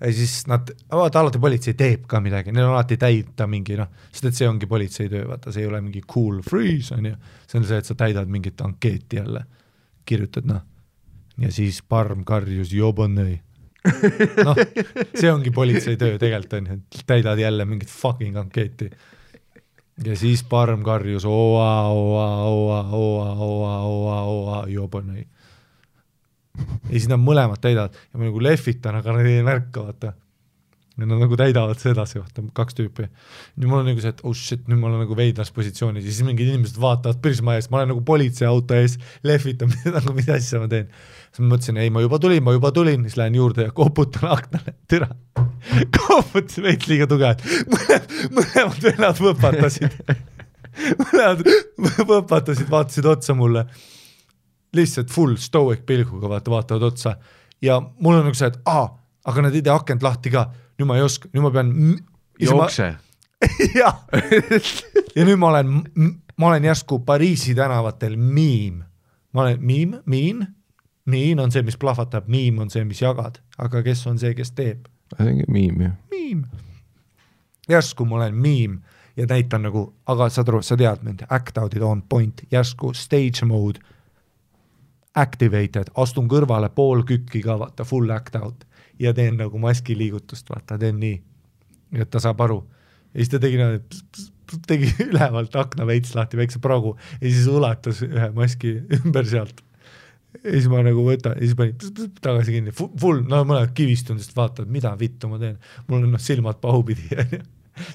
ja siis nad, vaata alati politsei teeb ka midagi, neil on alati täita mingi noh, sest et see ongi politsei töö, vaata, see ei ole mingi cool freeze on ju, see on see, et sa täidad mingit ankeeti jälle, kirjutad noh, ja siis parm karjus jobanõi. noh, see ongi politsei töö tegelikult on ju, täidad jälle mingit fucking ankeeti. ja siis parm karjus oa, oa, oa, oa, oa, oa, oa, jobanõi. ja siis nad mõlemad täidavad ja ma nagu lehvitan, aga nad ei märka, vaata. Ja nad nagu täidavad seda edasi, vaata, kaks tüüpi. nüüd mul on nagu see, et oh shit, nüüd ma olen nagu veidras positsioonis ja siis mingid inimesed vaatavad Prisma ees, ma olen nagu politseiauto ees, lehvitan *laughs* nagu mis asja ma teen. siis ma mõtlesin, ei, ma juba tulin, ma juba tulin, siis lähen juurde ja koputan aknale, *laughs* türa. koputasin veits liiga tugevalt, *laughs* mõlemad, mõlemad vennad võpatasid. mõlemad võpatasid, vaatasid otsa mulle lihtsalt full stoic pilguga vaata, vaatavad otsa ja mul on nagu see, et aa, aga nad ei tee akent lahti ka, nüüd ma ei oska, nüüd ma pean. jookse. jah, ja nüüd ma olen, ma olen järsku Pariisi tänavatel miim. ma olen miim, miin, miin on see, mis plahvatab, miim on see, mis jagad, aga kes on see, kes teeb? see ongi miim ju. miim. järsku ma olen miim ja näitan nagu, aga saad aru, sa tead mind, act out'id on point, järsku stage mode activated, astun kõrvale pool kükki ka vaata full act out ja teen nagu maski liigutust, vaata teen nii, et ta saab aru. ja siis ta tegi niimoodi, tegi *laughs* ülevalt akna veits lahti, väikse pragu ja siis ulatas ühe maski ümber sealt. ja siis ma nagu võtan ja siis panin pss, pss, tagasi kinni, full, no mõlemad kivistunud, sest vaatavad, mida vittu ma teen. mul on noh silmad pahupidi *laughs* onju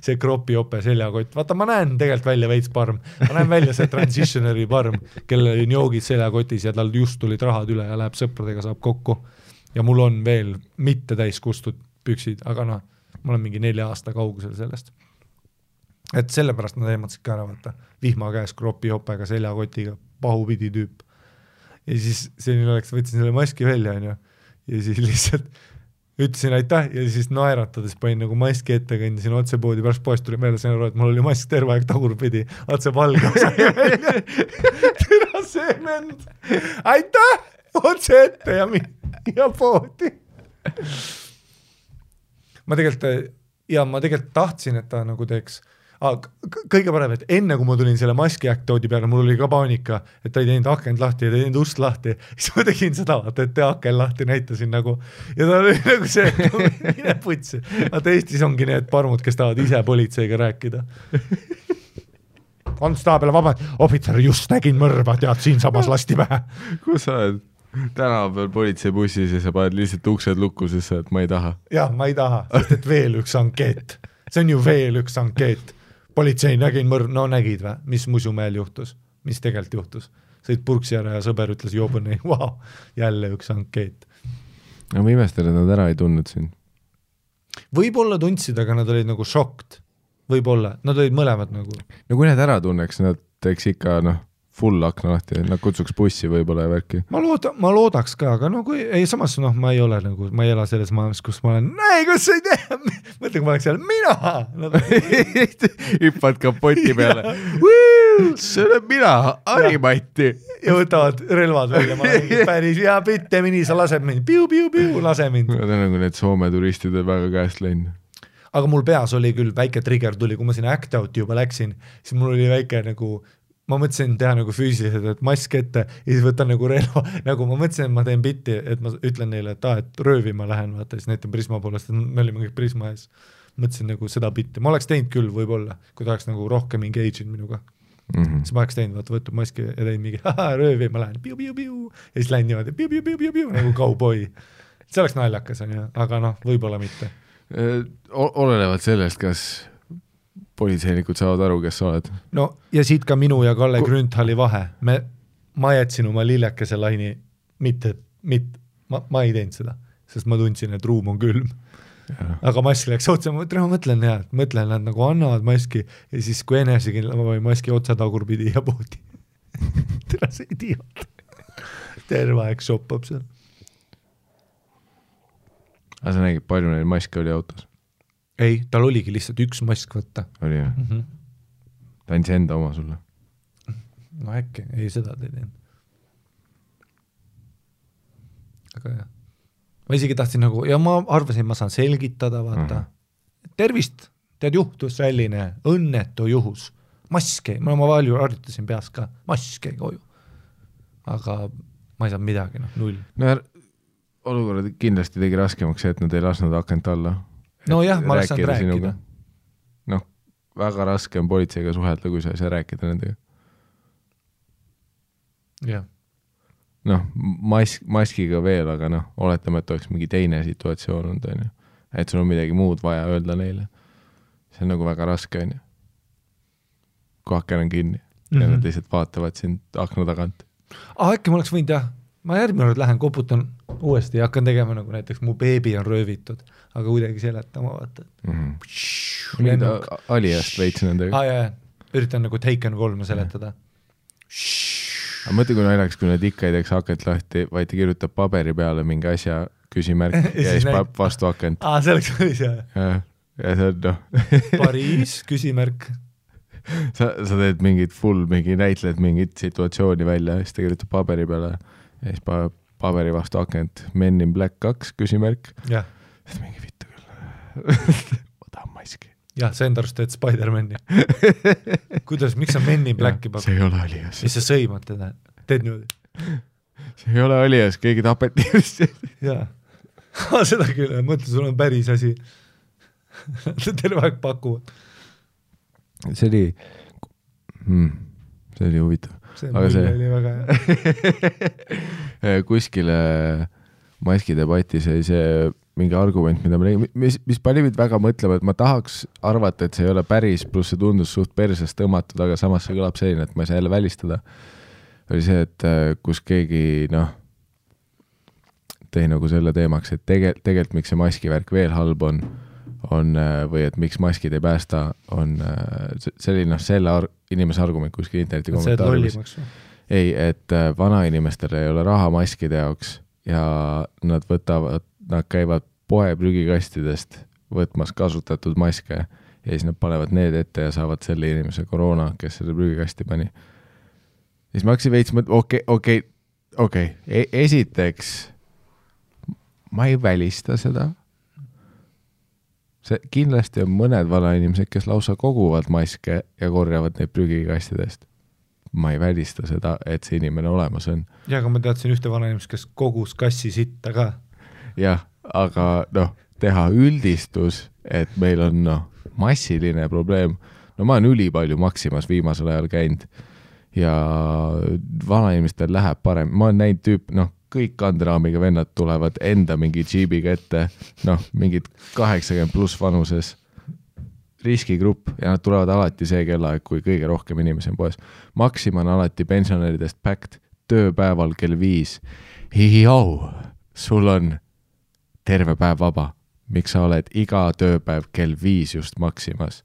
see kropijope seljakott, vaata ma näen tegelikult välja veits parm, ma näen välja see transitionary parm, kellel on joogid seljakotis ja tal just tulid rahad üle ja läheb sõpradega, saab kokku. Ja mul on veel mitte täis kustud püksid, aga noh, ma olen mingi nelja aasta kaugusel sellest. et sellepärast nad ehmatasid ka ära, vaata, vihma käes kropijopega seljakotiga, pahupidi tüüp. ja siis selline oleks, võtsin selle maski välja, onju, ja siis *laughs* lihtsalt ütlesin aitäh ja siis naeratades panin nagu maski ette, kõndisin otse poodi, pärast poest tuli meelde, sain aru, et mul oli mask terve aeg tagurpidi, see valge osa jäi välja. *laughs* tere see vend, aitäh, otse ette ja mi-, *laughs* ja poodi. ma tegelikult ja ma tegelikult tahtsin, et ta nagu teeks k- kõige parem, et enne kui ma tulin selle maski actode'i peale, mul oli ka paanika, et ta ei teinud akent lahti ja ta ei teinud ust lahti, siis ma tegin seda, vaata, et tee aken lahti, näitasin nagu ja ta oli *laughs* nagu see, et mine putsi, vaata Eestis ongi need parmud, kes tahavad ise politseiga rääkida. konstaabel, vabandust, ohvitser, just nägin mõrva, tead, siinsamas *laughs* lasti pähe. kus sa oled? Tänava peal politseibussis ja sa paned lihtsalt uksed lukku, sest sa, et ma ei taha. jah, ma ei taha, sest et veel üks ankeet, see on ju veel üks ankeet. politsei, nägin mõrv, no nägid või, mis Musumäel juhtus, mis tegelikult juhtus? sõid purksi ära ja sõber ütles jobune, *laughs* vau, jälle üks ankeet. aga ma imestan, et nad ära ei tundnud sind. võib-olla tundsid, aga nad olid nagu šokt. võib-olla, nad olid mõlemad nagu, no kui nad ära tunneks, nad teeks ikka noh, full akna lahti, nad kutsuks bussi võib-olla ja värki. ma loodan, ma loodaks ka, aga no kui, ei samas noh, ma ei ole nagu, ma ei ela selles maailmas, kus ma olen, ei, kas sa ei tea, *laughs* mõtle, kui ma oleks seal, mina no. *laughs* hüppad kapoti peale. see olen mina, Harimati. ja võtavad relvad välja, ma olen *laughs* päris hea bitt, tee nii, sa lased mind, piu-piu-piu, lase mind. Nad on nagu need Soome turistid on väga käest läinud. aga mul peas oli küll väike trigger tuli, kui ma sinna act out'i juba läksin, siis mul oli väike nagu ma mõtlesin teha nagu füüsiliselt, et mask ette ja siis võtan nagu relva, nagu ma mõtlesin, et ma teen bitti, et ma ütlen neile, et aa, et röövima lähen, vaata siis näitan Prisma poolest, et me olime kõik Prisma ees. mõtlesin nagu seda bitti, ma oleks teinud küll võib-olla, kui ta oleks nagu rohkem engage inud minuga, Mhm. siis ma oleks teinud, vaata võtnud maski ja teinud mingi röövima lähen, piu-piu-piu ja siis lähen niimoodi piu-piu-piu-piu-piu nagu kauboi. see oleks naljakas onju, aga noh, võib-olla mitte. olenevalt sellest, kas politseinikud saavad aru, kes sa oled. no ja siit ka minu ja Kalle Ku- Grünthali vahe, me, ma jätsin oma lillekese laini, mitte, mitte, ma, ma ei teinud seda, sest ma tundsin, et ruum on külm. aga mask läks otsa, ma mõtlen, ma mõtlen jah, mõtlen, nad nagu annavad maski ja siis, kui enesekindel, ma panin maski otsa tagurpidi ja poodi. *laughs* tere, see idioot. terve aeg shoppab seal. aga sa nägid, palju neil maske oli autos? ei, tal oligi lihtsalt üks mask võtta oli jah? mm. -hmm. ta andis enda oma sulle? no äkki, ei seda ta ei teinud. aga jah, ma isegi tahtsin nagu ja ma arvasin, ma saan selgitada, vaata uh. -huh. tervist, tead juhtus selline õnnetu juhus, mask jäi, ma, ma palju harjutasin peas ka, mask jäi koju. aga ma ei saanud midagi, noh, null. no olukorra kindlasti tegi raskemaks see, et nad ei lasknud akent alla. nojah, ma oleks saanud rääkida. noh, väga raske on politseiga suhelda, kui sa ei saa rääkida nendega. jah, noh, mask, maskiga veel, aga noh, oletame, et oleks mingi teine situatsioon olnud, onju. et sul on midagi muud vaja öelda neile. see on nagu väga raske, onju. kui aken on kinni mm -hmm. ja Mhm. nad lihtsalt vaatavad sind akna tagant. ah, äkki ma oleks võinud jah, ma järgmine kord lähen koputan uuesti ja hakkan tegema nagu näiteks mu beebi on röövitud, aga kuidagi seletama, vaata. mm. -hmm. Aliast veits nendega aa ah, jaa, üritan nagu Taken kolme seletada. aga mõtle, kui naljakas, kui nad ikka ei teeks akent lahti, vaid ta kirjutab paberi peale mingi asja, küsimärk *laughs* Ja siis paneb vastu akent. aa, see oleks päris hea. ja see on noh, *laughs* Pariis, küsimärk. sa, sa teed mingit full, mingi näitled mingit situatsiooni välja ja siis ta kirjutab paberi peale ja siis paneb paberi vastu akent Men in Black kaks, küsimärk. jah, mingi vittu küll. *laughs* ma tahan maski. jah, sa enda arust teed Spider-man'i. *laughs* kuidas, miks sa Men in Blacki see pakkud? ei ole alias, siis sa sõimad teda, teed niimoodi. see ei ole alias, keegi tapeti just. jaa, seda küll, mõtle, sul on päris asi. *laughs* terve aeg pakuvad, see oli hmm,, see oli huvitav. See Aga see- oli väga hea. *laughs* kuskile maskidebatis jäi see mingi argument, mida ma nägin, mis, mis pani mind väga mõtlema, et ma tahaks arvata, et see ei ole päris, pluss see tundus suht persest tõmmatud, aga samas see kõlab selline, et ma ei saa jälle välistada. oli see, et äh, kus keegi noh, tõi nagu selle teemaks, et tege-, tegelikult miks see maskivärk veel halb on, on äh, või et miks maskid ei päästa, on äh, see- oli noh, selle ar- inimese argument kuskil interneti kommentaariumis ei, et äh, vanainimestel ei ole raha maskide jaoks ja nad võtavad, nad käivad poe prügikastidest võtmas kasutatud maske ja siis nad panevad need ette ja saavad selle inimese koroona, kes selle prügikasti pani. siis ma hakkasin veits mõtlema, okei, okei, okei, esiteks ma ei välista seda. See kindlasti on mõned vanainimesed, kes lausa koguvad maske ja korjavad neid prügikastidest ma ei välista seda, et see inimene olemas on. jaa, aga ma teadsin ühte vanainimest, kes kogus kassi sitta ka. jah, aga noh, teha üldistus, et meil on noh, massiline probleem. no ma olen ülipalju Maximas viimasel ajal käinud ja vanainimestel läheb parem, ma olen näinud tüüp, noh, kõik kanderaamiga vennad tulevad enda mingi džiibiga ette, noh, mingid kaheksakümmend pluss vanuses riskigrupp ja nad tulevad alati see kellaaeg, kui kõige rohkem inimesi on poes. Maxima on alati pensionäridest packed, tööpäeval kell viis. Jau, sul on terve päev vaba. miks sa oled iga tööpäev kell viis just Maximas?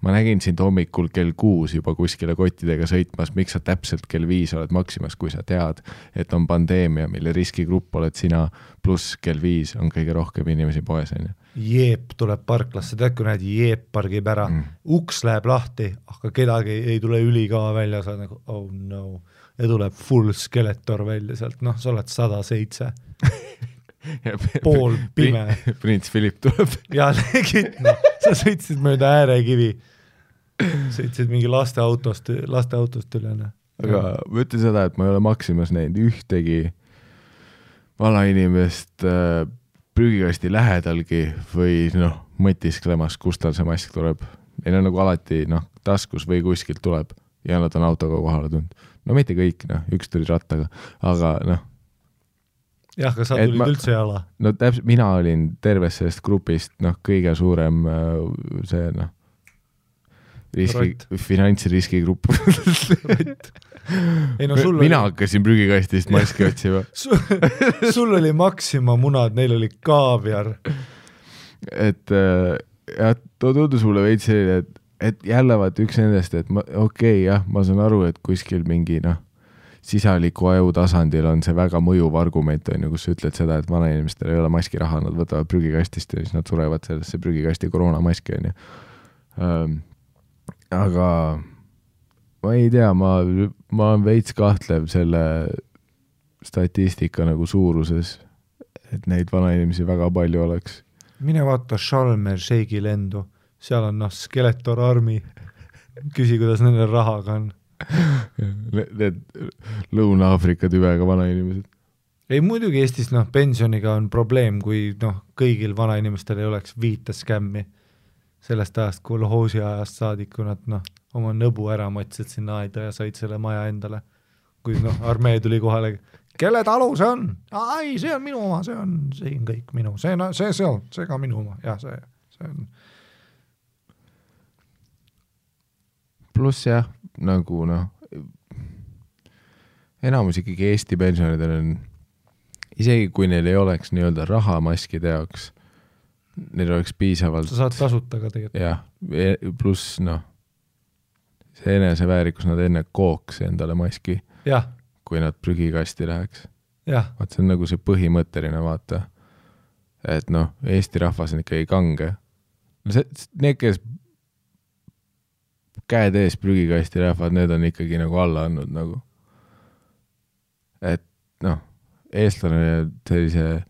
Ma nägin sind hommikul kell kuus juba kuskile kottidega sõitmas, miks sa täpselt kell viis oled Maximas, kui sa tead, et on pandeemia, mille riskigrupp oled sina, pluss kell viis on kõige rohkem inimesi poes, onju. Jeep tuleb parklasse, tead, kui näed, Jeep pargib ära. Mm., uks läheb lahti, aga kedagi ei, ei tule ülikava välja, sa oled nagu oh no. Ja tuleb full Skeletor välja sealt, noh, sa oled sada seitse, *laughs* pool pime prints Philip tuleb. ja legit, noh, sa sõitsid mööda äärekivi, sõitsid mingi lasteautost, lasteautost üle, noh. aga ma ütlen seda, et ma ei ole Maximas näinud ühtegi vanainimest äh, prügikasti lähedalgi või noh, mõtisklemas, kust tal see mask tuleb. Neil on nagu alati noh, taskus või kuskilt tuleb ja nad on autoga kohale tulnud. no mitte kõik, noh, üks tuli rattaga, aga noh, jah, aga sa tulid ma- üldse jala. no täpselt, mina olin tervest sellest grupist noh, kõige suurem äh, see noh, riski finantsriski grupp. *laughs* ei no sul mina oli, hakkasin prügikastist maski *laughs* otsima, sul oli Maxima munad, neil oli kaaviar. et äh, jah, too tundus mulle veits selline, et, et jälle vaata üks nendest, et ma, okei okay,, jah, ma saan aru, et kuskil mingi noh, sisaliku aju tasandil on see väga mõjuv argument, on ju, kus sa ütled seda, et vanainimestel ei ole maskiraha, nad võtavad prügikastist ja siis nad surevad sellesse prügikasti koroonamaski, on ju. aga ma ei tea, ma, ma olen veits kahtlev selle statistika nagu suuruses, et neid vanainimesi väga palju oleks mine vaata Shalmer Sheikhi lendu, seal on noh, Skeletor Army. küsi, kuidas nendel rahaga on. Need, Lõuna-Aafrika tüvega vanainimesed. ei muidugi Eestis noh, pensioniga on probleem, kui noh, kõigil vanainimestel ei oleks viite skämmi sellest ajast, kolhoosi ajast saadik, kui nad noh, oma nõbu ära matsid sinna aeda ja said selle maja endale. kui noh, armee tuli kohale, kelle talu see on? ei, see on minu oma, see on siin kõik minu, see on, see seal, see ka minu oma, jah, see, see on. pluss jah, nagu noh, enamus ikkagi Eesti pensionäridel on, isegi kui neil ei oleks nii-öelda raha maskide jaoks, neil oleks piisavalt sa saad tasuta ka tegelikult. jah, pluss noh, see eneseväärikus, nad enne kooks endale maski, kui nad prügikasti läheks. vaat see on nagu see põhimõtteline vaata, et noh, Eesti rahvas on ikkagi kange. see, need, kes käed ees prügikasti lähevad, need on ikkagi nagu alla andnud nagu. et noh, eestlane sellise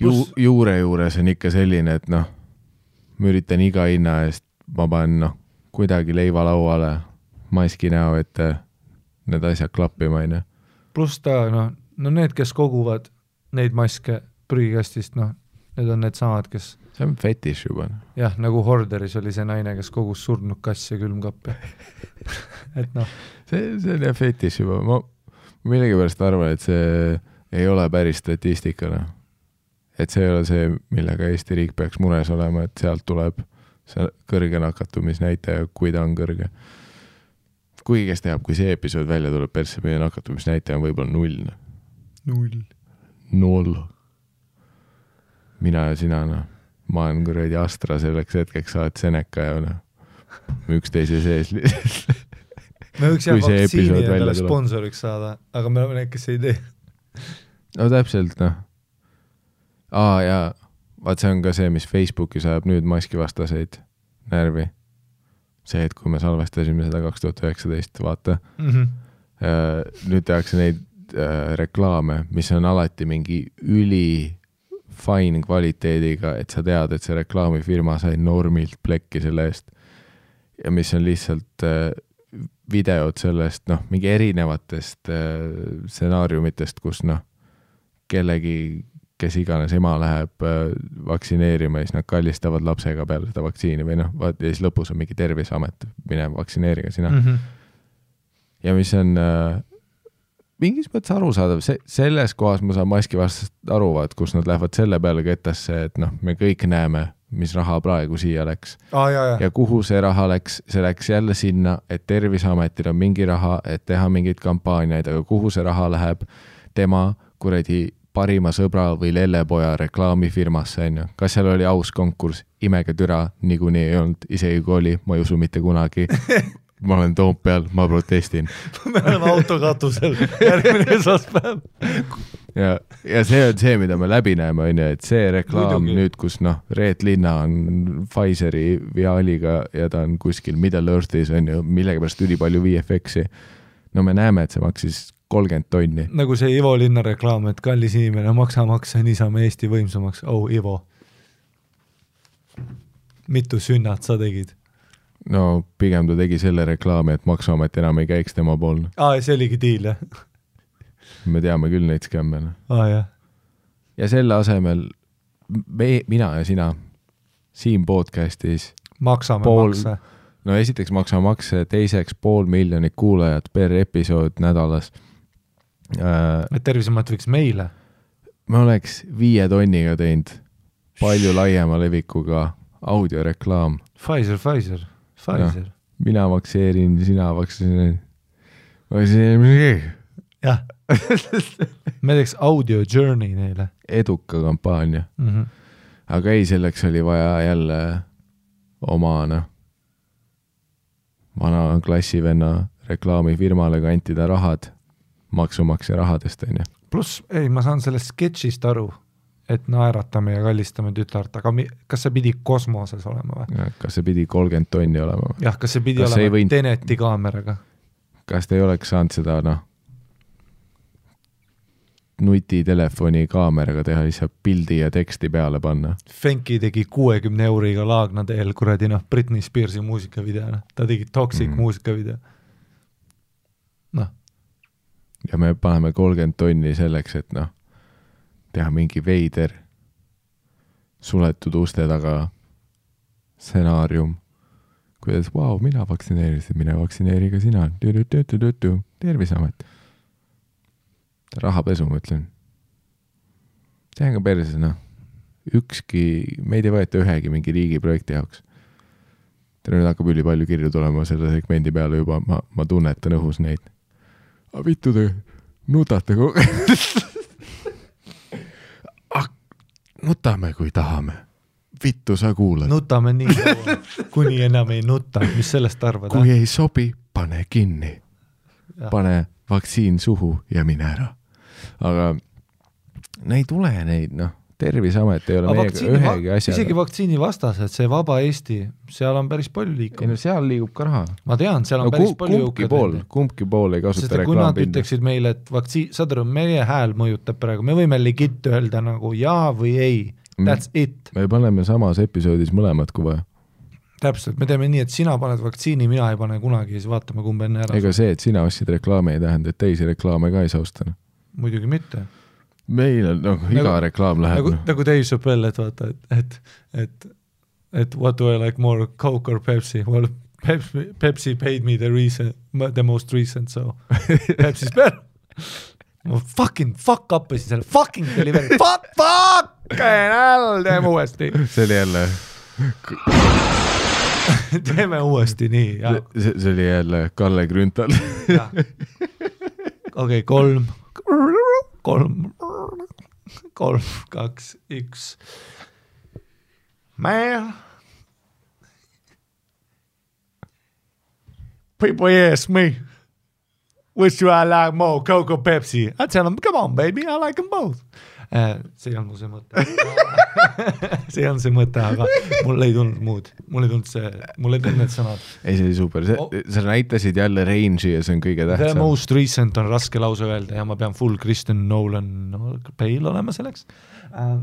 ju, juure juures on ikka selline, et noh, ma üritan iga hinna eest, ma panen noh, kuidagi leiva lauale, maski näo ette, need asjad klappima, onju. pluss ta noh, no need, kes koguvad neid maske prügikastist, noh, need on needsamad, kes see on fetiš juba. jah, nagu Horderis oli see naine, kes kogus surnud kasse külmkappi. *laughs* et noh, see, see on jah fetiš juba, ma millegipärast arvan, et see ei ole päris statistika, noh. et see ei ole see, millega Eesti riik peaks mures olema, et sealt tuleb see kõrge nakatumisnäitaja, kui ta on kõrge. kuigi kes teab, kui see episood välja tuleb, persse meie nakatumisnäitaja on võib-olla null, null. null. mina ja sina, noh, ma olen kuradi Astra selleks hetkeks, sa oled Seneca ja noh, üksteise sees me võiks jah vaktsiini endale sponsoriks saada, aga me oleme need, kes ei tee. no täpselt noh. aa jaa, vaat see on ka see, mis Facebookis ajab nüüd maskivastaseid närvi. see, et kui me salvestasime seda kaks tuhat üheksateist, vaata, nüüd tehakse neid äh, reklaame, mis on alati mingi üli fine kvaliteediga, et sa tead, et see reklaamifirma sai normilt plekki selle eest. ja mis on lihtsalt äh, videod sellest, noh, mingi erinevatest äh, stsenaariumitest, kus noh, kellegi, kes iganes ema läheb äh, vaktsineerima ja siis nad kallistavad lapsega peale seda vaktsiini või noh, vaat ja siis lõpus on mingi Terviseamet, mine vaktsineerige sina mm. Mhm. ja mis on äh, mingis mõttes arusaadav, see, selles kohas ma saan maski vastast aru, vaat kus nad lähevad selle peale kettasse, et noh, me kõik näeme, mis raha praegu siia läks jaa, ja kuhu see raha läks, see läks jälle sinna, et Terviseametil on mingi raha, et teha mingeid kampaaniaid, aga kuhu see raha läheb tema kuradi parima sõbra või lellepoja reklaamifirmasse, onju. kas seal oli aus konkurss, imege türa, niikuinii ei olnud, isegi kui oli, ma ei usu mitte kunagi. *laughs* ma olen Toompeal, ma protestin *laughs* me oleme autokatusel järgmine *laughs* esmaspäev. ja, ja see on see, mida me läbi näeme, onju, et see reklaam Muidugi. nüüd, kus noh, Reet Linna on Pfizeri viaaliga ja ta on kuskil Middle Earthis onju, millegipärast ülipalju VFX-i. no me näeme, et see maksis kolmkümmend tonni. nagu see Ivo Linna reklaam, et kallis inimene, maksa makse, nii saame Eesti võimsamaks. oh Ivo. mitu sünnat sa tegid? No pigem ta tegi selle reklaami, et Maksuamet enam ei käiks tema poolne. aa, see oligi diil jah? me teame küll neid skämme, noh. aa jah. ja selle asemel me, mina ja sina siin podcast'is, maksame Pool- makse. no esiteks maksame makse, teiseks pool miljonit kuulajat per episood nädalas äh,. et Terviseamet võiks meile. me oleks viie tonniga teinud palju laiema levikuga audioreklaam. Pfizer, Pfizer, Pfizer. mina vaktsineerin, sina vaktsineerid. vaktsineerimine, jah. *laughs* me teeks audio journey neile eduka kampaania, mm. -hmm. aga ei, selleks oli vaja jälle oma noh, vana klassivenna reklaamifirmale kantida rahad maksumaksja rahadest onju. pluss, ei, ma saan sellest sketšist aru, et naeratame ja kallistame tütart, aga mi, kas see pidi kosmoses olema või? kas see pidi kolmkümmend tonni olema või? jah, kas see pidi Kas olema võinud- Teneti kaameraga? kas te ei oleks saanud seda noh, nutitelefoni kaameraga teha lihtsalt pildi ja teksti peale panna? Fenki tegi kuuekümne euriga Laagna teel kuradi noh, Britney Spearsi muusikavideo, noh, ta tegi Toxic mm. muusikavideo. noh, ja me paneme kolmkümmend tonni selleks, et noh, teha mingi veider suletud uste taga stsenaarium, kuidas, vau, mina vaktsineerisin, mine vaktsineeri ka sina, Terviseamet. rahapesu, ma ütlen. see on ka perses, noh. ükski, meid ei võeta ühegi mingi riigiprojekti jaoks. teil nüüd hakkab ülipalju kirju tulema selle segmendi peale juba, ma, ma tunnetan õhus neid. aga vittu te nutate kogu aeg. *laughs* nutame, kui tahame. vittu sa kuulad nutame nii kaua, kuni enam ei nuta, mis sellest arvad? kui ei sobi, pane kinni. Pane vaktsiin suhu ja mine ära. aga no ei tule neid, noh, Terviseamet ei ole aga meiega ühegi asjaga isegi. vaktsiinivastased, see Vaba Eesti, seal on päris palju ei no seal liigub ka raha. ma tean, seal on no päris palju kumbki pool, kumbki pool ei kasuta et kui nad reklaampinda. ütleksid meile, et vaktsiin, saad aru, meie hääl mõjutab praegu, me võime legit öelda nagu jaa või ei, that's it. me paneme samas episoodis mõlemad, kui vaja. täpselt, me teeme nii, et sina paned vaktsiini, mina ei pane kunagi ja siis vaatame, kumb enne ära ega see, et sina ostsid reklaami, ei tähenda, et teisi reklaame ka ei saa osta. muidugi mitte. Meil on, noh, iga Nagu- reklaam läheb. nagu, nagu Dave Chappelle, et vaata, et, et, et, et what do I like more, Coke or Pepsi? Well, Pepsi, Pepsi paid me the reason, the most recent, so *laughs* Pepsi's better. ma fucking fuck up isin selle fucking delivery, fuck, fucking hell, teeme uuesti, see oli jälle, *laughs* teeme uuesti nii see, oli jälle Kalle Grünthal. *laughs* okei, kolm, kolm, kolm, kaks, üks. Man. People ask me, which do I like more, Coke or Pepsi? I tell them, come on, baby, I like them both. See ei olnud mu see mõte. *laughs* see ei olnud see mõte, aga mul ei tulnud muud, mul ei tulnud see, mul ei tulnud need sõnad. ei, see oli super, Oh. see, sa näitasid jälle range'i ja see on kõige The tähtsam. most recent on raske lause öelda ja ma pean full Kristen Nolan no, Bale olema selleks um,.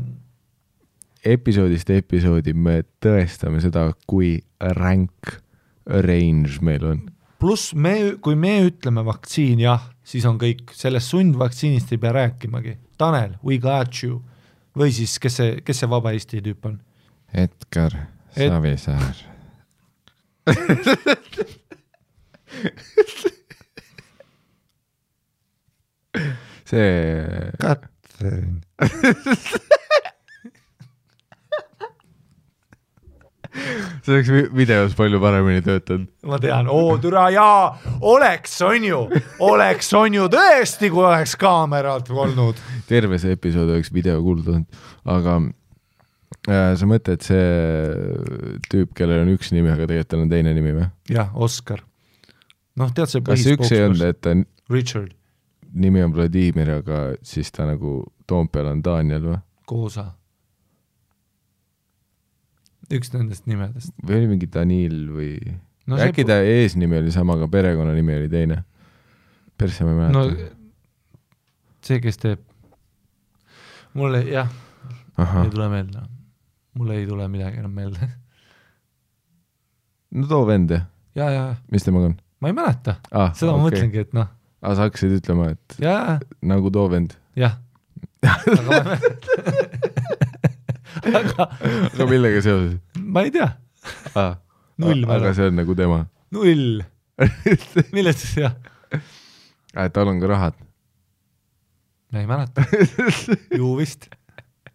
episoodist episoodi me tõestame seda, kui ränk range meil on. pluss me, kui me ütleme vaktsiin jah, siis on kõik, sellest sundvaktsiinist ei pea rääkimagi. Tanel, we got you. või siis, kes see, kes see Vaba Eesti tüüp on? Edgar Et- Savisaar. *laughs* see, Katrin, *laughs* see oleks vi- videos palju paremini töötanud. ma tean, oo türa jaa, oleks, on ju, oleks, on ju tõesti, kui oleks kaamerad olnud. terve see episood oleks videokuld olnud, aga äh, sa mõtled see tüüp, kellel on üks nimi, aga tegelikult tal on teine nimi või? jah, Oskar. noh, tead see kas üks ei olnud, et ta Richard nimi on Vladimir, aga siis ta nagu Toompeal on Daniel või? Koosa. Üks nendest nimedest. või oli mingi Danil või no äkki ta eesnimi oli sama, aga perekonnanimi oli teine? persse ma ei mäleta no,. see, kes teeb, mul ei, jah, ei, tule meelde. mul ei tule midagi enam meelde. no too vend jah, ja, ja, mis temaga on ma ei mäleta, ah,? seda okay. ma mõtlengi, et noh, aa, sa hakkasid ütlema, et ja, nagu too vend. jah, aga ma ei mäleta. *laughs* aga *laughs* aga millega seoses ma ei tea, ah,? Null aga see on nagu tema null, *laughs* millest siis jah, ah,, tal on ka rahad. ei mäleta *laughs* ju vist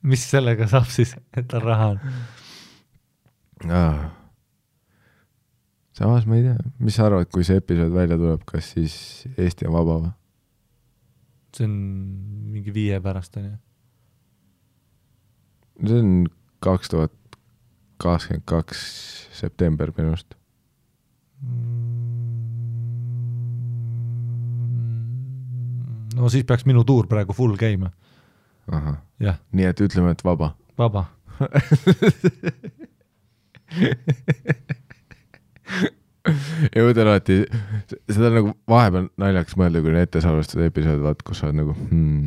mis sellega saab siis et tal raha on ah.. samas ma ei tea, mis sa arvad, kui see episood välja tuleb, kas siis Eesti on vaba või? see on mingi viie pärast onju see on kaks tuhat kakskümmend kaks september minu arust. no siis peaks minu tuur praegu full käima jah nii et ütleme, et vaba. vaba *laughs* ja ma ütlen alati, seda on nagu vahepeal naljakas mõelda, kui on ette salvestatud episood, vaat kus sa oled nagu hmm.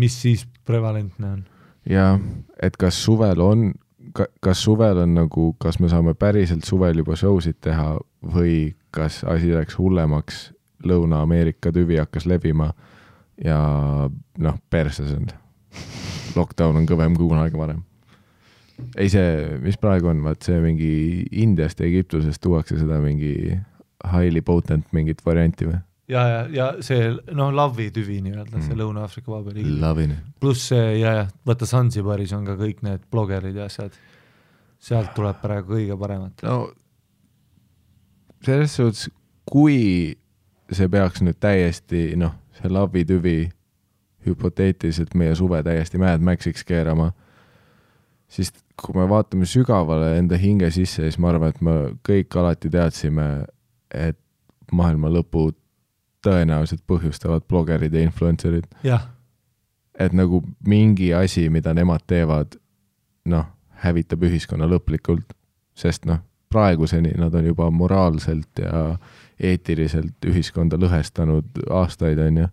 mis siis prevalentne on ja et kas suvel on, kas suvel on nagu, kas me saame päriselt suvel juba show sid teha või kas asi läks hullemaks, Lõuna-Ameerika tüvi hakkas levima ja noh, perses on. Lockdown on kõvem kui kunagi varem. ei see, mis praegu on, vaat see mingi Indiast ja Egiptusest tuuakse seda mingi highly potent mingit varianti või? ja, ja, ja see noh, Lavi tüvi nii-öelda mm., see. Lõuna-Aafrika Vabariik. Lovin. pluss see ja, ja vaata Zanzibaris on ka kõik need blogerid ja asjad. sealt tuleb praegu kõige paremat. no selles suhtes, kui see peaks nüüd täiesti noh, see Lavi tüvi hüpoteetiliselt meie suve täiesti Mad Maxiks keerama, siis kui me vaatame sügavale enda hinge sisse, siis ma arvan, et me kõik alati teadsime, et maailma lõpu tõenäoliselt põhjustavad blogerid ja influencer'id, et nagu mingi asi, mida nemad teevad, noh, hävitab ühiskonna lõplikult, sest noh, praeguseni nad on juba moraalselt ja eetiliselt ühiskonda lõhestanud aastaid, on ju.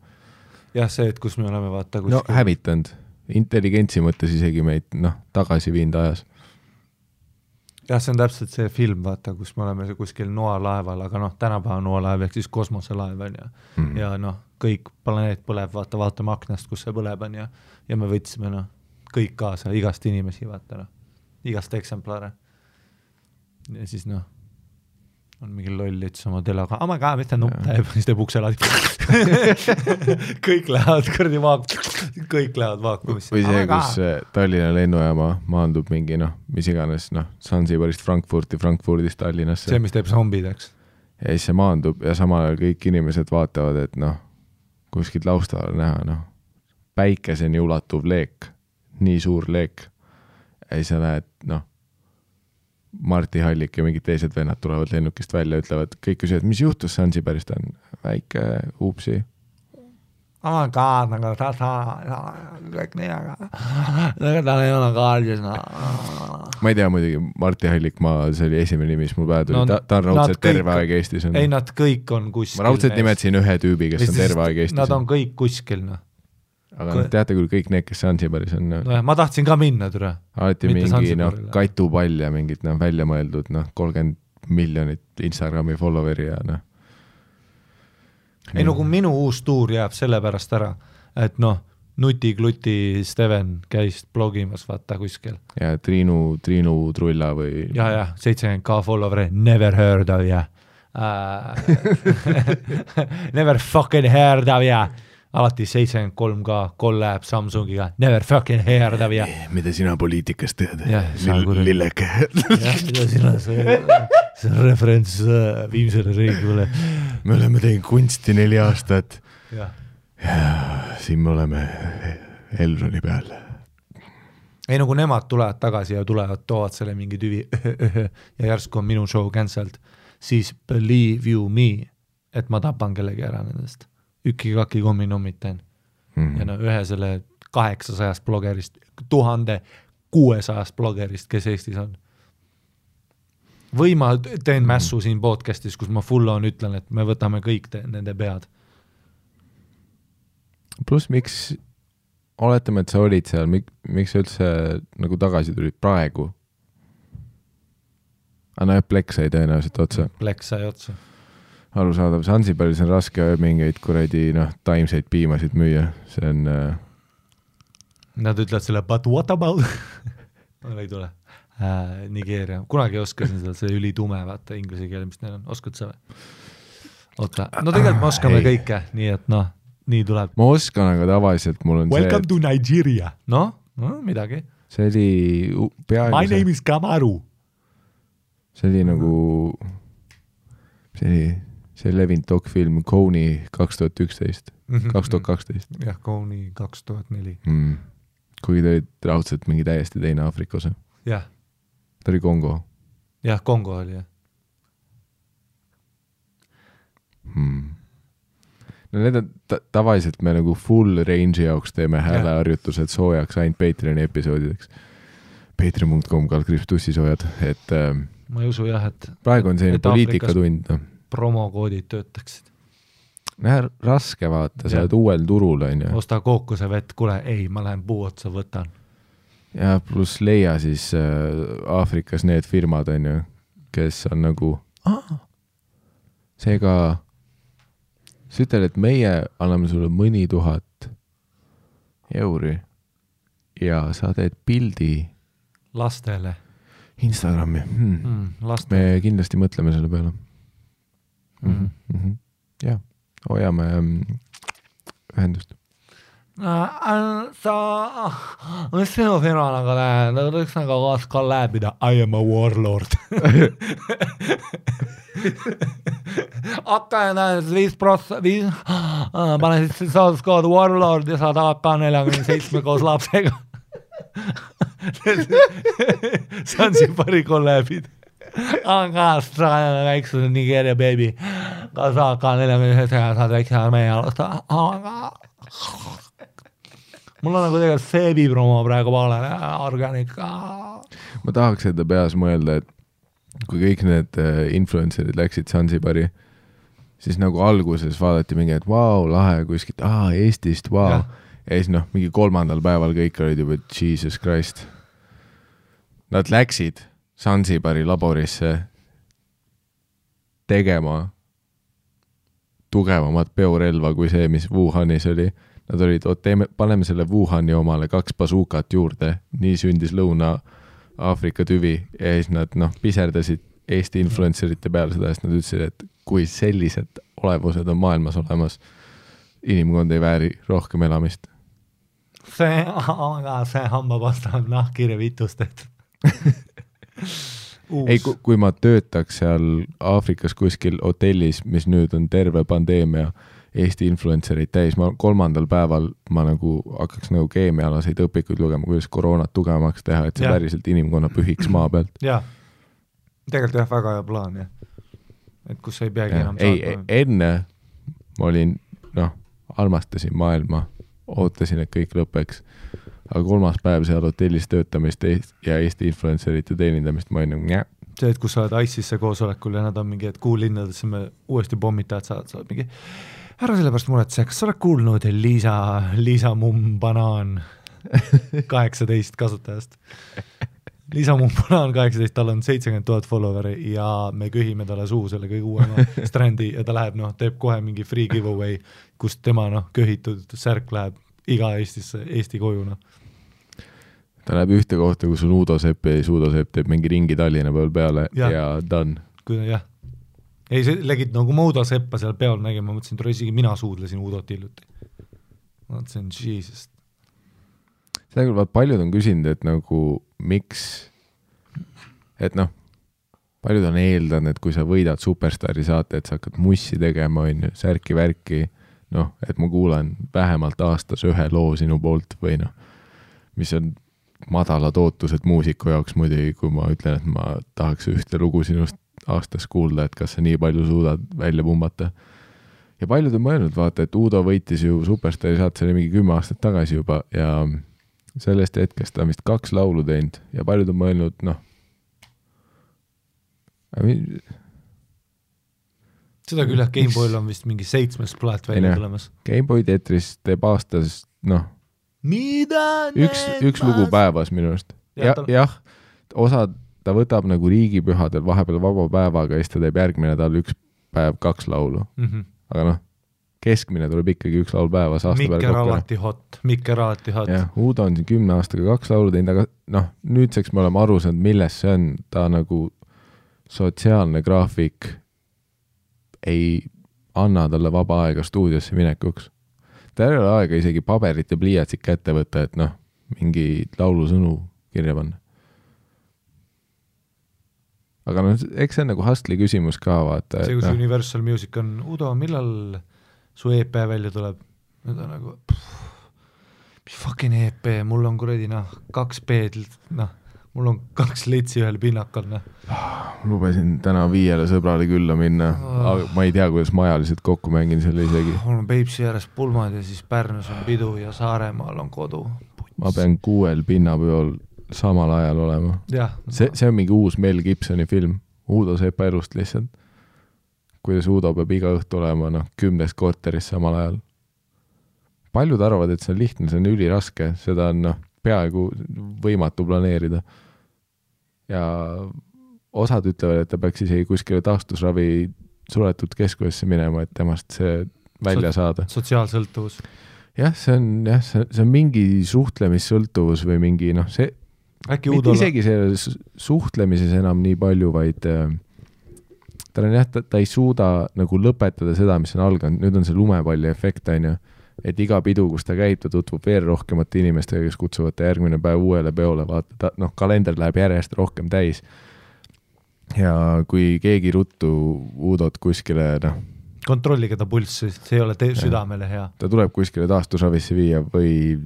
jah, see, et kus me oleme vaata no hävitanud, intelligentsi mõttes isegi meid noh, tagasi viinud ajas. jah, see on täpselt see film, vaata, kus me oleme kuskil noalaeval, aga noh, tänapäeva noalaev ehk siis kosmoselaev on ju. Mhm. ja noh, kõik planeet põleb, vaata, vaatame aknast, kus see põleb, on ju, ja me võtsime noh, kõik kaasa, igast inimesi, vaata noh, igast eksemplare. ja siis noh, on mingi loll ütles oma telega, oh my god, mis ta nupp teeb, *laughs* siis teeb ukse lahti. *laughs* kõik lähevad kuradi vaak-, *laughs* kõik lähevad vaakumisse. või see, kus Tallinna lennujaama maandub mingi noh, mis iganes noh, Zanzibarist Frankfurti, Frankfurdist Tallinnasse see, mis teeb zombideks. ja siis see maandub ja samal ajal kõik inimesed vaatavad, et noh, kuskilt taustal on näha noh, päikeseni ulatuv leek, nii suur leek. ja siis sa näed noh, Marti Hallik ja mingid teised vennad tulevad lennukist välja, ütlevad, kõik küsivad, mis juhtus Zanzibaris, ta on väike upsi. my god, nagu ta, ta, kõik nii, aga, aga tal ei ole kaardis, noh. ma ei tea muidugi, Marti Hallik, ma, see oli esimene nimi, mis mul pähe tuli No no,, ta, ta on raudselt terve aeg Eestis on ei,. nad kõik on kuskil. ma raudselt nimetasin ühe tüübi, kes on terve aeg Eestis Nad on kõik kuskil, noh. Aga noh, teate küll kõik need, kes Zanzibaris on no,, nojah, ma tahtsin ka minna, türa. alati Mitte mingi noh katupall ja mingid noh, välja mõeldud noh, kolmkümmend miljonit Instagrami follower'i ja noh. ei no kui minu uus tuur jääb sellepärast ära, et noh, nuti-kluti Steven käis blogimas, vaata kuskil ja Triinu, Triinu Trulla või ja, jah, seitsekümmend K follower'i, never heard of ya uh. *laughs* Never fucking heard of ya. Alati seitsekümmend kolm K collab Samsungiga, never fucking heard of ya. mida sina poliitikast tead lilleke. jah, mida sina, see on referents äh, viimsele reeglile. me oleme teinud kunsti neli aastat ja siin me oleme Elroni peal. ei no kui nemad tulevad tagasi ja tulevad, toovad selle mingi tüvi *laughs* ja järsku on minu show cancelled, siis believe you me, et ma tapan kellegi ära nendest. Üki-kaki kommi-nummid teen Mhm. ja no ühe selle kaheksasajast blogerist, tuhande kuuesajast blogerist, kes Eestis on. või ma teen mässu siin podcast'is, kus ma full on ütlen, et me võtame kõik te, nende pead. pluss miks, oletame, et sa olid seal, miks sa üldse nagu tagasi tulid praegu? aga nojah, pleks sai tõenäoliselt otsa, Pleks sai otsa. arusaadav, Zanzibaris on raske mingeid kuradi noh, taimseid piimasid müüa, see on äh, Nad ütlevad selle but what about *laughs* mul ei tule äh,. Nigeeria, kunagi oskasin seda, see ülitume, vaata inglise keel, mis neil on, oskad sa või? oota, no tegelikult me oskame Ei. kõike, nii et noh, nii tuleb. ma oskan, aga tavaliselt mul on Welcome see, to Nigeria. noh no,, midagi. see oli u- My peaaegu see name, is Kamaru. see oli nagu, see oli, see levinud dokfilm Coney kaks tuhat üksteist, kaks tuhat kaksteist. jah, Kony kaks tuhat neli. mm.. kuigi ta oli raudselt mingi täiesti teine Aafrika osa. jah, ta oli Kongo jah, Kongo oli jah. hmm.. no need on ta,, tavaliselt me nagu full range'i jaoks teeme hääleharjutused soojaks ainult Patreoni episoodideks. Patreon.com kaldkriips tussisoojad, et äh, ma ei usu jah, et praegu on selline poliitikatund, noh. Promokoodid töötaksid. jah, raske vaata, sa oled uuel turul, onju. osta kookosevett, kuule, ei, ma lähen puu otsa võtan. ja pluss leia siis äh, Aafrikas need firmad, onju, kes on nagu, seega sa ütled, et meie anname sulle mõni tuhat euri ja sa teed pildi lastele Instagrami hmm.. mm,, lastele. me kindlasti mõtleme selle peale mm. -hmm. Mm -hmm. ja, hoiame mm, ühendust. sa, *laughs* mis sinu firma nagu läheb, nagu võiks nagu koos kolläbida I am a warlord. hakka nüüd viis prossa, viis, pane siis saaduskood warlord ja saad AK neljakümne seitsme koos lapsega. *laughs* Sansibari kolläbid. Aga sa väikse Nigeeria beebi, ka sa AK neljakümne seitsmega saad väikse armee alustada, mul on nagu tegelikult Seebi promo praegu pooleli, organika. ma tahaks enda peas mõelda, et kui kõik need äh, influencer'id läksid Sansibari, siis nagu alguses vaadati mingi, et vau, lahe kuskilt, aa Eestist, vau. Ja siis noh, mingi kolmandal päeval kõik olid juba jesus christ. Nad läksid Sansibari laborisse tegema tugevamat peorelva kui see, mis Wuhanis oli. Nad olid, oot teeme, paneme selle Wuhani omale kaks basuukat juurde, nii sündis Lõuna-Aafrika tüvi ja siis nad noh, piserdasid Eesti influencer ite peale seda, sest nad ütlesid, et kui sellised olevused on maailmas olemas, inimkond ei vääri rohkem elamist. see, *laughs* aga see hambapasta on nahkkirja vitust tehtud. *laughs* ei, kui ma töötaks seal Aafrikas kuskil hotellis, mis nüüd on terve pandeemia Eesti influencer'id täis, ma kolmandal päeval ma nagu hakkaks nagu keemiaalaseid õpikuid lugema, kuidas koroonat tugevamaks teha, et see Jah. päriselt inimkonna pühiks maa pealt. jaa, tegelikult jah, väga hea plaan jah. et kus sa ei peagi enam ei, enne ma olin, noh, armastasin maailma, ootasin, et kõik lõpeks. Aga kolmas päev seal hotellis töötamist ja Eesti influencer'ite teenindamist, ma olin nagu see, et kus sa oled ICE-sse koosolekul ja nad on mingi, et kuullinnadesse me uuesti pommitajad saavad, sa oled mingi ära selle pärast muretse, kas sa oled kuulnud Liisa, Liisa Mumm Banaan *laughs* kaheksateist kasutajast? Liisa Mumm Banaan kaheksateist, tal on seitsekümmend tuhat follower'i ja me köhime talle suhu selle kõige uuema *laughs* strändi ja ta läheb noh, teeb kohe mingi free giveaway, kus tema noh, köhitud särk läheb iga Eestisse, Eesti koju noh. Ta läheb ühte kohta, kus on Uudo Sepp ja siis Uudo Sepp teeb mingi ringi Tallinna peal peale ja, ja done. kui jah, ei see legit nagu ma Uudo Seppa seal peol nägin, ma mõtlesin, tule isegi mina suudlesin Uudot hiljuti. ma mõtlesin, jesus, seda küll, vaat paljud on küsinud, et nagu miks, et noh, paljud on eeldanud, et kui sa võidad Superstaari saate, et sa hakkad mussi tegema, on ju, särki-värki, noh, et ma kuulen vähemalt aastas ühe loo sinu poolt või noh, mis on madalad ootused muusiku jaoks muidugi, kui ma ütlen, et ma tahaks ühte lugu sinust aastas kuulda, et kas sa nii palju suudad välja pumbata. ja paljud on mõelnud, vaata, et Uudo võitis ju Superstaari saate, see oli mingi kümme aastat tagasi juba ja sellest hetkest ta on vist kaks laulu teinud ja paljud on mõelnud, noh. seda küll jah, GameBoy'l on vist mingi seitsmes plaat välja tulemas. Gameboy Tetris teeb aastas, noh, mida üks, üks lugu päevas minu arust. Jah, ja tal-, jah, osa ta võtab nagu riigipühadel vahepeal vaba päevaga ja siis ta teeb järgmine nädal üks päev kaks laulu, mm. -hmm. aga noh, keskmine tuleb ikkagi üks laul päevas aasta peale Mikker kokku. alati hot, Mikker alati hot. jah, Uudo on siin kümne aastaga kaks laulu teinud, aga noh, nüüdseks me oleme aru saanud, milles see on, ta nagu sotsiaalne graafik ei anna talle vaba aega stuudiosse minekuks. Tal ei ole aega isegi paberit ja pliiatsit kätte võtta, et noh, mingi laulusõnu kirja panna. aga noh, eks see on nagu hustle'i küsimus ka vaata, see, kus noh, Universal Music on, Udo, millal su EP välja tuleb? nüüd on nagu, mis fucking EP, mul on kuradi noh, kaks B-d, noh, mul on kaks litsi ühel pinnakal, noh. lubasin täna viiele sõbrale külla minna, aga ma ei tea, kuidas ma ajaliselt kokku mängin selle isegi. mul on Peipsi ääres pulmad ja siis Pärnus on pidu ja Saaremaal on kodu. ma pean kuuel pinnapeol samal ajal olema. see, see on mingi uus Mel Gibsoni film, Uudo Sepa elust lihtsalt. kuidas Uudo peab iga õhtu olema noh, kümnes korteris samal ajal. paljud arvavad, et see on lihtne, see on üliraske, seda on noh, peaaegu võimatu planeerida. ja osad ütlevad, et ta peaks isegi kuskile taastusravi suletud keskusesse minema, et temast see välja saada. sotsiaalsõltuvus. jah, see on jah, see, see on mingi suhtlemissõltuvus või mingi noh, see äkki Udol, isegi selles suhtlemises enam nii palju, vaid äh, tal on jah, ta, ta ei suuda nagu lõpetada seda, mis on alganud, nüüd on see lumepalli efekt, on ju, et iga pidu, kus ta käib, ta tutvub veel rohkemate inimestega, kes kutsuvad ta järgmine päev uuele peole, vaata ta noh, kalender läheb järjest rohkem täis. ja kui keegi ruttu Udot kuskile noh, kontrollige ta pulss, sest see ei ole te- südamele hea. ta tuleb kuskile taastusravisse viia või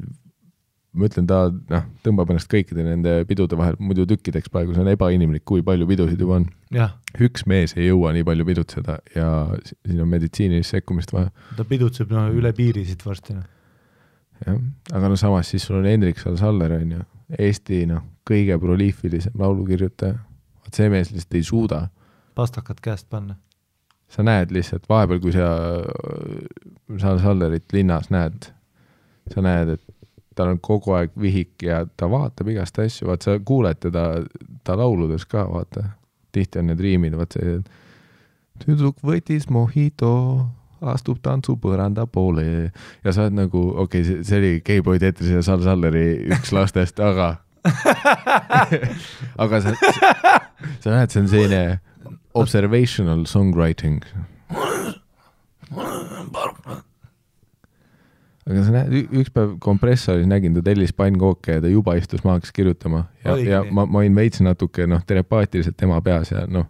ma ütlen, ta noh, tõmbab ennast kõikide nende pidude vahel muidu tükkideks praegu, see on ebainimlik, kui palju pidusid juba on. üks mees ei jõua nii palju pidutseda ja siin on meditsiinilist sekkumist vaja, ta pidutseb no üle piiri siit varsti, noh. jah. aga no samas siis sul on Hendrik Sal-Saller on ju, Eesti noh, kõige proliifilisem laulukirjutaja. vot see mees lihtsalt ei suuda pastakad käest panna. sa näed lihtsalt vahepeal, kui sa Sal-Sallerit linnas näed, sa näed, et tal on kogu aeg vihik ja ta vaatab igast asju, vaat sa kuuled teda, ta lauludes ka, vaata. tihti on need riimid, vaat see tüdruk võttis mojito, astub tantsupõranda poole ja sa oled nagu, okei okay,, see oli G-boy Tetris ja Sal-Salleri üks lastest, aga *laughs* aga sa, sa näed, see on selline observational songwriting. Aga sa näed, üks päev kompressoris nägin, ta tellis pannkooke ja ta juba istus maha, hakkas kirjutama ja, ja nii? ma, ma olin veits natuke noh, telepaatiliselt tema peas ja noh,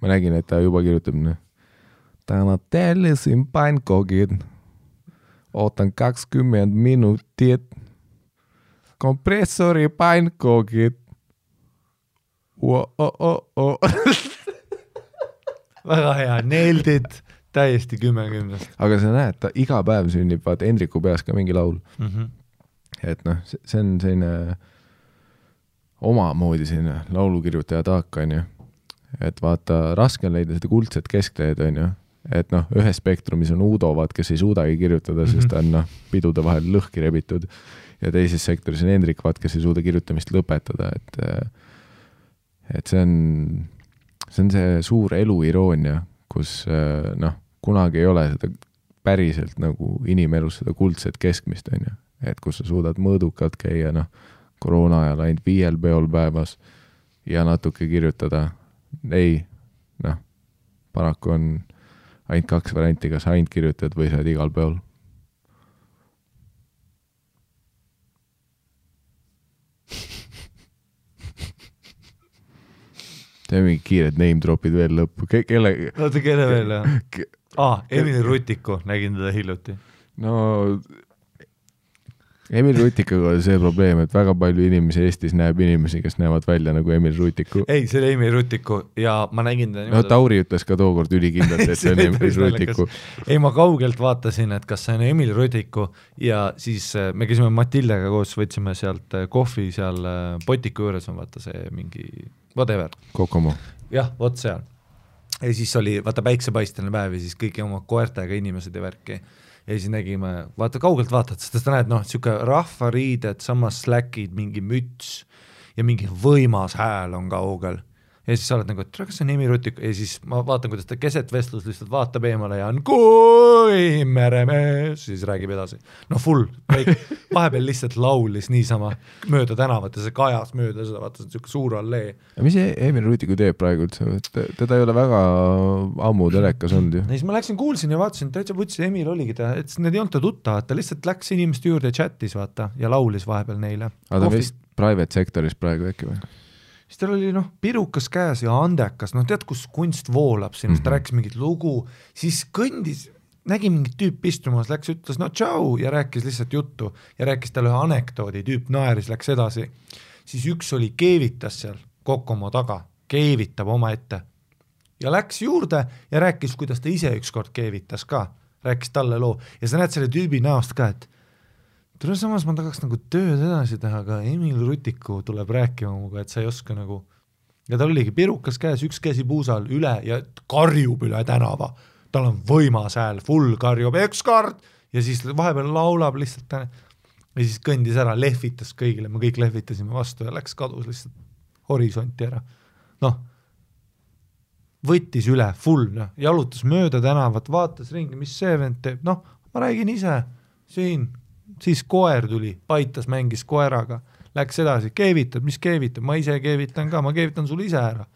ma nägin, et ta juba kirjutab noh. täna tellisin pannkoogid, ootan kakskümmend minutit, kompressori pannkoogid. *laughs* väga hea, nailed it, täiesti kümme kümnest aga sa näed, ta iga päev sünnib vaata Hendriku peas ka mingi laul, mm. -hmm. et noh, see on selline omamoodi selline laulukirjutaja taak, onju. et vaata, raske on leida seda kuldset keskteed, onju. et noh, ühes spektrumis on Uudo, vaat kes ei suudagi kirjutada mm, -hmm. sest ta on noh, pidude vahel lõhki rebitud. ja teises sektoris on Hendrik, vaat kes ei suuda kirjutamist lõpetada, et et see on, see on see suur elu iroonia, kus noh, kunagi ei ole seda päriselt nagu inimelus seda kuldset keskmist, on ju. et kus sa suudad mõõdukalt käia, noh, koroona ajal ainult viiel peol päevas ja natuke kirjutada. ei, noh, paraku on ainult kaks varianti, kas ainult kirjutad või sa oled igal peol. *laughs* teeme mingid kiired name drop'id veel lõppu, kelle, oota, kelle veel jah? aa, Emil Rutiku, nägin teda hiljuti. no Emil Rutikuga oli see probleem, et väga palju inimesi Eestis näeb inimesi, kes näevad välja nagu Emil Rutiku. ei, see oli Emil Rutiku ja ma nägin teda no Tauri ütles ka tookord ülikindlalt, et *laughs* see on Emil. Rutiku. ei, ma kaugelt vaatasin, et kas see on Emil Rutiku ja siis äh, me käisime Matildega koos, võtsime sealt äh, kohvi seal äh, Potiku juures on vaata see mingi whatever, Kokomo. jah, vot seal. Ja siis oli vaata päiksepaisteline päev ja siis kõik oma koertega inimesed ja värki. Ja siis nägime, vaata kaugelt vaatad, sest sa näed noh, niisugune rahvariided, samas släkid, mingi müts ja mingi võimas hääl on kaugel ja siis sa oled nagu, et kas see on Emi Rutik ja siis ma vaatan, kuidas ta keset vestlust lihtsalt vaatab eemale ja on kui meremees, siis räägib edasi. no full, *laughs* vahepeal lihtsalt laulis niisama mööda tänavat ja see kajas mööda seda, vaata see on niisugune suur allee. mis e- Emil Rutiku teeb praegu üldse, et teda ei ole väga ammu telekas olnud ju ja siis ma läksin, kuulsin ja vaatasin, täitsa vutsi, Emil oligi ta, et need ei olnud ta tuttavad, ta lihtsalt läks inimeste juurde ja chat'is vaata ja laulis vahepeal neile. aga ta on vist private sektoris praegu äkki või? Siis tal oli noh, pirukas käes ja andekas, noh tead, kus kunst voolab sinust mm, -hmm. ta rääkis mingit lugu, siis kõndis, nägi mingit tüüpi istumas, läks, ütles no tšau ja rääkis lihtsalt juttu. Ja rääkis talle ühe anekdoodi, tüüp naeris, läks edasi. siis üks oli, keevitas seal Kokomo taga, keevitab omaette. Ja läks juurde ja rääkis, kuidas ta ise ükskord keevitas ka, rääkis talle loo. Ja sa näed selle tüübi näost ka, et tule samas ma tahaks nagu tööd edasi teha, aga Emil Rutiku tuleb rääkima minuga, et sa ei oska nagu ja tal oligi pirukas käes, üks käsi puusal üle ja karjub üle tänava. tal on võimas hääl, full karjub, ekskord ja siis vahepeal laulab lihtsalt ja siis kõndis ära, lehvitas kõigile, me kõik lehvitasime vastu ja läks, kadus lihtsalt horisonti ära. noh, võttis üle, full, noh, jalutas mööda tänavat, vaatas ringi, mis see vend teeb, noh, ma räägin ise, siin siis koer tuli, paitas, mängis koeraga, läks edasi, keevitab, mis keevitab, ma ise keevitan ka, ma keevitan sulle ise ära.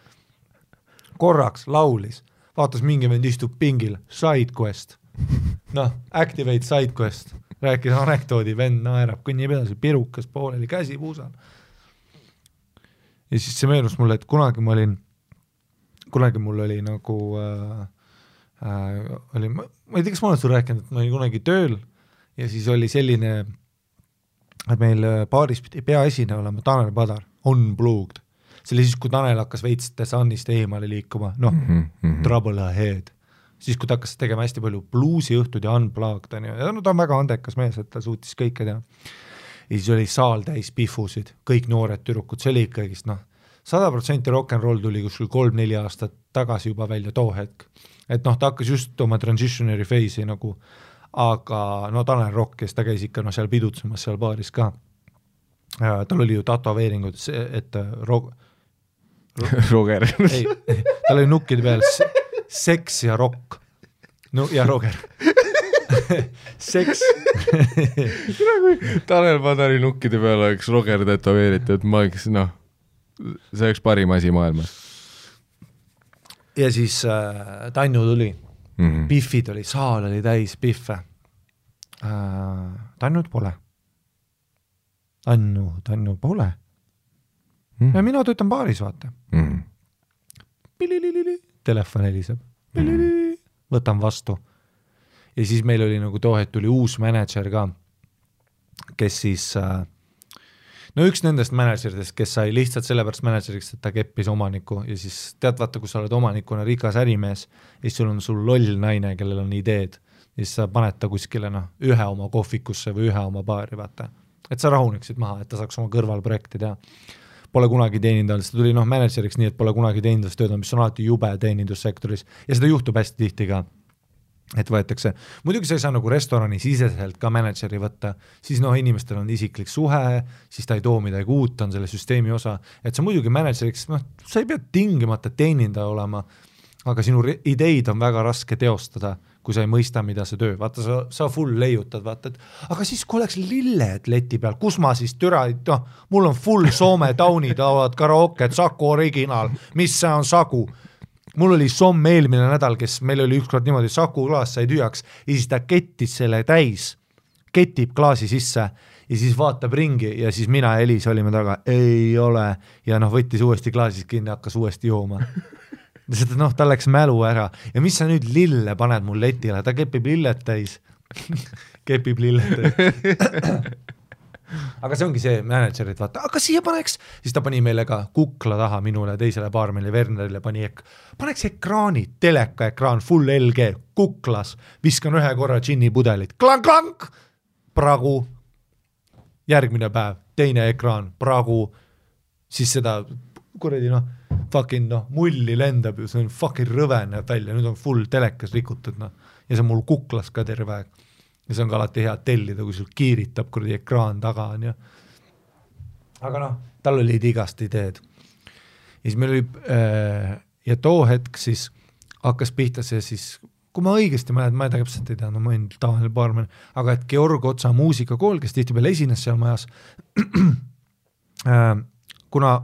korraks laulis, vaatas mingi vend istub pingil, side quest. noh, activate side quest, rääkis anekdoodi, vend naerab, kõnnib edasi, pirukas pooleli, käsi puusal. ja siis see meenus mulle, et kunagi ma olin, kunagi mul oli nagu äh, äh, oli, ma ei tea, kas ma olen sulle rääkinud, et ma olin kunagi tööl ja siis oli selline, meil baaris pidi peaesineja olema Tanel Padar, Unplugged. see oli siis, kui Tanel hakkas veits The Sunist eemale liikuma, noh mm -hmm. Trouble Ahead. siis, kui ta hakkas tegema hästi palju bluusiõhtud ja unplugged on ju, ja no ta on väga andekas mees, et ta suutis kõike teha. ja siis oli saal täis pihvusid, kõik noored tüdrukud, see oli ikkagist noh, sada protsenti rock n roll tuli kuskil kolm-neli aastat tagasi juba välja too hetk. et noh, ta hakkas just oma transitionary phase'i nagu aga no Tanel Rokk, kes ta käis ikka noh, seal pidutsemas seal baaris ka, tal oli ju tätoveeringud, et äh, ro-, *laughs* Roger. Ei, tal oli nukkide peal seks ja rokk. no ja Roger. *laughs* Seks. Kui Tanel Padari nukkide peal oleks Roger tätoveeritud, ma oleks noh, see oleks parim asi maailmas. ja siis äh, Tanju tuli mm -hmm. Biffid oli, saal oli täis Biffe äh,. Tannut pole. Annu, Tannu pole mm. -hmm. ja mina töötan baaris, vaata mm. -hmm. telefon heliseb mm, -hmm. võtan vastu. ja siis meil oli nagu too hetk tuli uus mänedžer ka, kes siis äh, no üks nendest mänedžeridest, kes sai lihtsalt sellepärast mänedžeriks, et ta keppis omanikku ja siis tead, vaata, kui sa oled omanikuna rikas ärimees ja siis sul on sul loll naine, kellel on ideed ja siis sa paned ta kuskile noh, ühe oma kohvikusse või ühe oma baari, vaata. et sa rahuneksid maha, et ta saaks oma kõrvalprojekti teha. Pole kunagi teenindanud, siis ta tuli noh, mänedžeriks nii, et pole kunagi teenindustööd olnud, mis on alati jube teenindussektoris ja seda juhtub hästi tihti ka et võetakse, muidugi sa ei saa nagu restorani-siseselt ka mänedžeri võtta, siis noh, inimestel on isiklik suhe, siis ta ei too midagi uut, ta on selle süsteemi osa, et sa muidugi mänedžeriks, noh, sa ei pea tingimata teenindaja olema, aga sinu ideid on väga raske teostada, kui sa ei mõista, mida see töö, vaata sa, sa full leiutad, vaata, et aga siis, kui oleks lilled leti peal, kus ma siis türa, noh, mul on full Soome taunid *laughs* laulavad karaoket, Saku originaal, mis see on Sagu mul oli somm eelmine nädal, kes meil oli ükskord niimoodi, Saku klaas sai tühjaks ja siis ta kettis selle täis, ketib klaasi sisse ja siis vaatab ringi ja siis mina ja Elis olime taga, ei ole, ja noh, võttis uuesti klaasist kinni, hakkas uuesti jooma. *laughs* lihtsalt noh, tal läks mälu ära. Ja mis sa nüüd lille paned mul letile, ta kepib lilled täis. *laughs* Kepib lilled täis *laughs* aga see ongi see mänedžer, et vaata, aga siia paneks, siis ta pani meile ka kukla taha minule, teisele baarmenile Wernerile pani ek-, paneks ekraani, telekaekraan, full LG, kuklas, viskan ühe korra džinnipudelit, klank-klank, pragu. järgmine päev, teine ekraan, pragu, siis seda kuradi noh, fucking noh, mulli lendab ju, see on fucking rõve näeb välja, nüüd on full telekas rikutud noh, ja see on mul kuklas ka terve aeg ja see on ka alati hea tellida, kui sul kiiritab kuradi ekraan taga, on ju. aga noh, tal olid igast ideed. ja siis meil oli äh, ja too hetk siis hakkas pihta see siis, kui ma õigesti mäletan, ma täpselt ei tea, no ma olin tavaline baarmen, aga et Georg Otsa muusikakool, kes tihtipeale esines seal majas *clears throat* äh,, kuna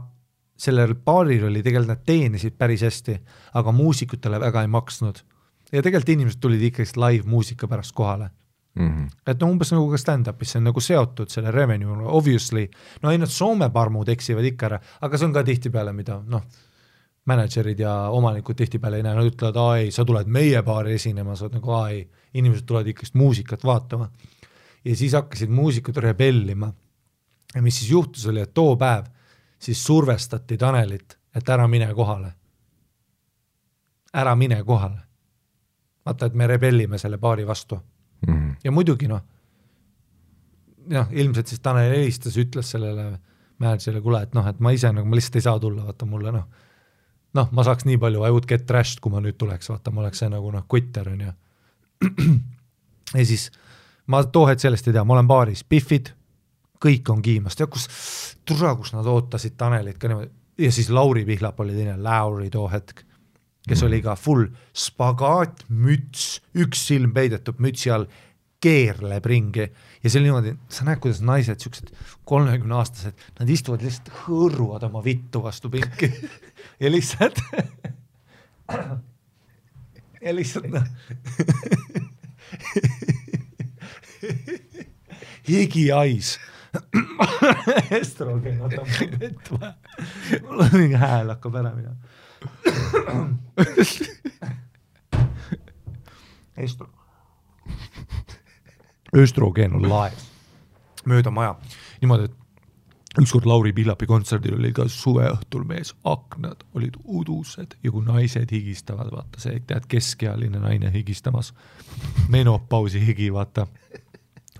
sellel baaril oli tegelikult nad teenisid päris hästi, aga muusikutele väga ei maksnud. ja tegelikult inimesed tulid ikkagist live-muusika pärast kohale mm. -hmm. et no umbes nagu ka stand-up'is, see on nagu seotud selle revenue, obviously, no nad Soome parmud eksivad ikka ära, aga see on ka tihtipeale, mida noh, mänedžerid ja omanikud tihtipeale ei näe, nad ütlevad, aa ei, sa tuled meie baari esinema, sa oled nagu aa ei, inimesed tulevad ikkagist muusikat vaatama. ja siis hakkasid muusikud rebellima. ja mis siis juhtus, oli, et too päev siis survestati Tanelit, et ära mine kohale. ära mine kohale. vaata, et me rebellime selle baari vastu Mm -hmm. ja muidugi noh, noh, ilmselt siis Tanel helistas, ütles sellele mänedžerile, kuule, et noh, et ma ise nagu, ma lihtsalt ei saa tulla, vaata mulle noh, noh, ma saaks nii palju I would get trashed, kui ma nüüd tuleks, vaata, ma oleks see nagu noh, kutter on ju. ja siis ma too hetk sellest ei tea, ma olen baaris, Biffid, kõik on kiimas, tead kus, tule, kus nad ootasid Tanelit ka niimoodi ja siis Lauri Pihlap oli teine, Lauri too hetk, kes oli ka full spagaatmüts, üks silm peidetud mütsi all, keerleb ringi ja see oli niimoodi, sa näed, kuidas naised, siuksed kolmekümneaastased, nad istuvad lihtsalt, hõõruvad oma vittu vastu pinki *laughs* ja lihtsalt *clears throat* ja lihtsalt noh *laughs* higihais *clears throat* estrogen võtab vett vaja. *laughs* mul on mingi hääl hakkab ära minema. *coughs* Estro-, östrogen on laes. Mööda maja, niimoodi, et ükskord Lauri Pihlapi kontserdil oli ka suveõhtul mees, aknad olid udused ja kui naised higistavad, vaata see, tead, keskealine naine higistamas, menopausi higi, vaata.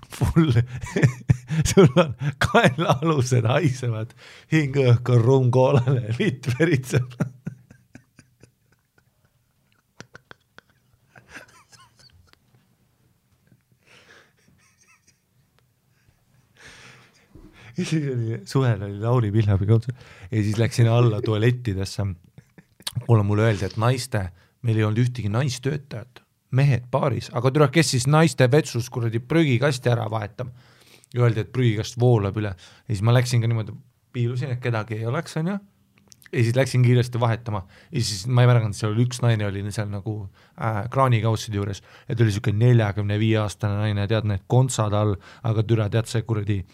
Full. *laughs* Sul on kaelaalused haisevad, hingeõhk on rumkoolane, litt veritseb. Ja siis oli, suvel oli Lauri Pihlapi kontsert. Ja siis läksin alla tualettidesse. kuule, mulle öeldi, et naiste, meil ei olnud ühtegi naistöötajat. Mehed baaris, aga tule, kes siis naiste vetsus kuradi prügikasti ära vahetab. öeldi, et prügikast voolab üle. Ja siis ma läksin ka niimoodi, piilusin, et kedagi ei oleks, onju. ja siis läksin kiiresti vahetama. Ja siis ma ei märganud, seal oli üks naine oli seal nagu äh, kraanikausside juures. Ja ta oli siuke neljakümne viie aastane naine, tead need kontsad all, aga türa, tead see kuradi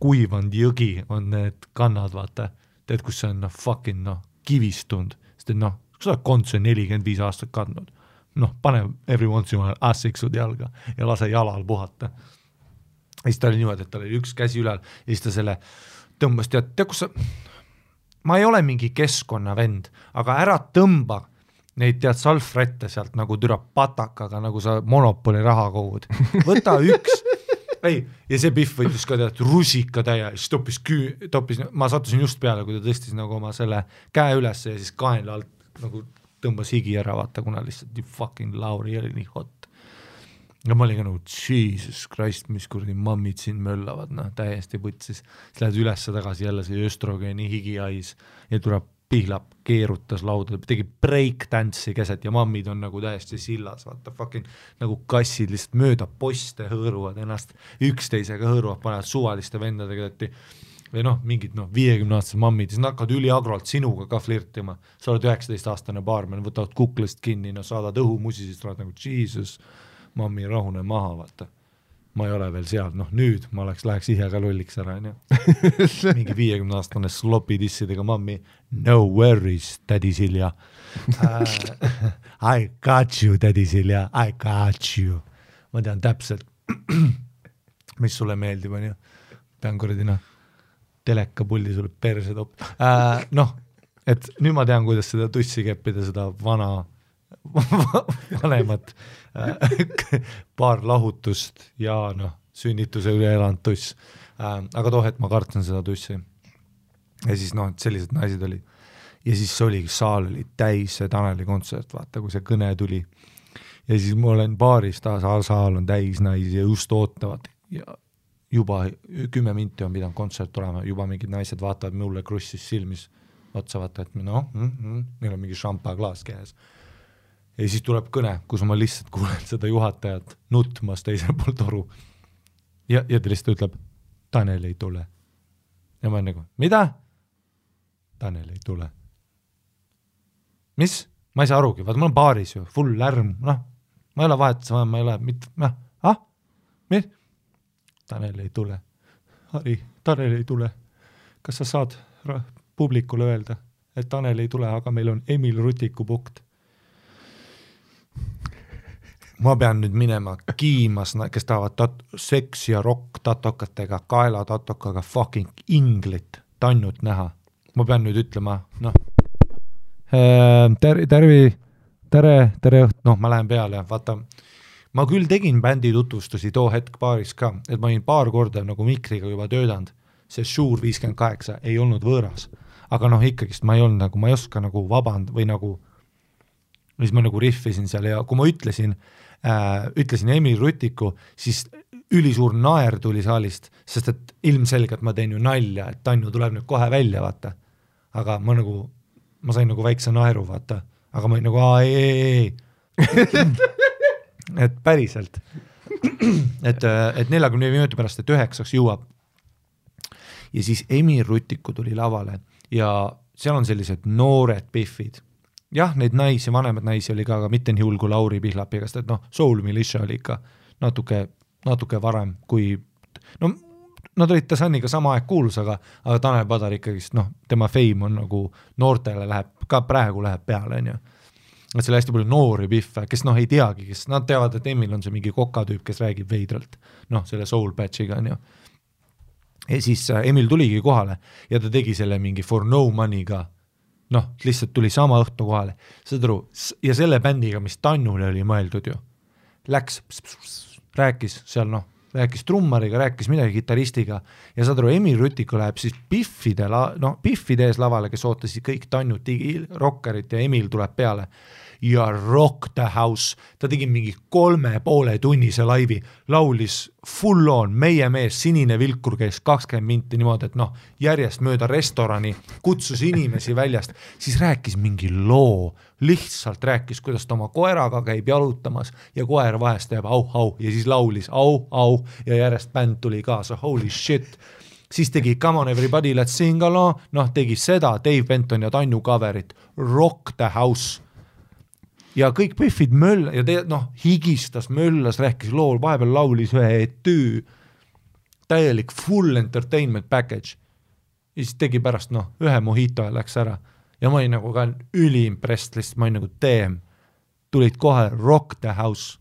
kuivanud jõgi on need kannad, vaata. tead, kus see on noh, fucking noh, kivistunud, sest et noh, sa oled kontsi nelikümmend viis aastat kandnud noh, pane every once in a while assiksud jalga ja lase jalal puhata. ja siis ta oli niimoodi, et tal oli üks käsi ülal ja siis ta selle tõmbas, tead, tead kus sa, ma ei ole mingi keskkonnavend, aga ära tõmba neid tead salvrätte sealt nagu türa patakaga, nagu sa monopoli raha kogud, võta üks ei, ja see Pihv võttis ka tead rusikatäie, siis toppis küü-, toppis, ma sattusin just peale, kui ta tõstis nagu oma selle käe üles ja siis kaenla alt nagu tõmbas higi ära, vaata, kuna lihtsalt nii fucking Lauri oli nii hot. ja ma olin ka nagu jesus christ, mis kuradi mammid siin möllavad, noh, täiesti putsis. siis lähed üles-tagasi jälle see östrogeeni higihais ja tuleb Pihlap keerutas lauda, tegi breakdance'i keset ja mammid on nagu täiesti sillas, vaata fucking nagu kassid lihtsalt mööda poste hõõruvad ennast, üksteisega hõõruvad, panevad suvaliste vendadega, et või noh, mingid noh, viiekümneaastased mammid, siis nad hakkavad üliagrolt sinuga ka flirtima, sa oled üheksateistaastane baarmen, võtavad kuklast kinni, no saadad õhumusi, siis sa oled nagu jesus, mammi, rahune maha, vaata. Ma ei ole veel seal, noh nüüd ma oleks, läheks ise ka lolliks ära, onju. *laughs* mingi viiekümneaastane slopi dissidega mammi, no worries, tädi Silja uh,. *laughs* I got you, tädi Silja, I got you. ma tean täpselt, *clears throat* mis sulle meeldib, onju. pean kuradi noh telekapuldi sulle perse top- äh,. noh, et nüüd ma tean, kuidas seda tussi keppida, seda vana *laughs* vanemat äh, paar lahutust ja noh, sünnituse üle elanud tuss äh,. aga too hetk ma kartsin seda tussi. ja siis noh, et sellised naised olid. ja siis oligi, saal oli täis, see Taneli kontsert, vaata, kui see kõne tuli. ja siis ma olen baaris, saal, on täis naisi ja just ootavad ja juba kümme minti on pidanud kontsert olema, juba mingid naised vaatavad mulle krussis silmis. otsa vaata, et noh mm,, mm, neil on mingi šampaklaas käes. Ja siis tuleb kõne, kus ma lihtsalt kuulen seda juhatajat nutmas teisel pool toru. ja, ja ta lihtsalt ütleb, Tanel ei tule. ja ma olen nagu, mida? Tanel ei tule. mis? ma ei saa arugi, vaata ma olen baaris ju, full lärm, noh, ma ei ole vahetuse vanem, ma ei ole mitte, noh, ah, mis? Tanel ei tule. Harri, Tanel ei tule. kas sa saad publikule öelda, et Tanel ei tule, aga meil on Emil Rutiku punkt? Ma pean nüüd minema kiimas, kes tahavad tat-, seks ja rokk tatokatega, kaelatatokaga fucking inglit, tannut näha. ma pean nüüd ütlema, noh, tere, tervi, tere, tere õht-, noh, ma lähen peale, vaata, ma küll tegin bändi tutvustusi too hetk baaris ka, et ma olin paar korda nagu mikriga juba töötanud, see Shure viiskümmend kaheksa ei olnud võõras. aga noh, ikkagist ma ei olnud nagu, ma ei oska nagu vaband- või nagu siis ma nagu rihvisin seal ja kui ma ütlesin ütlesin Emil Rutiku, siis ülisuur naer tuli saalist, sest et ilmselgelt ma teen ju nalja, et Tanju tuleb nüüd kohe välja, vaata. aga ma nagu, ma sain nagu väikse naeru, vaata, aga ma olin nagu aa ei, ei, ei. *laughs* et päriselt, et, et neljakümne minuti pärast, et üheksaks jõuab. ja siis Emil Rutiku tuli lavale ja seal on sellised noored pihvid jah, neid naisi, vanemaid naisi oli ka, aga mitte nii hull kui Lauri Pihlapiga, sest et noh, Soul Militia oli ikka natuke, natuke varem kui no nad olid Tasaniga sama aeg kuulus, aga, aga Tanel Padar ikkagist noh, tema fame on nagu noortele läheb, ka praegu läheb peale, on ju. et seal hästi palju noori pihve, kes noh, ei teagi, kes nad teavad, et Emil on see mingi kokatüüp, kes räägib veidralt, noh, selle soul patch'iga on ju ja siis äh, Emil tuligi kohale ja ta tegi selle mingi for no money'ga noh, lihtsalt tuli sama õhtu kohale, saad aru, ja selle bändiga, mis Tannule oli mõeldud ju, läks, rääkis seal noh, rääkis trummariga, rääkis midagi kitarristiga ja saad aru, Emil Rutiku läheb siis Biffide la-, noh, Biffide ees lavale, kes ootasid kõik Tannut, rokkarit ja Emil tuleb peale ja Rock the House, ta tegi mingi kolme poole tunnise laivi, laulis full on, meie mees, sinine vilkur käis kakskümmend minti niimoodi, et noh, järjest mööda restorani kutsus inimesi väljast, siis rääkis mingi loo, lihtsalt rääkis, kuidas ta oma koeraga käib jalutamas ja koer vahest teeb au-au ja siis laulis au-au ja järjest bänd tuli kaasa, holy shit. Siis tegi Come on everybody let's sing along, noh tegi seda Dave Benton ja Tanju cover'it, Rock the house ja kõik Biffid möll- ja te- noh, higistas, möllas, rääkis loo, vahepeal laulis ühe etüü, täielik full entertainment package. ja siis tegi pärast noh, ühe mojito ja läks ära ja ma olin nagu ka üliimpressed, lihtsalt ma olin nagu damn, tulid kohe rock the house.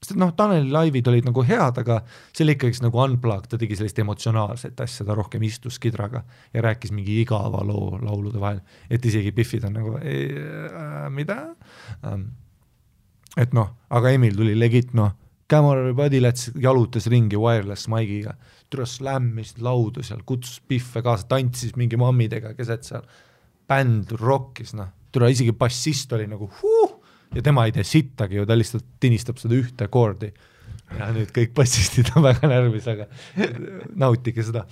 Sest noh, Taneli laivid olid nagu head, aga see oli ikkagist nagu unplugged, ta tegi sellist emotsionaalset asja, ta rohkem istus kidraga ja rääkis mingi igava loo laulude vahel, et isegi Biffid on nagu äh, mida ähm,. et noh, aga Emil tuli legit noh, Come on everybody let's jalutas ringi wireless mic'iga, tule slämmis laudu seal, kutsus Biffe kaasa, tantsis mingi mammidega keset seal, bänd rokkis noh, tule isegi bassist oli nagu huh! Ja tema ei tee sittagi ju, ta lihtsalt tinistab seda ühte koordi ja nüüd kõik bassistid on väga närvis, aga nautige seda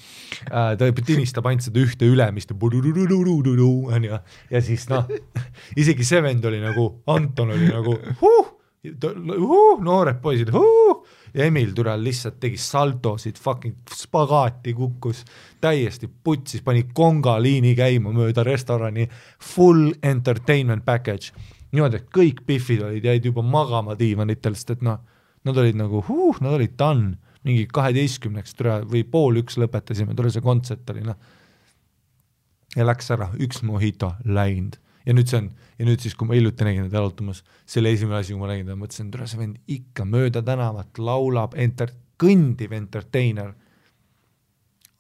äh,. ta tinistab ainult seda ühte ülemist onju ja siis noh, isegi see vend oli nagu, Anton oli nagu huh! huh! noored poisid huh! ja Emil Türel lihtsalt tegi saltosid, fucking spagaati kukkus, täiesti putsis, pani kongaliini käima mööda restorani, full entertainment package. niimoodi, et kõik Biffid olid, jäid juba magama diivanitel, sest et noh, nad olid nagu huh,, nad olid done, mingi kaheteistkümneks türa või pool üks lõpetasime, tule see kontsert oli noh. ja läks ära, üks mojito läinud ja nüüd see on, ja nüüd siis, kui ma hiljuti nägin teda jalutamas, see oli esimene asi, kui ma nägin teda, mõtlesin, tule see vend ikka mööda tänavat laulab, enter-, kõndiv entertainer.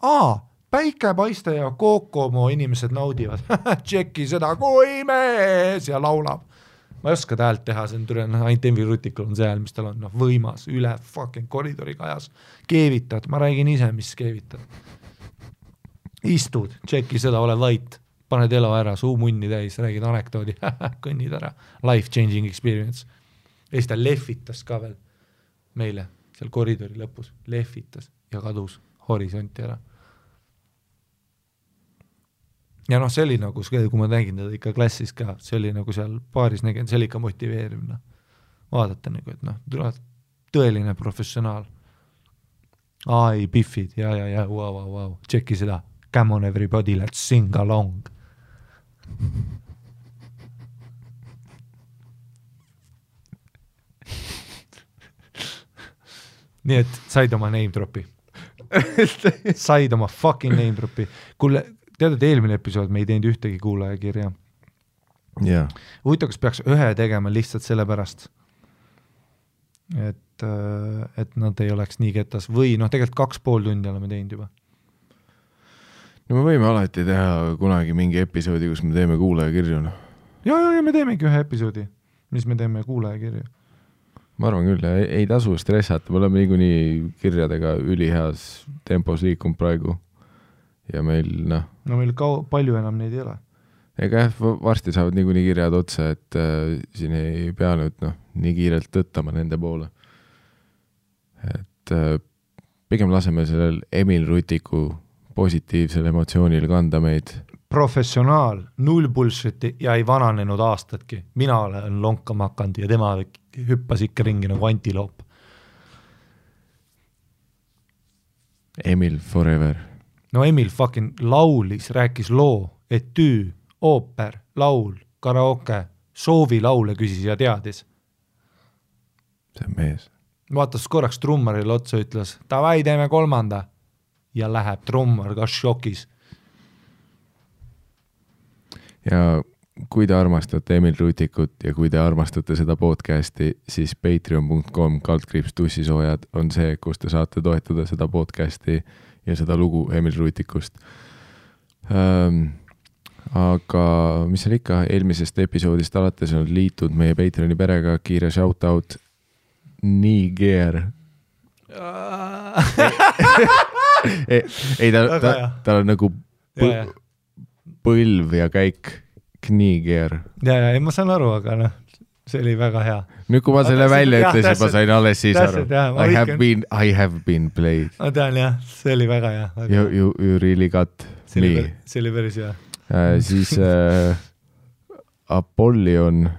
aa, päike paista ja Kokomo inimesed naudivad, *laughs* tšeki seda, kui mees ja laulab. Ma ei oska ta häält teha, see on tule, noh ainult Envi Rutikul on see hääl, mis tal on, noh võimas, üle fucking koridori kajas, keevitad, ma räägin ise, mis keevitad. istud, tšeki seda, ole vait paned elo ära, suu munni täis, räägid anekdoodi, *laughs* kõnnid ära, life changing experience. ja siis ta lehvitas ka veel meile seal koridori lõpus, lehvitas ja kadus horisonti ära. Ja noh, see oli nagu, kui ma nägin teda ikka klassis ka, see oli nagu seal baaris nägin, see oli ikka motiveeriv, noh. vaadata nagu, et noh, tõeline professionaal. ai, Biffid ja, ja, ja, vau, vau, vau, tšeki seda. Come on everybody, let's sing along. nii et said oma name drop'i. *laughs* said oma fucking name drop'i. kuule, tead, et eelmine episood me ei teinud ühtegi kuulajakirja. jaa, huvitav, kas peaks ühe tegema lihtsalt sellepärast, et, et nad ei oleks nii ketas või noh, tegelikult kaks pool tundi oleme teinud juba. no me võime alati teha kunagi mingi episoodi, kus me teeme kuulajakirju, noh. ja, ja, ja me teemegi ühe episoodi, mis me teeme kuulajakirju. ma arvan küll, ei, ei tasu stressata, me oleme niikuinii kirjadega üliheas tempos liikunud praegu. Ja meil noh, no meil kau-, palju enam neid ei ole. ega jah, varsti saavad niikuinii kirjad otsa, et äh, siin ei pea nüüd noh, nii kiirelt tõttama nende poole. et äh, pigem laseme sellel Emil Rutiku positiivsel emotsioonil kanda meid. professionaal, null bullshit'i ja ei vananenud aastatki. mina olen lonkama hakanud ja tema hüppas ikka ringi nagu antiloop. Emil Forever. No Emil fucking laulis, rääkis loo, etüü, ooper, laul, karaoke, soovilaule küsis ja teadis. see on mees. vaatas korraks trummarile otsa, ütles davai, teeme kolmanda. ja läheb trummar ka šokis. ja kui te armastate Emil Rutikut ja kui te armastate seda podcast'i, siis patreon.com kaldkriips tussisoojad on see, kus te saate toetada seda podcast'i ja seda lugu Emil Rutikust ähm,. aga mis seal ikka, eelmisest episoodist alates on liitud meie Patreoni perega, kiire shout out, Niger. ei, ei ta, ta tal on nagu ja, ja, põlv ja käik, Kniger. ja, ja ei ma saan aru, aga noh, see oli väga hea. nüüd, kui ma Aga selle täpselt, välja ütlesin, ma sain alles siis aru täpselt, ma I have been, I have been played. ma tean jah, see oli väga hea. You, you, you really got see me., see oli päris hea. äh,. siis äh, Apollyon.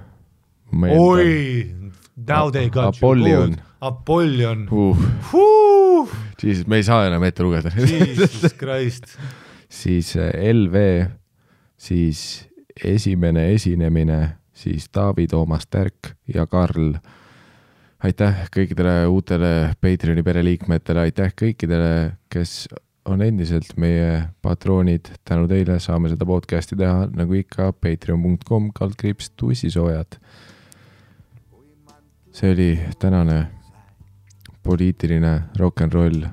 oi, now they got Apollyon. you. Apollyon. uh,. siis me ei saa enam ette lugeda. Jesus *laughs* Christ. siis äh, LV, siis esimene esinemine, siis Taavi Toomas Tärk ja Karl. aitäh kõikidele uutele Patreoni pereliikmetele, aitäh kõikidele, kes on endiselt meie patroonid, tänu teile saame seda podcast'i teha nagu ikka patreon.com kaldkriips tussisoojad. see oli tänane poliitiline rock n roll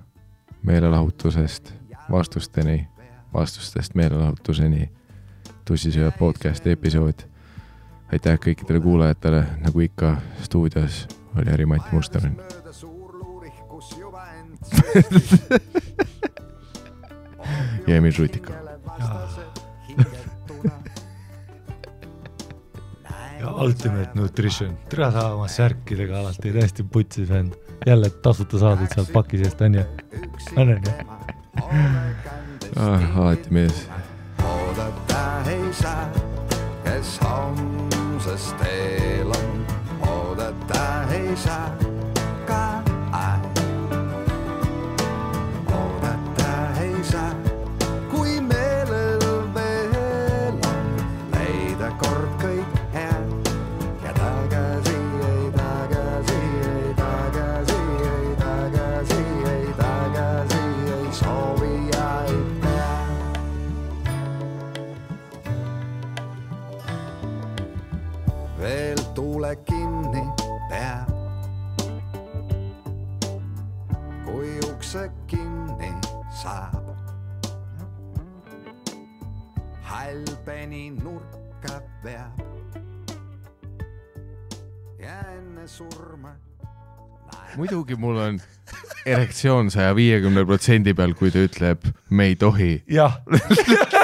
meelelahutusest vastusteni, vastustest meelelahutuseni tussisööja podcast'i episood. Aitäh kõikidele kuulajatele, nagu ikka stuudios oli Harri-Mati Mustonen. *laughs* ja Emil Rutika. ja Ultimate Nutrition, tere sa oma särkidega alati täiesti putsis vend. jälle tasuta saadud sealt paki seest onju, on onju? Ah, alati mees. oodata ei saa, kes homsest teel on, oodata ei saa ka peni nurka veab. ja enne surma muidugi mul on erektsioon saja viiekümne protsendi peal, kui ta ütleb, me ei tohi. jah, *laughs*